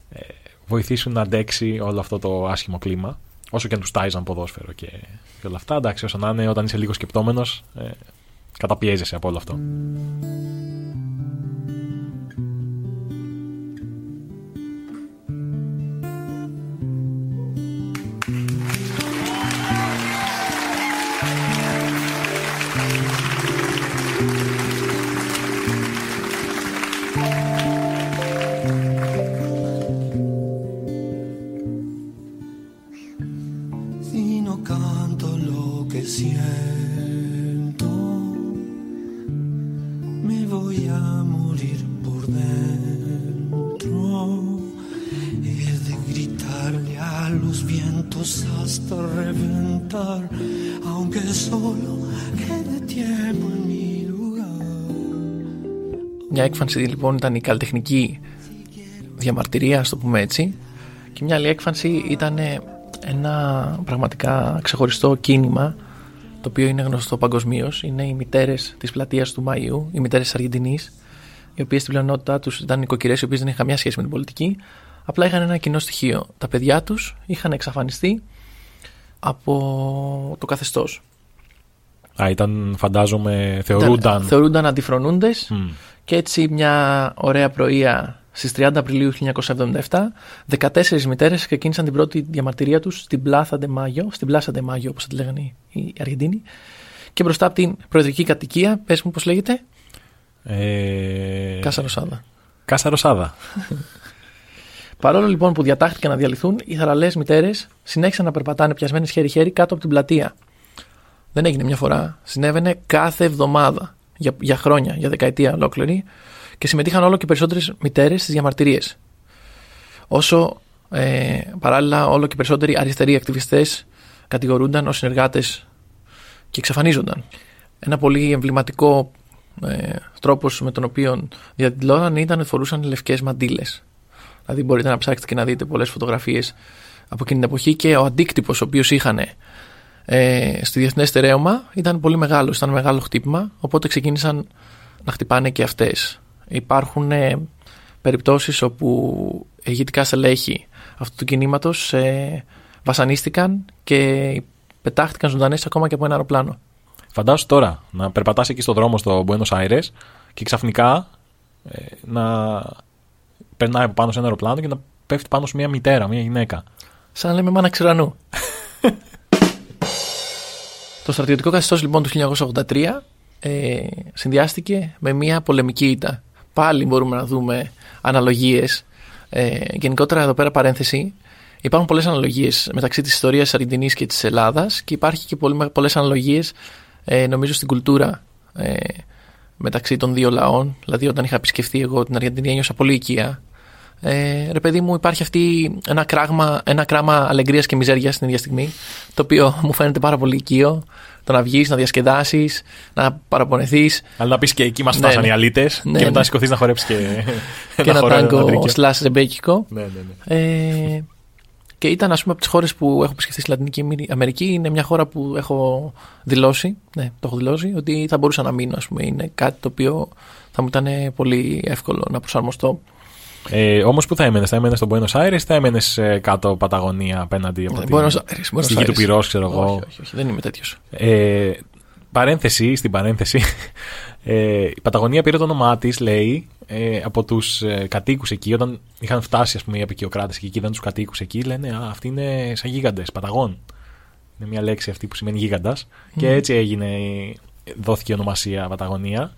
ε, βοηθήσουν να αντέξει όλο αυτό το άσχημο κλίμα. Όσο και αν τους τάιζαν ποδόσφαιρο και, και όλα αυτά. Εντάξει, όσο να είναι, όταν είσαι λίγο σκεπτόμενος, ε, καταπιέζεσαι από όλο αυτό. Siento, me voy a morir por dentro. Es de gritarle a los vientos hasta reventar, aunque solo quede tiempo en mi lugar. Μια έκφανση λοιπόν ήταν η καλλιτεχνική διαμαρτυρία, ας το πούμε έτσι, και μια άλλη έκφανση ήταν ένα πραγματικά ξεχωριστό κίνημα το οποίο είναι γνωστό παγκοσμίως. Είναι οι μητέρες της πλατείας του Μαΐου, οι μητέρες της Αργεντινής, οι οποίες στην πλειονότητά τους ήταν νοικοκυρές, οι οποίες δεν είχαν καμιά σχέση με την πολιτική. Απλά είχαν ένα κοινό στοιχείο. Τα παιδιά τους είχαν εξαφανιστεί από το καθεστώς. Α, ήταν, φαντάζομαι, θεωρούνταν. Θεωρούνταν αντιφρονούντες Μμ. και έτσι μια ωραία πρωία στις 30 Απριλίου 1977 14 μητέρες ξεκίνησαν την πρώτη διαμαρτυρία τους στην Πλάθα de Mayo, στην Πλάσα de Mayo όπως τη λέγανε οι- οι Αργεντίνοι και μπροστά από την προεδρική κατοικία, πες μου πώς λέγεται, Ε, Κάσα Ροσάδα. Κάσα Ροσάδα. [laughs] Παρόλο λοιπόν που διατάχθηκαν να διαλυθούν, οι θαραλές μητέρες συνέχισαν να περπατάνε πιασμένες χέρι-χέρι κάτω από την πλατεία. Δεν έγινε μια φορά. Συνέβαινε κάθε εβδομάδα. Για, για χρόνια, για δεκαετία ολόκληρη. Και συμμετείχαν όλο και περισσότερες μητέρες στις διαμαρτυρίες. Όσο ε, παράλληλα όλο και περισσότεροι αριστεροί ακτιβιστές κατηγορούνταν ως συνεργάτες και εξαφανίζονταν. Ένα πολύ εμβληματικό ε, τρόπος με τον οποίο διαδηλώναν ήταν ότι φορούσαν λευκές μαντήλες. Δηλαδή μπορείτε να ψάξετε και να δείτε πολλές φωτογραφίες από εκείνη την εποχή και ο αντίκτυπος ο οποίος είχαν ε, στη διεθνές στερέωμα ήταν πολύ μεγάλος, ήταν μεγάλο χτύπημα οπότε ξεκίνησαν να χτυπάνε και αυτές. Υπάρχουν ε, περιπτώσεις όπου ηγετικά στελέχη αυτού του κινήματος ε, βασανίστηκαν και πετάχτηκαν ζωντανές ακόμα και από ένα αεροπλάνο. Φαντάσου τώρα να περπατάς εκεί στον δρόμο στο Buenos Aires και ξαφνικά ε, να περνάει από πάνω σε ένα αεροπλάνο και να πέφτει πάνω σε μια μητέρα, μια γυναίκα. Σαν να λέμε μάνα ξηρανού. το στρατιωτικό καθεστώς λοιπόν του 1983 ε, συνδυάστηκε με μια πολεμική ήττα. Πάλι μπορούμε να δούμε αναλογίες. Ε, γενικότερα εδώ πέρα παρένθεση. Υπάρχουν πολλές αναλογίες μεταξύ της ιστορίας της Αργεντινής και της Ελλάδας και υπάρχει και πολύ- πολλές αναλογίες ε, νομίζω στην κουλτούρα ε, μεταξύ των δύο λαών. Δηλαδή όταν είχα επισκεφθεί εγώ την Αργεντινή ένιωσα πολύ οικία ε, ρε παιδί μου, υπάρχει αυτή ένα, κράγμα, ένα κράμα αλεγκρίας και μιζέρια την ίδια στιγμή, το οποίο μου φαίνεται πάρα πολύ οικείο. Το να βγεις, να διασκεδάσεις, να παραπονεθείς Αλλά να πεις και εκεί μας Ναι, φτάσαν ναι. οι αλήτες Ναι, και μετά ναι. να σηκωθείς να χορέψεις και, [laughs] και ένα χορό- τάγκο αντρίκιο. σλάς ρεμπέκικο. Ναι, ναι, ναι. Ε, και ήταν, ας πούμε, από τις χώρες που έχω επισκεφθεί στη Λατινική Αμερική. Είναι μια χώρα που έχω δηλώσει, ναι, το έχω δηλώσει, ότι θα μπορούσα να μείνω, ας πούμε. Είναι κάτι το οποίο θα μου ήταν πολύ εύκολο να προσαρμοστώ. Ε, Όμως που θα έμενες, θα έμενες στο Buenos Aires ή θα έμενες κάτω Παταγωνία απέναντι από Ναι, την. Buenos Aires, Buenos στη γη του Aires. πυρός, ξέρω εγώ. Όχι, όχι, όχι, δεν είμαι τέτοιος. Ε, παρένθεση, στην παρένθεση. [laughs] Ε, η Παταγωνία πήρε το όνομά της, λέει, ε, από τους ε, κατοίκους εκεί. Όταν είχαν φτάσει, ας πούμε, οι απεικιοκράτες και εκεί είδαν τους κατοίκους εκεί, λένε Α, αυτοί είναι σαν γίγαντες, Παταγών. Είναι μια λέξη αυτή που σημαίνει γίγαντας. Και έτσι έγινε, δόθηκε η ονομασία Παταγωνία.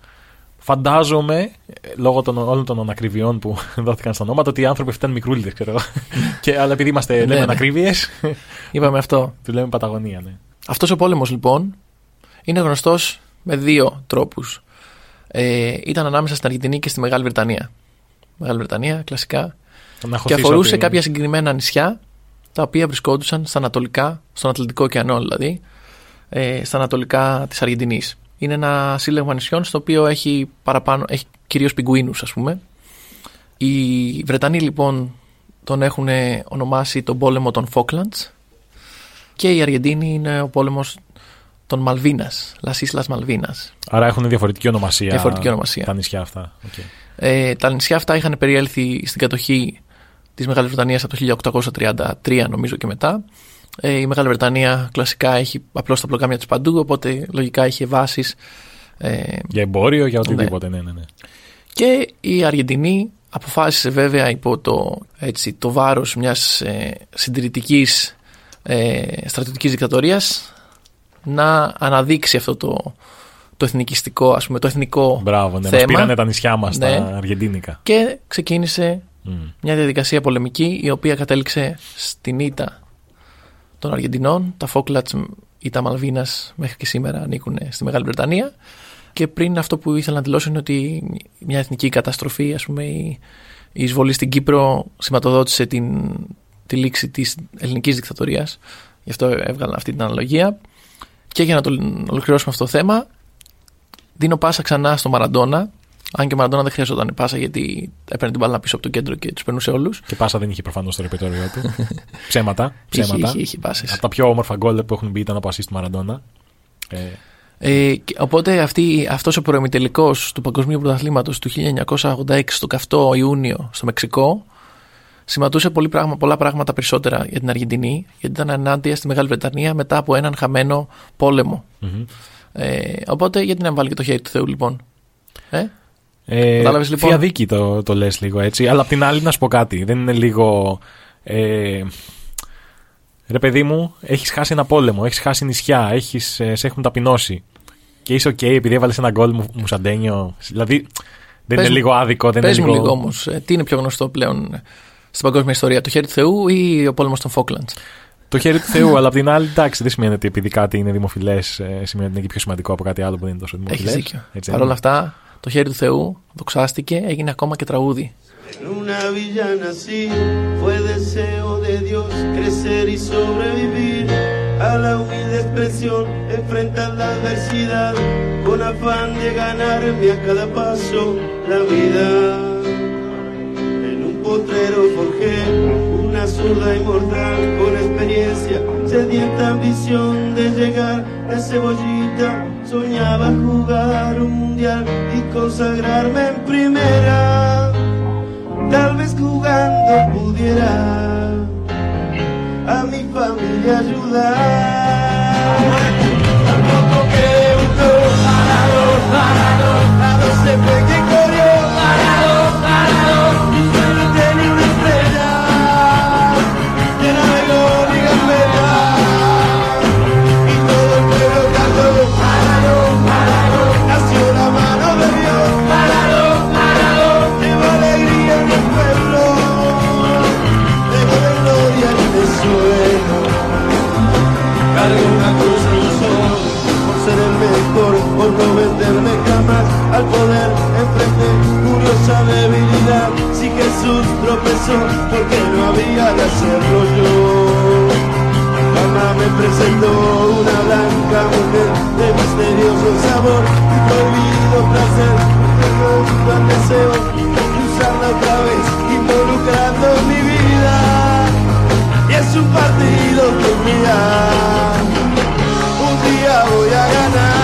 Φαντάζομαι, ε, λόγω των, όλων των ανακριβιών που [laughs] δόθηκαν στα ονόματα, ότι οι άνθρωποι αυτοί ήταν μικρούλιδες, ξέρω εγώ. [laughs] και, αλλά επειδή είμαστε, λέμε ναι. ανακρίβειες, [laughs] Είπαμε αυτό. του λέμε Παταγωνία, ναι. Αυτός ο πόλεμος λοιπόν είναι γνωστός με δύο τρόπους. Ε, ήταν ανάμεσα στην Αργεντινή και στη Μεγάλη Βρετανία. Μεγάλη Βρετανία, κλασικά. Να Και χωθείς αφορούσε ότι- κάποια συγκεκριμένα νησιά τα οποία βρισκόντουσαν στα ανατολικά, στον Ατλαντικό ωκεανό δηλαδή, ε, στα ανατολικά της Αργεντινής. Είναι ένα σύλλογο νησιών στο οποίο έχει, παραπάνω, έχει κυρίως πιγκουίνους ας πούμε. Οι Βρετανοί λοιπόν τον έχουν ονομάσει τον πόλεμο των Falklands και οι Αργεντίνοι είναι ο πόλεμος των Μαλβίνας, Las Islas Malvinas. Άρα έχουν διαφορετική ονομασία, Διαφορετική ονομασία. τα νησιά αυτά. Οκ. Ε, τα νησιά αυτά είχαν περιέλθει στην κατοχή της Μεγάλης Βρετανίας από το 1833 νομίζω και μετά. Ε, η Μεγάλη Βρετανία κλασικά έχει απλώς τα πλοκάμια της παντού, οπότε λογικά είχε βάσεις. Ε, Για εμπόριο, για οτιδήποτε. Ναι, ναι, ναι. και η Αργεντινή αποφάσισε βέβαια υπό το, έτσι, το βάρος μιας ε, συντηρητικής ε, στρατιωτικής δικτατορίας να αναδείξει αυτό το, το εθνικιστικό, ας πούμε, το εθνικό Μπράβο, ναι. θέμα. Μας πήρανε τα νησιά μας, Ναι. τα αργεντίνικα. και ξεκίνησε Μμ. μια διαδικασία πολεμική η οποία κατέληξε στην ήττα των Αργεντινών. Τα Φόκλατς ή τα Μαλβίνας μέχρι και σήμερα ανήκουν στη Μεγάλη Βρετανία και πριν αυτό που ήθελα να δηλώσω είναι ότι μια εθνική καταστροφή, ας πούμε, η, η εισβολή στην Κύπρο σηματοδότησε την, τη λήξη της ελληνικής δικτατορίας. Γι' αυτό έβγαλα αυτή την αναλογία. Και για να το ολοκληρώσουμε αυτό το θέμα, δίνω πάσα ξανά στο Μαραντόνα. Αν και ο Μαραντόνα δεν χρειαζόταν πάσα γιατί έπαιρνε την μπάλα πίσω από το κέντρο και τους περνούσε όλους. Και πάσα δεν είχε προφανώς στο ρεπετόριό του. ψέματα. [laughs] ψέματα. Είχε, είχε, είχε πάσες. Από τα πιο όμορφα γκολ που έχουν μπει ήταν από assist του Μαραντόνα. Ε, Ε, και- οπότε αυτή, αυτός ο προεμιτελικός του Παγκοσμίου Πρωταθλήματος του 1986 στο καυτό Ιούνιο στο Μεξικό σηματούσε πολύ πράγμα, πολλά πράγματα περισσότερα για την Αργεντινή γιατί ήταν ενάντια στη Μεγάλη Βρετανία μετά από έναν χαμένο πόλεμο. μμμ. Ε, οπότε γιατί να βάλει και το χέρι του Θεού λοιπόν; Ε; Ε, Κατάλαβες, λοιπόν. Θεία δίκη το, το λες λίγο έτσι. Αλλά απ' την άλλη να σου πω κάτι. Δεν είναι λίγο... Ε, ρε παιδί μου, έχεις χάσει ένα πόλεμο, έχεις χάσει νησιά, έχεις, ε, σε έχουν ταπεινώσει. Και είσαι οκ επειδή έβαλες ένα γκολ μου, μουσαντένιο. Δηλαδή, δεν Πες είναι μου- λίγο άδικο, δεν Πες είναι μου λίγο... λίγο όμως, ε, τι είναι πιο γνωστό πλέον ε, στην παγκόσμια ιστορία, το χέρι του Θεού ή ο πόλεμος των Falklands; Το χέρι του Θεού, αλλά απ' την άλλη, εντάξει, δεν σημαίνει ότι επειδή κάτι είναι δημοφιλές, σημαίνει ότι είναι και πιο σημαντικό από κάτι άλλο που δεν είναι τόσο δημοφιλές. Έχεις δίκιο. Παρ' όλα αυτά, το χέρι του Θεού δοξάστηκε, έγινε ακόμα και τραγούδι. En una villa nací, fue deseo de Dios crecer y sobrevivir a la humilde expresión, enfrentar la adversidad con afán de ganarme a cada paso la vida. En un potrero forjé una zurda inmortal con experiencia, sedienta ambición de llegar a cebollita. Soñaba jugar un mundial y consagrarme en primera. Tal vez jugando pudiera a mi familia ayudar. Al poco que parado, al poder enfrenté curiosa debilidad. Si Jesús tropezó, porque no había de hacerlo yo. Mamá me presentó una blanca mujer de misterioso sabor y prohibido placer. Tengo un gran deseo de cruzarla otra vez, involucrando mi vida. Y es un partido que mira, un día voy a ganar.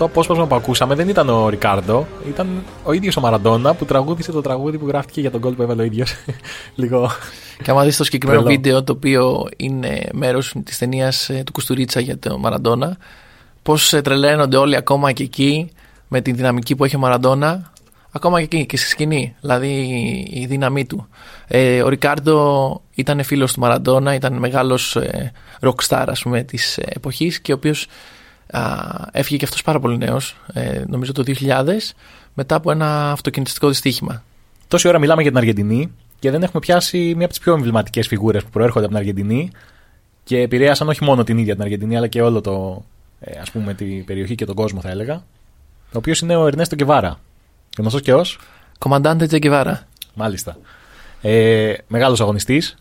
Το απόσπασμα που ακούσαμε δεν ήταν ο Ρικάρντο, ήταν ο ίδιος ο Μαραντόνα που τραγούδισε το τραγούδι που γράφτηκε για τον κόλ που έβαλε ο ίδιος. [laughs] Λίγο. Και άμα δεις το συγκεκριμένο Τρελό. βίντεο το οποίο είναι μέρος της ταινίας του Κουστουρίτσα για τον Μαραντόνα, πώς τρελαίνονται όλοι ακόμα και εκεί με τη δυναμική που έχει ο Μαραντόνα, ακόμα και εκεί και στη σκηνή. Δηλαδή η δύναμή του. Ε, ο Ρικάρντο ήταν φίλος του Μαραντόνα, ήταν μεγάλος ε, rockstar ας πούμε της εποχής και ο οποίος έφυγε και αυτός πάρα πολύ νέος, ε, νομίζω το 2000, μετά από ένα αυτοκινητιστικό δυστύχημα. Τόση ώρα μιλάμε για την Αργεντινή και δεν έχουμε πιάσει μία από τις πιο εμβληματικές φιγούρες που προέρχονται από την Αργεντινή και επηρέασαν όχι μόνο την ίδια την Αργεντινή αλλά και όλο το, ε, ας πούμε, την περιοχή και τον κόσμο, θα έλεγα. Ο οποίος είναι ο Ερνέστο Κεβάρα. Γνωστός και ως; Κομμαντάντε Τζεκεβάρα. Μάλιστα. Ε, Μεγάλος αγωνιστής.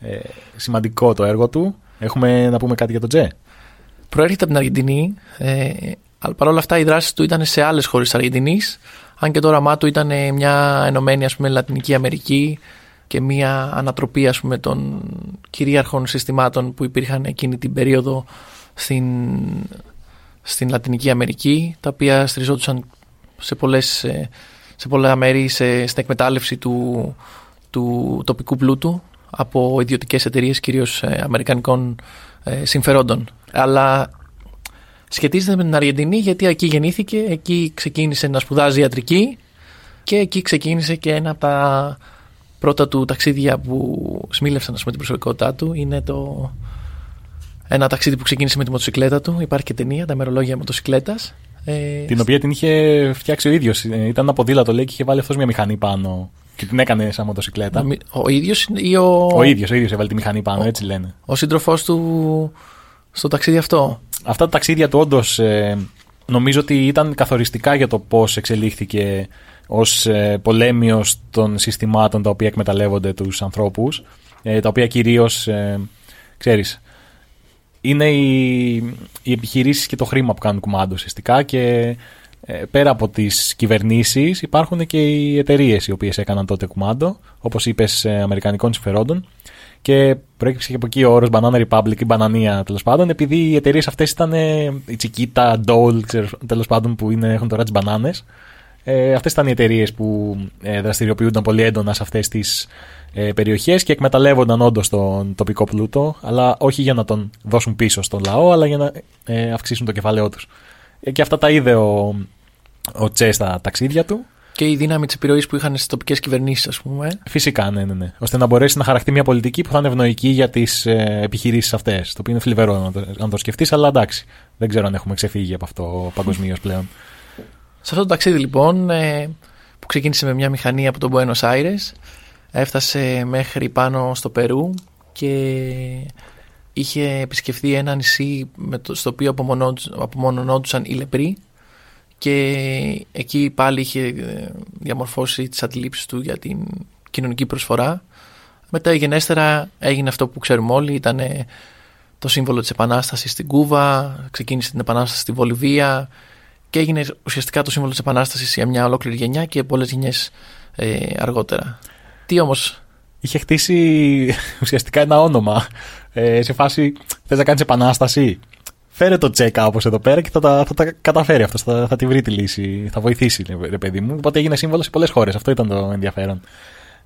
Ε, σημαντικό το έργο του. Έχουμε να πούμε κάτι για τον Τζε; Προέρχεται από την Αργεντινή, ε, αλλά παρόλα αυτά οι δράσεις του ήταν σε άλλες χώρες της Αργεντινής. Αν και το όραμά του ήταν ε, μια ενωμένη ας πούμε, Λατινική Αμερική και μια ανατροπή ας πούμε, των κυρίαρχων συστημάτων που υπήρχαν εκείνη την περίοδο στην, στην Λατινική Αμερική, τα οποία στηριζόντουσαν σε, πολλές, ε, σε πολλά μέρη σε, στην εκμετάλλευση του, του τοπικού πλούτου από ιδιωτικές εταιρείες κυρίως ε, αμερικανικών ε, συμφερόντων. Αλλά σχετίζεται με την Αργεντινή γιατί εκεί γεννήθηκε, εκεί ξεκίνησε να σπουδάζει ιατρική και εκεί ξεκίνησε και ένα από τα πρώτα του ταξίδια που σμήλευσαν ας πούμε, την προσωπικότητά του. Είναι το... ένα ταξίδι που ξεκίνησε με τη μοτοσυκλέτα του. Υπάρχει και ταινία, τα μερολόγια μοτοσυκλέτας. Ε, Την οποία την είχε φτιάξει ο ίδιος. Ήταν ένα ποδήλατο, λέει, και είχε βάλει αυτός μια μηχανή πάνω. Και την έκανε σαν μοτοσυκλέτα. νομι- ο ίδιος ή ο, Ο ίδιος, ο ίδιος έβαλε τη μηχανή πάνω, έτσι λένε. ο σύντροφός του στο ταξίδι αυτό; Αυτά τα ταξίδια του όντως νομίζω ότι ήταν καθοριστικά για το πώς εξελίχθηκε ως ε, πολέμιο των συστημάτων τα οποία εκμεταλλεύονται τους ανθρώπους. Ε, τα οποία κυρίως, ε, ξέρεις, είναι οι, οι επιχειρήσεις και το χρήμα που κάνουν κουμάντο ουσιαστικά και ε, πέρα από τις κυβερνήσεις υπάρχουν και οι εταιρείες οι οποίες έκαναν τότε κουμάντο όπως είπες ε, αμερικανικών συμφερόντων και προέκυψε και από εκεί ο όρος Banana Republic ή Μπανανία τέλος πάντων επειδή οι εταιρείες αυτές ήταν ε, η Chiquita, Dole τέλος πάντων που είναι, έχουν τώρα τις μπανάνες ε, αυτές ήταν οι εταιρείες που ε, δραστηριοποιούνταν πολύ έντονα σε αυτές τις ε, περιοχές και εκμεταλλεύονταν όντως τον τοπικό πλούτο αλλά όχι για να τον δώσουν πίσω στον λαό αλλά για να ε, αυξήσουν το κεφάλαιό τους. Ε, και αυτά τα είδε ο, ο Τσε στα ταξίδια του. Και η δύναμη της επιρροής που είχαν στις τοπικές κυβερνήσεις, ας πούμε. Φυσικά, ναι, ναι, ναι. Ώστε να μπορέσει να χαραχτεί μια πολιτική που θα είναι ευνοϊκή για τις ε, επιχειρήσεις αυτές. Το οποίο είναι θλιβερό να το, να το σκεφτείς, αλλά εντάξει. Δεν ξέρω αν έχουμε ξεφύγει από αυτό παγκοσμίως πλέον. Σε αυτό το ταξίδι λοιπόν, ε, που ξεκίνησε με μια μηχανή από τον Buenos Aires, έφτασε μέχρι πάνω στο Περού και είχε επισκεφθεί ένα νησί με το, στο οποίο απομονώντουσαν, απομονωνόντουσαν οι λεπροί και εκεί πάλι είχε ε, διαμορφώσει τις αντιλήψεις του για την κοινωνική προσφορά. Μετά γενέστερα έγινε αυτό που ξέρουμε όλοι, ήταν ε, το σύμβολο της Επανάστασης στην Κούβα, ξεκίνησε την Επανάσταση στη Βολιβία και έγινε ουσιαστικά το σύμβολο της Επανάστασης για μια ολόκληρη γενιά και πολλές γενιές ε, αργότερα. Τι όμως; Είχε χτίσει [laughs] ουσιαστικά ένα όνομα. Ε, σε φάση, θες να κάνεις επανάσταση; Φέρε το τσέκα όπως εδώ πέρα και θα τα, θα τα καταφέρει αυτός. Θα, θα τη βρει τη λύση. Θα βοηθήσει, ρε, ρε παιδί μου. Οπότε έγινε σύμβολος σε πολλές χώρες. Αυτό ήταν το ενδιαφέρον.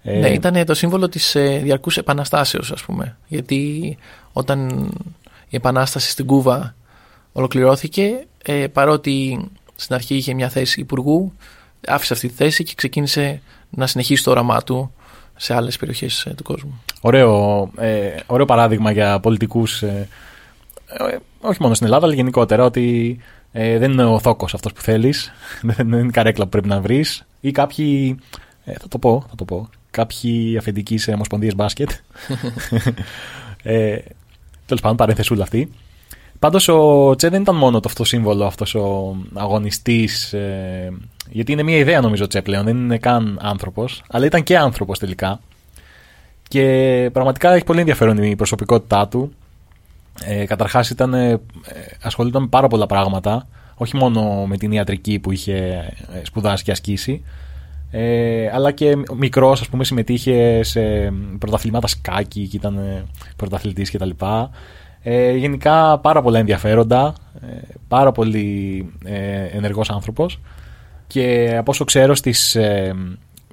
Ε, Ναι, ήταν το σύμβολο της ε, διαρκούς επαναστάσεως ας πούμε. Γιατί όταν η επανάσταση στην Κούβα ολοκληρώθηκε, ε, παρότι στην αρχή είχε μια θέση υπουργού, άφησε αυτή τη θέση και ξεκίνησε να συνεχίσει το όραμά του σε άλλες περιοχές ε, του κόσμου. Ωραίο, ε, ωραίο παράδειγμα για πολιτικούς, ε, ε, όχι μόνο στην Ελλάδα, αλλά γενικότερα, ότι ε, δεν είναι ο θόκος αυτός που θέλεις, [laughs] δεν είναι η καρέκλα που πρέπει να βρεις, ή κάποιοι, ε, θα το πω, θα το πω, κάποιοι αφεντικοί σε ομοσπονδίες μπάσκετ. [laughs] ε, Τέλος πάντων, παρένθεσούλα αυτή. Πάντως ο Τσε δεν ήταν μόνο το αυτό σύμβολο, αυτός ο αγωνιστής. Ε, γιατί είναι μια ιδέα νομίζω ο Τσε πλέον, δεν είναι καν άνθρωπος, αλλά ήταν και άνθρωπος τελικά. Και πραγματικά έχει πολύ ενδιαφέρον η προσωπικότητά του. Ε, Καταρχάς ήταν. Ε, ασχολούνταν με πάρα πολλά πράγματα. Όχι μόνο με την ιατρική που είχε ε, σπουδάσει και ασκήσει. Ε, αλλά και μικρός, ας πούμε, συμμετείχε σε πρωταθλήματα σκάκι και ήταν πρωταθλητής κτλ. Ε, γενικά πάρα πολλά ενδιαφέροντα, ε, πάρα πολύ ε, ενεργός άνθρωπος και από όσο ξέρω στις ε,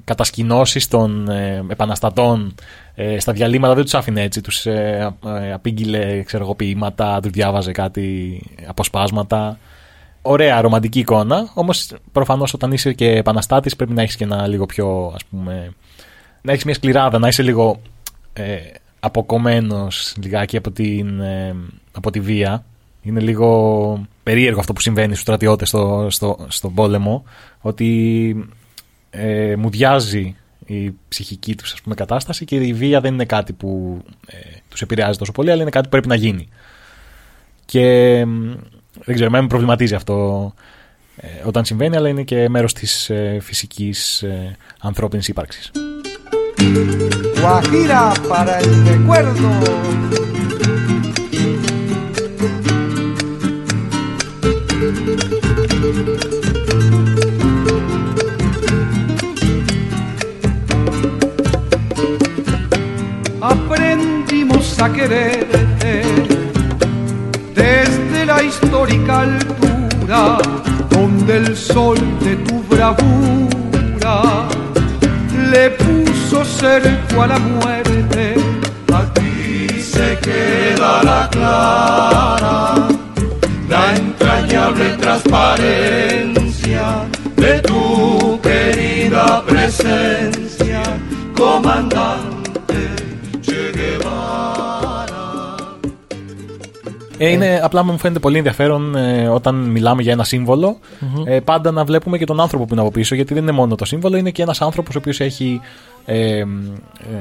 κατασκηνώσεις των ε, επαναστατών ε, στα διαλύματα δεν τους άφηνε έτσι, τους ε, ε, απήγγειλε ξέρω εγώ, ποίηματα, τους διάβαζε κάτι αποσπάσματα. Ωραία ρομαντική εικόνα, όμως προφανώς όταν είσαι και επαναστάτης πρέπει να έχεις και ένα λίγο πιο ας πούμε να έχεις μια σκληράδα, να είσαι λίγο ε, αποκομμένος λιγάκι από, την, ε, από τη βία. Είναι λίγο περίεργο αυτό που συμβαίνει στους στρατιώτες στο, στο, στον πόλεμο, ότι ε, μου διάζει η ψυχική τους ας πούμε, κατάσταση και η βία δεν είναι κάτι που ε, τους επηρεάζει τόσο πολύ, αλλά είναι κάτι που πρέπει να γίνει. Και ε, δεν ξέρω, εμένα με προβληματίζει αυτό ε, όταν συμβαίνει, αλλά είναι και μέρος της ε, φυσικής ε, ανθρώπινης a quererte desde la histórica altura donde el sol de tu bravura le puso cerco a la muerte. Aquí se queda la clara, la entrañable transparencia de tu querida presencia, comandante Ε, είναι, απλά μου φαίνεται πολύ ενδιαφέρον ε, όταν μιλάμε για ένα σύμβολο ε, πάντα να βλέπουμε και τον άνθρωπο που είναι από πίσω γιατί δεν είναι μόνο το σύμβολο είναι και ένας άνθρωπος ο οποίος έχει ε, ε,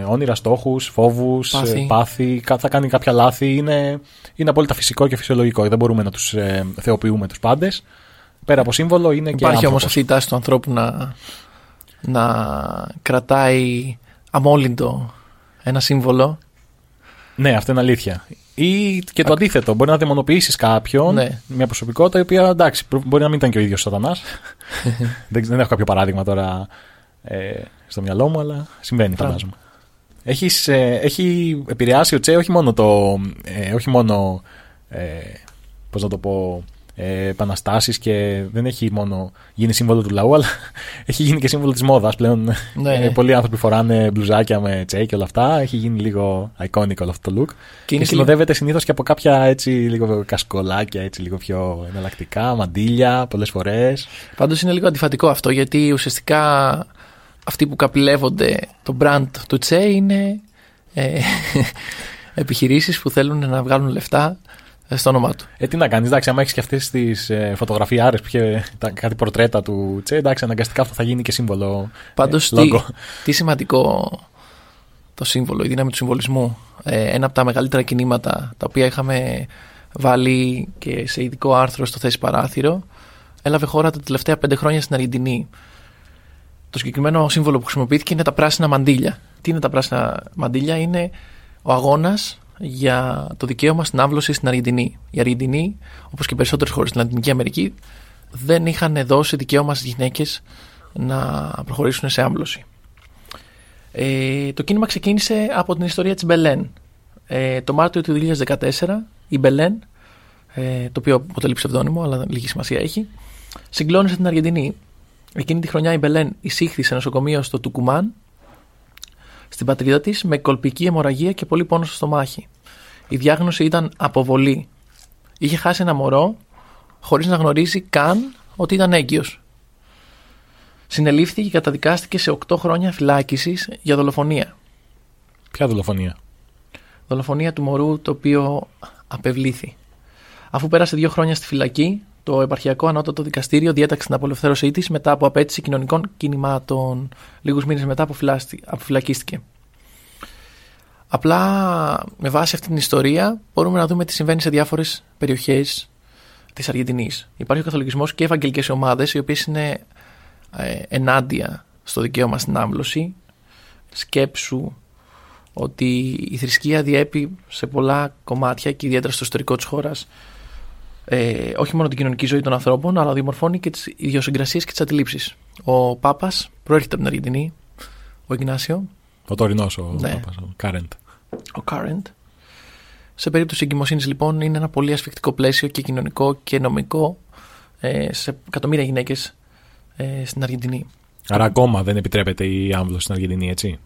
όνειρα, στόχους, φόβους, Πάθη. ε, πάθη, κα- θα κάνει κάποια λάθη είναι, είναι απόλυτα φυσικό και φυσιολογικό δεν μπορούμε να τους ε, θεοποιούμε τους πάντες πέρα από σύμβολο είναι και Υπάρχει όμως άνθρωπος. αυτή η τάση του ανθρώπου να, να κρατάει αμόλυντο ένα σύμβολο. Ναι, αυτό είναι αλήθεια. Ή και το αντίθετο. Μπορεί να δαιμονοποιήσεις κάποιον, Ναι. μια προσωπικότητα, η οποία εντάξει, προ- μπορεί να μην ήταν και ο ίδιος σατανάς. [laughs] δεν, δεν έχω κάποιο παράδειγμα τώρα ε, στο μυαλό μου, αλλά συμβαίνει, Μπράβο. φαντάζομαι. Έχεις, ε, έχει επηρεάσει ο Τσε όχι μόνο το. Ε, όχι μόνο. Ε, Πώς να το πω. Ε, επαναστάσεις και δεν έχει μόνο γίνει σύμβολο του λαού, αλλά [laughs] έχει γίνει και σύμβολο της μόδας πλέον. Ναι, Ε, ναι. πολλοί άνθρωποι φοράνε μπλουζάκια με τσέι και όλα αυτά. Έχει γίνει λίγο iconic όλο αυτό το look. Και, είναι και συνοδεύεται συνήθως και από κάποια έτσι λίγο κασκολάκια, έτσι λίγο πιο εναλλακτικά, μαντίλια πολλές φορές. Πάντως είναι λίγο αντιφατικό αυτό γιατί ουσιαστικά αυτοί που καπηλεύονται το brand του Τσε είναι ε, [laughs] επιχειρήσεις που θέλουν να βγάλουν λεφτά ε, στο όνομά του. Ε, τι να κάνεις, εντάξει, άμα έχεις και αυτέ τις ε, φωτογραφιάρε που είχε τα, κάτι πορτρέτα του Τσε, εντάξει, αναγκαστικά αυτό θα γίνει και σύμβολο. Πάντως ε, τι, logo. τι σημαντικό το σύμβολο, η δύναμη του συμβολισμού. Ε, ένα από τα μεγαλύτερα κινήματα τα οποία είχαμε βάλει και σε ειδικό άρθρο στο θέση παράθυρο έλαβε χώρα τα τελευταία πέντε χρόνια στην Αργεντινή. Το συγκεκριμένο σύμβολο που χρησιμοποιήθηκε είναι τα πράσινα μαντίλια. Τι είναι τα πράσινα μαντίλια, είναι ο αγώνας για το δικαίωμα στην άμβλωση στην Αργεντινή. Η Αργεντινή, όπως και περισσότερες χώρες στην Λατινική Αμερική, δεν είχαν δώσει δικαίωμα στις γυναίκες να προχωρήσουν σε άμβλωση. Ε, το κίνημα ξεκίνησε από την ιστορία της Μπελέν. Ε, το Μάρτιο του 2014 η Μπελέν, ε, το οποίο αποτελεί ψευδόνυμο αλλά λίγη σημασία έχει, συγκλώνησε την Αργεντινή. Εκείνη τη χρονιά η Μπελέν εισήχθη σε νοσοκομείο στο Τουκουμάν στην πατρίδα της με κολπική αιμορραγία και πολύ πόνο στο στομάχι. Η διάγνωση ήταν αποβολή. Είχε χάσει ένα μωρό χωρίς να γνωρίζει καν ότι ήταν έγκυος. Συνελήφθη και καταδικάστηκε σε 8 χρόνια φυλάκισης για δολοφονία. Ποια δολοφονία; Δολοφονία του μωρού το οποίο απευλήθη. Αφού πέρασε δύο χρόνια στη φυλακή, το επαρχιακό ανώτατο δικαστήριο διέταξε την απολευθέρωσή της μετά από απέτηση κοινωνικών κινημάτων. Λίγους μήνες μετά αποφυλάστη- αποφυλακίστηκε. Απλά με βάση αυτή την ιστορία μπορούμε να δούμε τι συμβαίνει σε διάφορες περιοχές της Αργεντινής. Υπάρχει ο καθολικισμός και ευαγγελικές ομάδες, οι οποίες είναι ε, ενάντια στο δικαίωμα στην άμβλωση. Σκέψου ότι η θρησκεία διέπει σε πολλά κομμάτια και ιδιαίτερα στο ιστορικό της χώρας ε, όχι μόνο την κοινωνική ζωή των ανθρώπων αλλά διαμορφώνει και τις ιδιοσυγκρασίες και τις αντιλήψεις. Ο Πάπας προέρχεται από την Αργεντινή, ο Ιγνάσιο, Ο τωρινός, ο, Ναι. Πάπας, ο Current. ο Current Σε περίπτωση εγκυμοσύνης, λοιπόν, είναι ένα πολύ ασφικτικό πλαίσιο και κοινωνικό και νομικό ε, σε εκατομμύρια γυναίκες ε, στην Αργεντινή. Άρα ακόμα δεν επιτρέπεται η άμβλωση στην Αργεντινή, έτσι;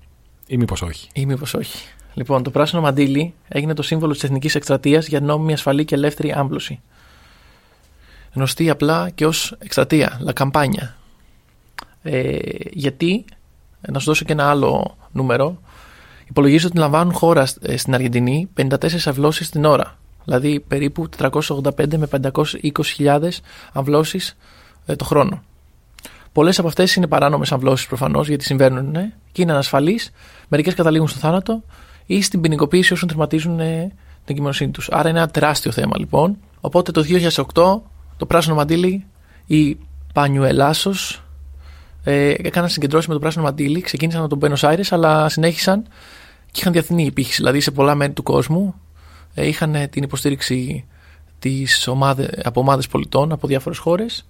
Ή μήπως όχι; Ή μήπως όχι. Λοιπόν, το πράσινο μαντίλι έγινε το σύμβολο της εθνικής εκστρατείας για νόμιμη, ασφαλή και ελεύθερη άμβλωση. Γνωστή απλά και ως εκστρατεία, la campagna. Ε, γιατί, ε, να σου δώσω και ένα άλλο νούμερο, υπολογίζεται ότι λαμβάνουν χώρα ε, στην Αργεντινή 54 αυλώσεις την ώρα. Δηλαδή περίπου 485 με 520.000 αμβλώσει το χρόνο. Πολλές από αυτές είναι παράνομες αμβλώσει προφανώς γιατί συμβαίνουν ε, και είναι ανασφαλείς. Μερικές καταλήγουν στο θάνατο ή στην ποινικοποίηση όσων τερματίζουν ε, την εγκυμοσύνη τους. Άρα είναι ένα τεράστιο θέμα λοιπόν. Οπότε το 2008 το πράσινο μαντίλι, η Πανιουελάσος ε, έκαναν συγκεντρώσεις με το πράσινο μαντίλι. Ξεκίνησαν από τον Μπένο Άιρε, αλλά συνέχισαν και είχαν διεθνή επίχυση. Δηλαδή σε πολλά μέρη του κόσμου ε, είχαν ε, την υποστήριξη της ομάδε, από ομάδες πολιτών από διάφορες χώρες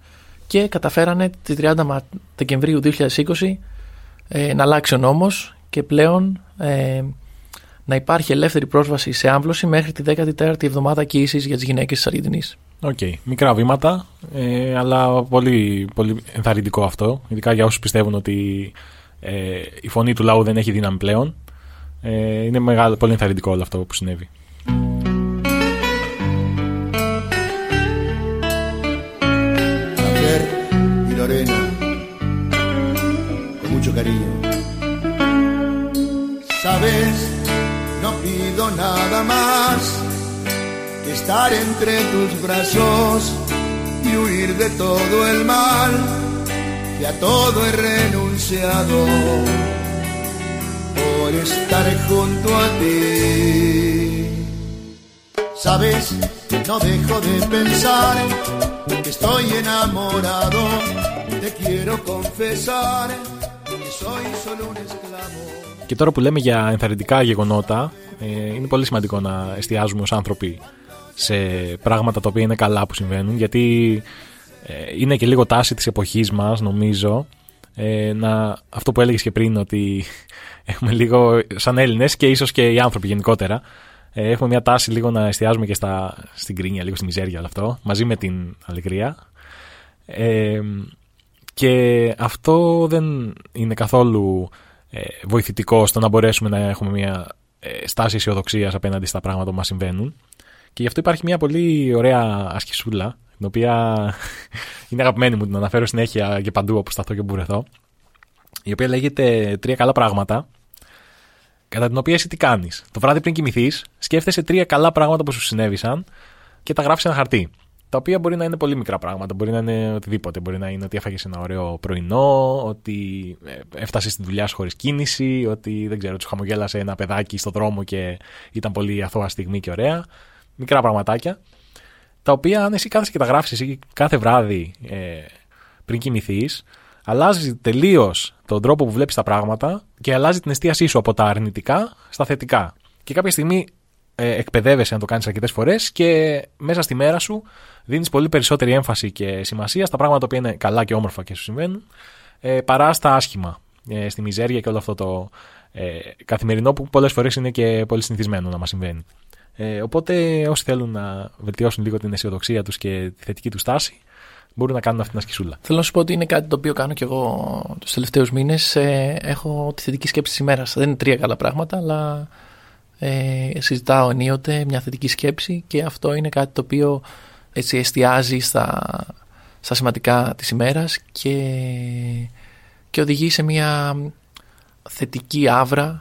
και καταφέρανε τη 30 Δεκεμβρίου 2020 ε, να αλλάξει ο νόμος και πλέον ε, να υπάρχει ελεύθερη πρόσβαση σε άμβλωση μέχρι τη 14η εβδομάδα κοίησης για τις γυναίκες της Αργεντινής. OK. Okay. Μικρά βήματα, ε, αλλά πολύ, πολύ ενθαρρυντικό αυτό. Ειδικά για όσους πιστεύουν ότι ε, η φωνή του λαού δεν έχει δύναμη πλέον. Ε, είναι μεγάλο, πολύ ενθαρρυντικό όλο αυτό που συνέβη. cariño. Sabes, no pido nada más que estar entre tus brazos y huir de todo el mal que a todo he renunciado por estar junto a ti. Sabes, no dejo de pensar que estoy enamorado, te quiero confesar και τώρα που λέμε για ενθαρρυντικά γεγονότα, ε, είναι πολύ σημαντικό να εστιάζουμε ως άνθρωποι σε πράγματα τα οποία είναι καλά που συμβαίνουν, γιατί ε, είναι και λίγο τάση της εποχής μας, νομίζω, ε, να, αυτό που έλεγες και πριν, ότι [laughs] έχουμε λίγο, σαν Έλληνες και ίσως και οι άνθρωποι γενικότερα, έχουμε μια τάση λίγο να εστιάζουμε και στα, στην κρίνια, λίγο στη μιζέρια όλο αυτό, μαζί με την αλεγρία. Ε, και αυτό δεν είναι καθόλου ε, βοηθητικό στο να μπορέσουμε να έχουμε μια ε, στάση αισιοδοξίας απέναντι στα πράγματα που μας συμβαίνουν. Και γι' αυτό υπάρχει μια πολύ ωραία ασκησούλα, την οποία [laughs] είναι αγαπημένη μου, την αναφέρω συνέχεια και παντού όπου σταθώ και που βρεθώ. Η οποία λέγεται Τρία καλά πράγματα. Κατά την οποία εσύ τι κάνεις. Το βράδυ πριν κοιμηθείς, σκέφτεσαι τρία καλά πράγματα που σου συνέβησαν και τα γράφεις σε ένα χαρτί τα οποία μπορεί να είναι πολύ μικρά πράγματα. Μπορεί να είναι οτιδήποτε. Μπορεί να είναι ότι έφαγες ένα ωραίο πρωινό, ότι ε, έφτασες στη δουλειά σου χωρίς κίνηση, ότι δεν ξέρω, τους χαμογέλασε ένα παιδάκι στο δρόμο και ήταν πολύ αθώα στιγμή και ωραία. Μικρά πραγματάκια. Τα οποία, αν εσύ κάθεσαι και τα γράφεις εσύ κάθε βράδυ ε, πριν κοιμηθείς, αλλάζει τελείως τον τρόπο που βλέπεις τα πράγματα και αλλάζει την εστίασή σου από τα αρνητικά στα θετικά. Και κάποια στιγμή ε, εκπαιδεύεσαι να το κάνεις αρκετές φορές και μέσα στη μέρα σου δίνεις πολύ περισσότερη έμφαση και σημασία στα πράγματα που είναι καλά και όμορφα και σου συμβαίνουν ε, παρά στα άσχημα, ε, στη μιζέρια και όλο αυτό το ε, καθημερινό που πολλές φορές είναι και πολύ συνηθισμένο να μας συμβαίνει. Ε, οπότε όσοι θέλουν να βελτιώσουν λίγο την αισιοδοξία τους και τη θετική τους στάση, μπορούν να κάνουν αυτή την ασκησούλα. Θέλω να σου πω ότι είναι κάτι το οποίο κάνω και εγώ τους τελευταίους μήνες. Ε, έχω τη θετική σκέψη της ημέρας. Δεν είναι τρία καλά πράγματα, αλλά ε, συζητάω ενίοτε μια θετική σκέψη και αυτό είναι κάτι το οποίο έτσι εστιάζει στα, στα σημαντικά της ημέρας και, και οδηγεί σε μια θετική άβρα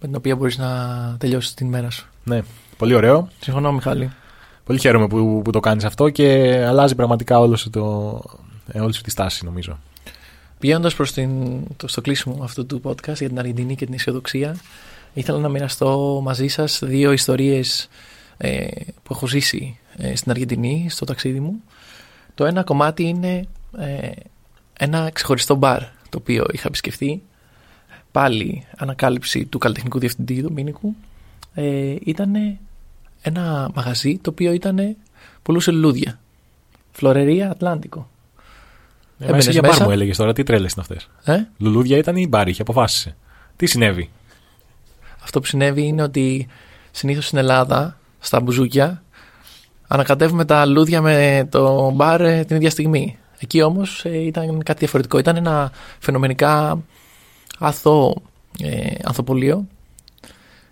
με την οποία μπορείς να τελειώσεις την ημέρα σου. Ναι, πολύ ωραίο. Συμφωνώ Μιχάλη. Πολύ χαίρομαι που, που το κάνεις αυτό και αλλάζει πραγματικά όλο σου το, ε, όλη σου τη στάση νομίζω. Πηγαίνοντας προς το στο κλείσιμο αυτού του podcast για την Αργεντινή και την αισιοδοξία, ήθελα να μοιραστώ μαζί σας δύο ιστορίες ε, που έχω ζήσει ε, στην Αργεντινή, στο ταξίδι μου. Το ένα κομμάτι είναι ε, ένα ξεχωριστό μπαρ το οποίο είχα επισκεφθεί. Πάλι ανακάλυψη του καλλιτεχνικού διευθυντή Δομήνικου. Ε, ήταν ένα μαγαζί το οποίο ήταν πουλούσε λουλούδια. Florería Atlántico. Ε, εσύ για μπαρ μου έλεγες τώρα, τι τρέλες είναι αυτές. Ε; Λουλούδια ήταν ή μπαρ, είχε αποφάσισε. Τι συνέβη; Αυτό που συνέβη είναι ότι συνήθως στην Ελλάδα, στα μπουζούκια, ανακατεύουμε τα λουλούδια με το μπαρ ε, την ίδια στιγμή. Εκεί όμως ήταν κάτι διαφορετικό. Ήταν ένα φαινομενικά αθώο ε, ανθοπολείο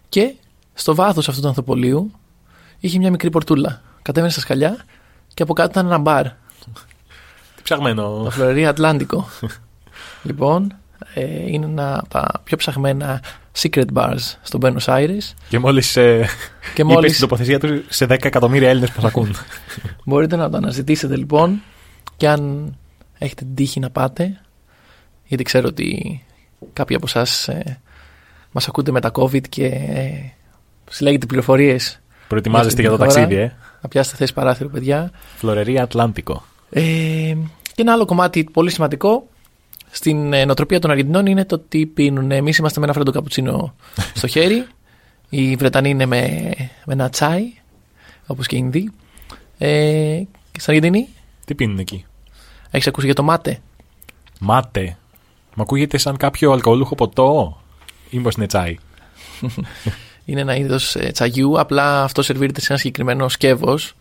και στο βάθος αυτού του ανθοπολείου είχε μια μικρή πορτούλα. Κατέβαινε στα σκαλιά και από κάτω ήταν ένα μπαρ. Τι ψαγμένο. Το Florería Atlántico. [laughs] λοιπόν, ε, είναι ένα από τα πιο ψαγμένα secret bars στο Buenos Aires. Και μόλις ε, [laughs] Και είπες μόλις- στην τοποθεσία του σε 10 εκατομμύρια Έλληνες που μας ακούν. [laughs] Μπορείτε να το αναζητήσετε λοιπόν και αν έχετε την τύχη να πάτε, γιατί ξέρω ότι κάποιοι από εσάς ε, μας ακούτε μετά COVID και ε, συλλέγετε πληροφορίες Προετοιμάζεστε για το αυτή την ταξίδι, χώρα. ε. Να πιάσετε θέση παράθυρο, παιδιά. Florería Atlántico. Ε, και ένα άλλο κομμάτι πολύ σημαντικό στην ε, νοοτροπία των Αργεντινών είναι το τι πίνουν. Εμείς είμαστε με ένα φρέντο καπουτσίνο [laughs] στο χέρι. Οι Βρετανοί είναι με, με ένα τσάι, όπως και οι Ινδοί. Ε, και στην Αργεντινή, Τι πίνουν εκεί; έχεις ακούσει για το μάτε; Μάτε. Μ' ακούγεται σαν κάποιο αλκοολούχο ποτό. Ή μήπως είναι τσάι. [laughs] Είναι ένα είδος τσαγιού. Απλά αυτό σερβίρεται σε ένα συγκεκριμένο σκεύος,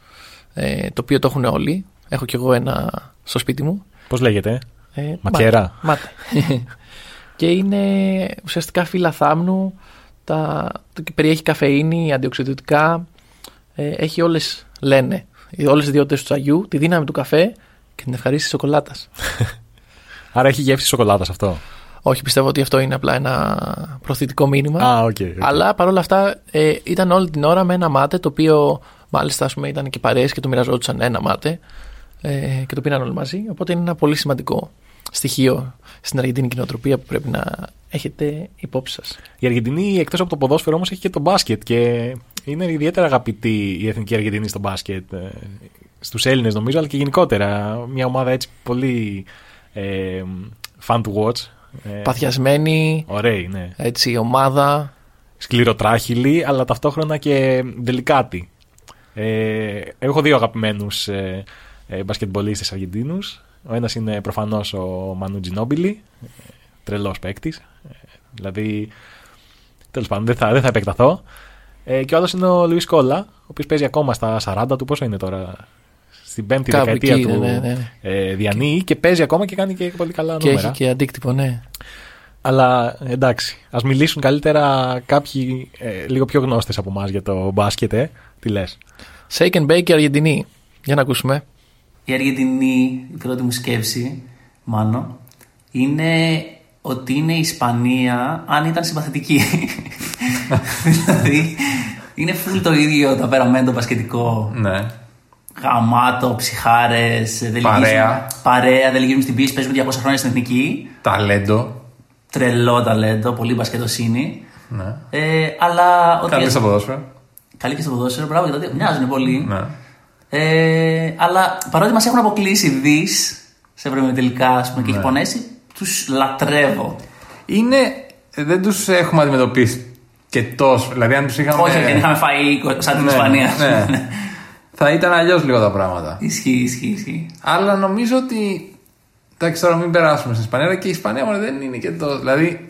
ε, το οποίο το έχουν όλοι. Έχω κι εγώ ένα στο σπίτι μου. Πώς λέγεται; Ε, Μακέρα. Μάτε. [laughs] και είναι ουσιαστικά φύλλα θάμνου. Τα, το, και περιέχει καφεΐνη, αντιοξυδοτικά. Ε, έχει όλες, λένε, όλες τις ιδιότητες του τσαγιού, τη δύναμη του καφέ και την ευχαρίστηση της σοκολάτας. [laughs] Άρα έχει γεύση σοκολάτας αυτό. Όχι, πιστεύω ότι αυτό είναι απλά ένα προωθητικό μήνυμα. Α, οκ. οκ. Αλλά παρόλα αυτά ε, ήταν όλη την ώρα με ένα μάτε το οποίο μάλιστα ας πούμε, ήταν και παρέες και το μοιραζόντουσαν ένα μάτε ε, και το πήραν όλοι μαζί. Οπότε είναι ένα πολύ σημαντικό στοιχείο στην αργεντινική νοοτροπία που πρέπει να έχετε υπόψη σας. Η Αργεντινή εκτός από το ποδόσφαιρο όμως έχει και το μπάσκετ και είναι ιδιαίτερα αγαπητή η εθνική Αργεντινή στο μπάσκετ. Ε, Στους Έλληνες νομίζω, αλλά και γενικότερα. Μια ομάδα έτσι πολύ ε, fun to watch. Ε, Παθιασμένη, Ωραίοι, ναι. έτσι, ομάδα. Σκληροτράχυλοι, αλλά ταυτόχρονα και δελικάτη. Ε, έχω δύο αγαπημένους ε, ε, μπασκετμπολίστες Αργεντίνους. Ο ένας είναι προφανώς ο Μανού Τζινόμπιλι, ε, τρελός παίκτης. Ε, δηλαδή, τέλος πάντων, δεν θα, δεν θα επεκταθώ. Ε, και ο άλλος είναι ο Λουίς Κόλλα, ο οποίος παίζει ακόμα στα 40 του, πόσο είναι τώρα, στην πέμπτη Κάπου δεκαετία εκεί, του ναι, ναι, ναι. Ε, διανύει και παίζει ακόμα και κάνει και πολύ καλά Και νούμερα. έχει και αντίκτυπο, ναι. Αλλά εντάξει, ας μιλήσουν καλύτερα κάποιοι ε, λίγο πιο γνώστες από εμάς για το μπάσκετ, ε. Τι λες; Shake and bake και Αργεντινή. Για να ακούσουμε. Η Αργεντινή, η πρώτη μου σκέψη, μάλλον, είναι ότι είναι η Ισπανία αν ήταν συμπαθητική. [laughs] δηλαδή, είναι full το ίδιο το απεραμέντο μπασκετικό. Ναι. Γαμάτο, ψυχάρες, Παρέα. Παρέα, δεν λυγίζουν στην πίστη, παίζουν 200 χρόνια στην εθνική. Ταλέντο. Τρελό ταλέντο, πολύ μπασκετοσύνη. Ναι. Ε, αλλά. ότι- Καλή στο ποδόσφαιρο. Καλή και στο ποδόσφαιρο, μπράβο για το δύο. Μοιάζουν πολύ. Ναι. Ε, αλλά παρότι μας έχουν αποκλείσει δις σε ευρωμετελικά ας πούμε, και Ναι. έχει πονέσει, τους λατρεύω. Είναι. Δεν τους έχουμε αντιμετωπίσει και τόσο. Δηλαδή, αν τους είχαμε. Όχι, δεν είχαμε φάει σαν την Ναι, Ισπανία. ναι. [laughs] Θα ήταν αλλιώς λίγο τα πράγματα. ισχύει, ισχύει, ισχύει. Αλλά νομίζω ότι. Εντάξει, τώρα μην περάσουμε στην Ισπανία, αλλά και η Ισπανία μωρέ, δεν είναι και το. Δηλαδή,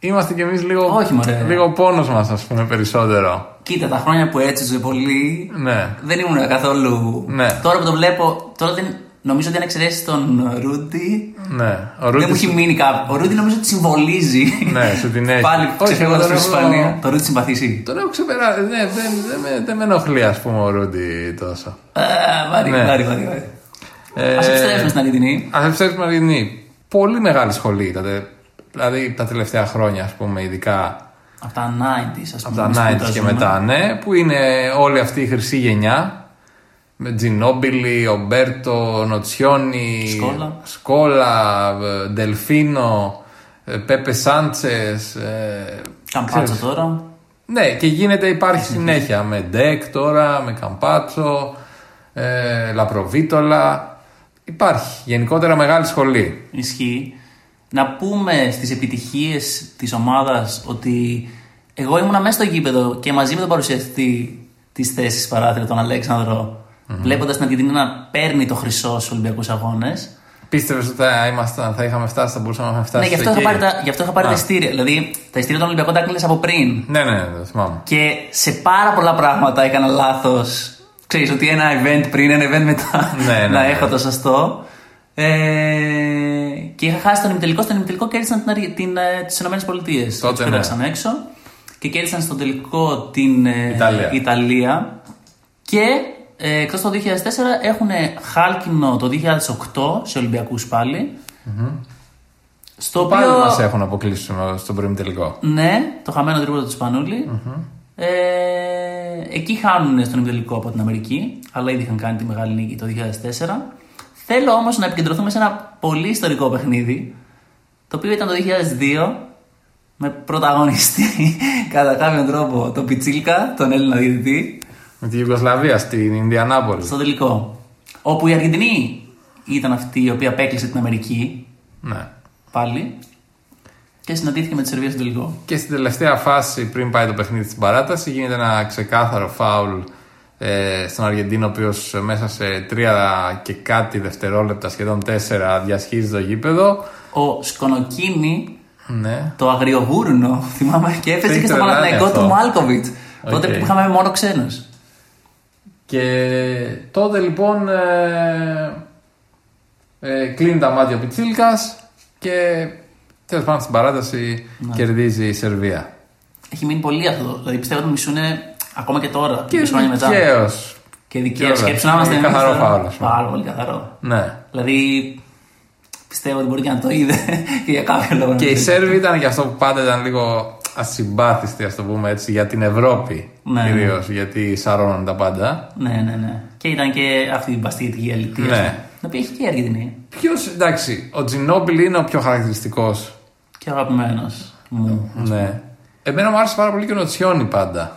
είμαστε κι εμείς λίγο. Όχι, μωρέ. Λίγο πόνος μας, ας πούμε, περισσότερο. Κοίτα, τα χρόνια που έτσιζε πολύ Ναι. δεν ήμουν καθόλου. Ναι. Τώρα που το βλέπω, τώρα δεν, νομίζω ότι αν εξαιρέσεις τον Ρούντι. Ναι. Ο Δεν Ρούτης- μου έχει μείνει κάπου. Ο Ρούντι νομίζω ότι συμβολίζει. Ναι, σου την έχει. Πάλι Όχι, ξεφεύγοντας εγώ στην τον έχω- Ισπανία. Το Ρούντι συμπαθήσει. Τον έχω ξεπεράσει. Ναι, δεν, δεν, με, δεν με ενοχλεί, ας πούμε, ο Ρούντι τόσο. Ε, Βάρη, Ναι. βάρη, βάρη. βάρη. Ε, Ας επιστρέψουμε στην Αργεντινή. Α επιστρέψουμε στην Αργεντινή. Πολύ μεγάλη σχολή ήταν. Δηλαδή τα τελευταία χρόνια, ας πούμε, ειδικά Από τα 90s, ας από πούμε. τα που 90s και ζούμε. μετά, ναι, που είναι όλη αυτή η χρυσή γενιά. Με Τζινόμπιλι, Ομπέρτο, Νοτσιόνι, Σκόλα. Σκόλα, ε, Ντελφίνο, ε, Πέπε Σάντσες. Καμπάτσο τώρα. Ναι, και γίνεται, υπάρχει συνέχεια με Ντεκ τώρα, με Καμπάτσο, ε, Λαπροβίτολα. Υπάρχει γενικότερα μεγάλη σχολή. Ισχύει. Να πούμε στις επιτυχίες της ομάδας ότι εγώ ήμουνα μέσα στο γήπεδο και μαζί με τον παρουσιαστή της θέσης παράθυρα, τον αλεξανδρο βλέποντας την Αργεντινή να παίρνει το χρυσό στους Ολυμπιακούς Αγώνες. Πίστευες ότι θα, ήμασταν, θα είχαμε φτάσει, θα μπορούσαμε να έχουμε φτάσει. Ναι, γι' αυτό, είχα εκεί. πάρει τα, γι αυτό είχα πάρει Α. τα ειστήρια. Δηλαδή, τα ειστήρια των Ολυμπιακών τα έκλεισα από πριν. Ναι, ναι, ναι, το θυμάμαι. Και σε πάρα πολλά πράγματα έκανα λάθος. Ξέρεις ότι ένα event πριν, ένα event μετά Ναι, ναι, να ναι. έχω το σωστό. Ε, και είχα χάσει τον ημιτελικό. Στον ημιτελικό κέρδισαν την, Αργ- την, ε, τις Ηνωμένες Πολιτείες. Τότε, Τους ναι. πέταξαν έξω. Και κέρδισαν στον τελικό την ε, Ιταλία. Ιταλία. Και ε, εκτός το 2004 έχουν χάλκινο το 2008 σε Ολυμπιακούς πάλι. Στο Πάλι οποίο- μας έχουν αποκλείσει στο- στον πρώην τελικό. ναι, το χαμένο τρίποντο του σπανουλη Ε, εκεί χάνουν στον ημιτελικό από την Αμερική, αλλά ήδη είχαν κάνει τη μεγάλη νίκη το 2004. Θέλω όμως να επικεντρωθούμε σε ένα πολύ ιστορικό παιχνίδι, το οποίο ήταν το 2002, με πρωταγωνιστή [laughs] κατά κάποιον τρόπο τον Πιτσίλκα, τον Έλληνα διαιτητή, Με τη Ιουγκοσλαβία στην Ινδιανάπολη. στο τελικό. Όπου η Αργεντινή ήταν αυτή η οποία απέκλεισε την Αμερική, Ναι. πάλι, και συναντήθηκε με τη Σερβία στον τελικό. Και στην τελευταία φάση, πριν πάει το παιχνίδι στην παράταση, γίνεται ένα ξεκάθαρο φάουλ ε, στον Αργεντίνο, ο οποίος μέσα σε τρία και κάτι δευτερόλεπτα, σχεδόν τέσσερα, διασχίζει το γήπεδο. Ο Σκονοκίνι Ναι. το αγριογούρνο, θυμάμαι, και έπαιζε Δεν και στο τρελάνε Παναθηναϊκό αυτό. του Μάλκοβιτς. Τότε Οκ. που είχαμε μόνο ξένους. Και τότε λοιπόν ε, ε, κλείνει τα μάτια ο Πιτσίλκας και τέλος πάντων στην παράταση Ναι. κερδίζει η Σερβία. Έχει μείνει πολύ αυτό. Δηλαδή πιστεύω ότι μισούν ακόμα και τώρα, και χρόνια μετά. δικαίως. Και δικαίως. Κιόλας. Σκέψου να είμαστε Είναι εμείς καθαρό τώρα. φάουλ, ας πούμε. Πάρα πολύ καθαρό. Ναι. Δηλαδή πιστεύω ότι μπορεί και να το είδε και [laughs] για κάποιο λόγο. να Και το οι είδε. Σέρβοι ήταν και αυτό που πάντα ήταν λίγο ασυμπάθιστοι, ας το πούμε έτσι, για την Ευρώπη. Ναι. Κυρίως γιατί σαρώναν τα πάντα. Ναι, ναι, ναι. Και ήταν και αυτή η μπαστιετική αλήθεια. Ναι. Την οποία έχει και η Αργεντινή. Ποιος, εντάξει, ο Τζινόμπιλ είναι ο πιο χαρακτηριστικός. Και αγαπημένος μου. Ναι. Εμένα μου άρεσε πάρα πολύ και ο Νοτσιόνι πάντα.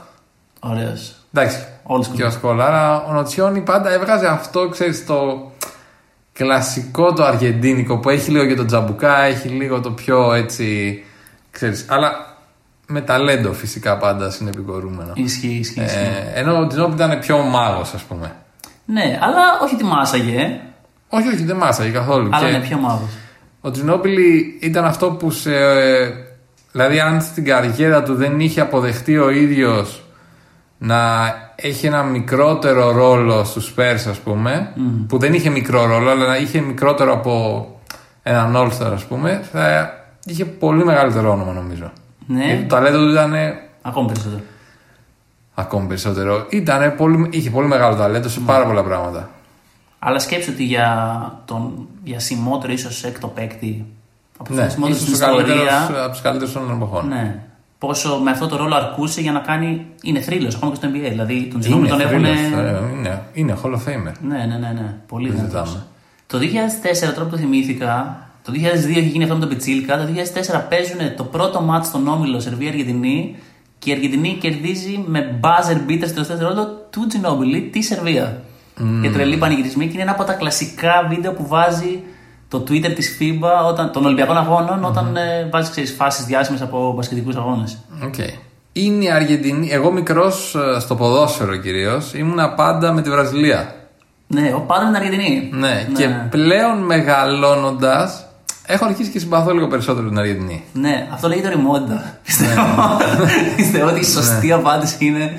Ωραίος. Εντάξει, Old school. και ο Σκολά, αλλά ο Νοτσιόνι πάντα έβγαζε αυτό, ξέρεις, το κλασικό το αργεντίνικο που έχει λίγο και το τζαμπουκά, έχει λίγο το πιο έτσι, ξέρεις, αλλά με ταλέντο φυσικά πάντα συνεπικορούμενο. Ισχύει, ισχύει. ισχύει. Ε, ενώ ο Τζινόμπι ήταν πιο μάγος ας πούμε. Ναι, αλλά όχι τη μάσαγε. Όχι, όχι, δεν μάσαγε καθόλου. Αλλά Και είναι πιο μάγος. Ο Τζινόμπιλι ήταν αυτό που σε. Δηλαδή, αν στην καριέρα του δεν είχε αποδεχτεί ο ίδιος να έχει ένα μικρότερο ρόλο στους Spurs ας πούμε, που δεν είχε μικρό ρόλο, αλλά να είχε μικρότερο από έναν All-Star ας πούμε, θα είχε πολύ μεγαλύτερο όνομα νομίζω. Ναι. Γιατί το ταλέντο του ήταν Ακόμη περισσότερο. ακόμη περισσότερο. Ήτανε πολύ, είχε πολύ μεγάλο ταλέντο σε πάρα πολλά πράγματα. Αλλά σκέψου ότι για τον για σημότερο ίσως έκτο παίκτη από Ναι, τον σημότερο ίσως στην ο καλύτερος ιστορία. από τους καλύτερους των εποχών. Ναι. Πόσο με αυτό το ρόλο αρκούσε για να κάνει. Είναι θρύλος ακόμα και στο NBA. Δηλαδή τον Τζινόμπι τον έχουν. θρύλος, ε, είναι, είναι Hall of Famer. Ναι, ναι, ναι, ναι. Πολύ Δεν δυνατός. ζητάμε. Το 2004, τώρα που το θυμήθηκα, το 2002 έχει γίνει αυτό με τον Πιτσίλκα. Το 2004 παίζουν το πρώτο ματς στον όμιλο Σερβία-Αργεντινή και η Αργεντινή κερδίζει με buzzer beater στο δευτερόλεπτο του Τζινόμπιλι τη Σερβία. Και τρελοί πανηγυρισμοί και είναι ένα από τα κλασικά βίντεο που βάζει το Twitter της FIBA όταν, των Ολυμπιακών Αγώνων όταν ε, βάζεις ξέρεις, φάσεις διάσημες από μπασκετικούς αγώνες. Οκ. Είναι η Αργεντινή. Εγώ μικρός στο ποδόσφαιρο κυρίως ήμουνα πάντα με τη Βραζιλία. Ναι, ο πάντα με την Αργεντινή. Ναι, και πλέον μεγαλώνοντας έχω αρχίσει και συμπαθώ λίγο περισσότερο την Αργεντινή. Ναι, αυτό λέγεται ρημόντα. Πιστεύω. Πιστεύω ότι η σωστή απάντηση είναι.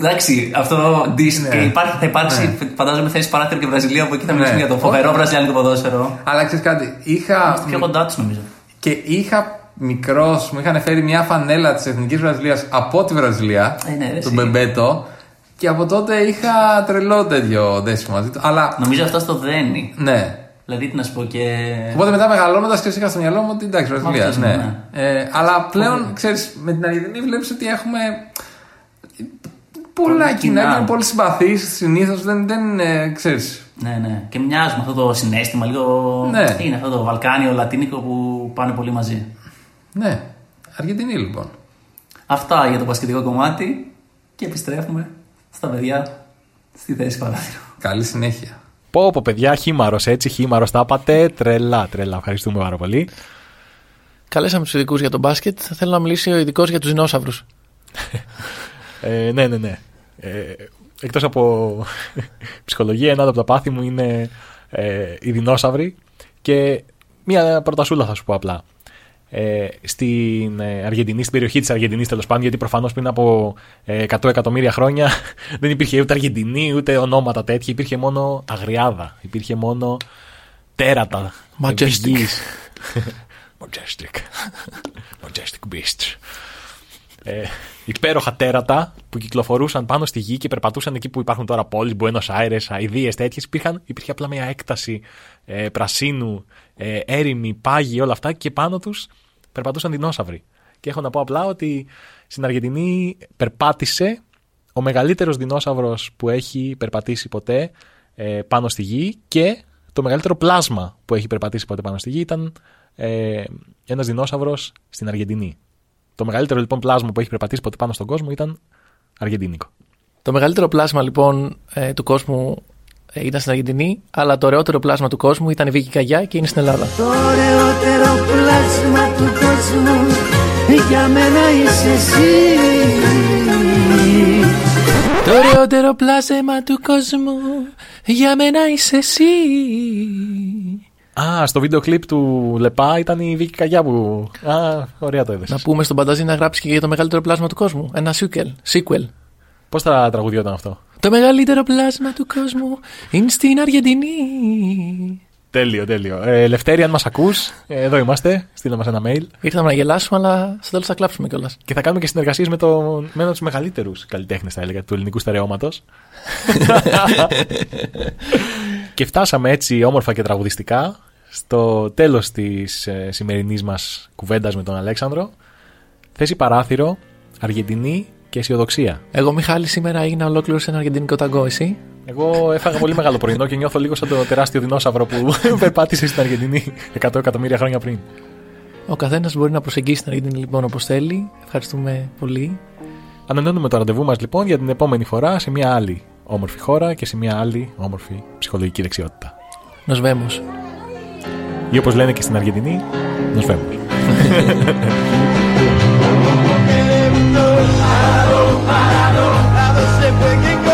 Εντάξει, αυτό diss και υπάρχει, θα υπάρξει, φαντάζομαι, θέση παράθυρο και Βραζιλία που εκεί θα μιλήσουμε Ναι. για το φοβερό βραζιλιάνικο ποδόσφαιρο. Αλλά ξέρεις κάτι, είχα. Πιο κοντά τους νομίζω. Και είχα μικρό, μου είχαν φέρει μια φανέλα της Εθνικής Βραζιλίας από τη Βραζιλία, Ε, ναι, ρε, τον εσύ. Μπεμπέτο, και από τότε είχα τρελό τέτοιο δέσιμο μαζί του. Αλλά Νομίζω αυτό το δένει. ναι. Δηλαδή, τι να σου πω και. Οπότε μετά μεγαλώνοντας και είχα στο μυαλό μου ότι εντάξει, Βραζιλία. αυτός Ναι. είναι, Ε, αλλά πλέον ξέρεις, με την Αργεντινή βλέπει ότι έχουμε πολλά κοινά κοινά. και είναι πολύ συμπαθείς. Συνήθως δεν, δεν είναι, ξέρεις, Ναι, ναι. Και μοιάζουν αυτό το συνέστημα λίγο. Ναι. Τι είναι αυτό το Βαλκάνιο, Λατίνικο που πάνε πολύ μαζί. Ναι. Αργεντινή λοιπόν. Αυτά για το πασχετικό κομμάτι και επιστρέφουμε στα παιδιά στη θέση παράθυρο. Καλή συνέχεια. Πω, πω, παιδιά, χήμαρο έτσι, χήμαρο τα είπατε. Τρελά, τρελά. Ευχαριστούμε πάρα πολύ. Καλέσαμε τους ειδικούς για τον μπάσκετ. Θέλω να μιλήσει ο ειδικός για τους δεινόσαυρους. Ε, ναι, ναι, ναι. Ε, Εκτός από [laughs] ψυχολογία, ένα από τα πάθη μου είναι ε, οι δεινόσαυροι. Και μία πρωτασούλα θα σου πω απλά. Ε, στην ε, Αργεντινή, στην περιοχή της Αργεντινής τέλος πάντων, γιατί προφανώς πριν από ε, 100 εκατομμύρια χρόνια [laughs] δεν υπήρχε ούτε Αργεντινή ούτε ονόματα τέτοια. Υπήρχε μόνο αγριάδα. Υπήρχε μόνο τέρατα. Majestic. γης. [laughs] Majestic. [laughs] Majestic beasts. Ε, υπέροχα τέρατα που κυκλοφορούσαν πάνω στη γη και περπατούσαν εκεί που υπάρχουν τώρα πόλεις, Buenos Aires, αηδίες τέτοιες. Υπήρχαν, υπήρχε απλά μια έκταση ε, πρασίνου, ε, έρημη, πάγοι, όλα αυτά και πάνω τους περπατούσαν δεινόσαυροι. Και έχω να πω απλά ότι στην Αργεντινή περπάτησε ο μεγαλύτερος δεινόσαυρος που έχει περπατήσει ποτέ ε, πάνω στη γη και το μεγαλύτερο πλάσμα που έχει περπατήσει ποτέ πάνω στη γη ήταν ε, ένας δεινόσαυρος στην Αργεντινή. Το μεγαλύτερο λοιπόν πλάσμα που έχει περπατήσει ποτέ πάνω στον κόσμο ήταν αργεντινίκο. Το μεγαλύτερο πλάσμα λοιπόν ε, του κόσμου ε, ήταν στην Αργεντινή, αλλά το ωραιότερο πλάσμα του κόσμου ήταν η Βίκη Καγιά και είναι στην Ελλάδα. Το ωραιότερο πλάσμα του κόσμου για μένα είσαι εσύ Το ωραιότερο πλάσμα του κόσμου για μένα είσαι εσύ. Α, στο βίντεο κλιπ του Λεπά ήταν η Βίκη Καγιά που. Α, ωραία το έδεσες. Να πούμε στον Πανταζή να γράψει και για το μεγαλύτερο πλάσμα του κόσμου. Ένα sequel. sequel. Πώς θα τραγουδιόταν αυτό; Το μεγαλύτερο πλάσμα του κόσμου είναι στην Αργεντινή. Τέλειο, τέλειο. Ε, Λευτέρη, αν μας ακούς, εδώ είμαστε. Στείλε μας ένα mail. Ήρθαμε να γελάσουμε, αλλά στο τέλος θα κλάψουμε κιόλας. Και θα κάνουμε και συνεργασίες με, το, με ένα από τους μεγαλύτερους καλλιτέχνες, θα έλεγα, του ελληνικού στερεώματος. [laughs] και φτάσαμε έτσι όμορφα και τραγουδιστικά στο τέλος της ε, σημερινής μας κουβέντας με τον Αλέξανδρο. Θέση παράθυρο, Αργεντινή και αισιοδοξία. Εγώ, Μιχάλη, σήμερα έγινα ολόκληρο σε ένα αργεντινικό ταγκό, εσύ; Εγώ έφαγα πολύ μεγάλο πρωινό και νιώθω λίγο σαν το τεράστιο δεινόσαυρο που [laughs] περπάτησε στην Αργεντινή 100 εκατομμύρια χρόνια πριν. Ο καθένας μπορεί να προσεγγίσει την Αργεντινή λοιπόν όπως θέλει. Ευχαριστούμε πολύ. Ανανεώνουμε το ραντεβού μας λοιπόν για την επόμενη φορά σε μια άλλη όμορφη χώρα και σε μια άλλη όμορφη ψυχολογική δεξιότητα. Nos vemos. Ή όπως λένε και στην Αργεντινή, nos vemos. [laughs] [laughs] Parado se fue quien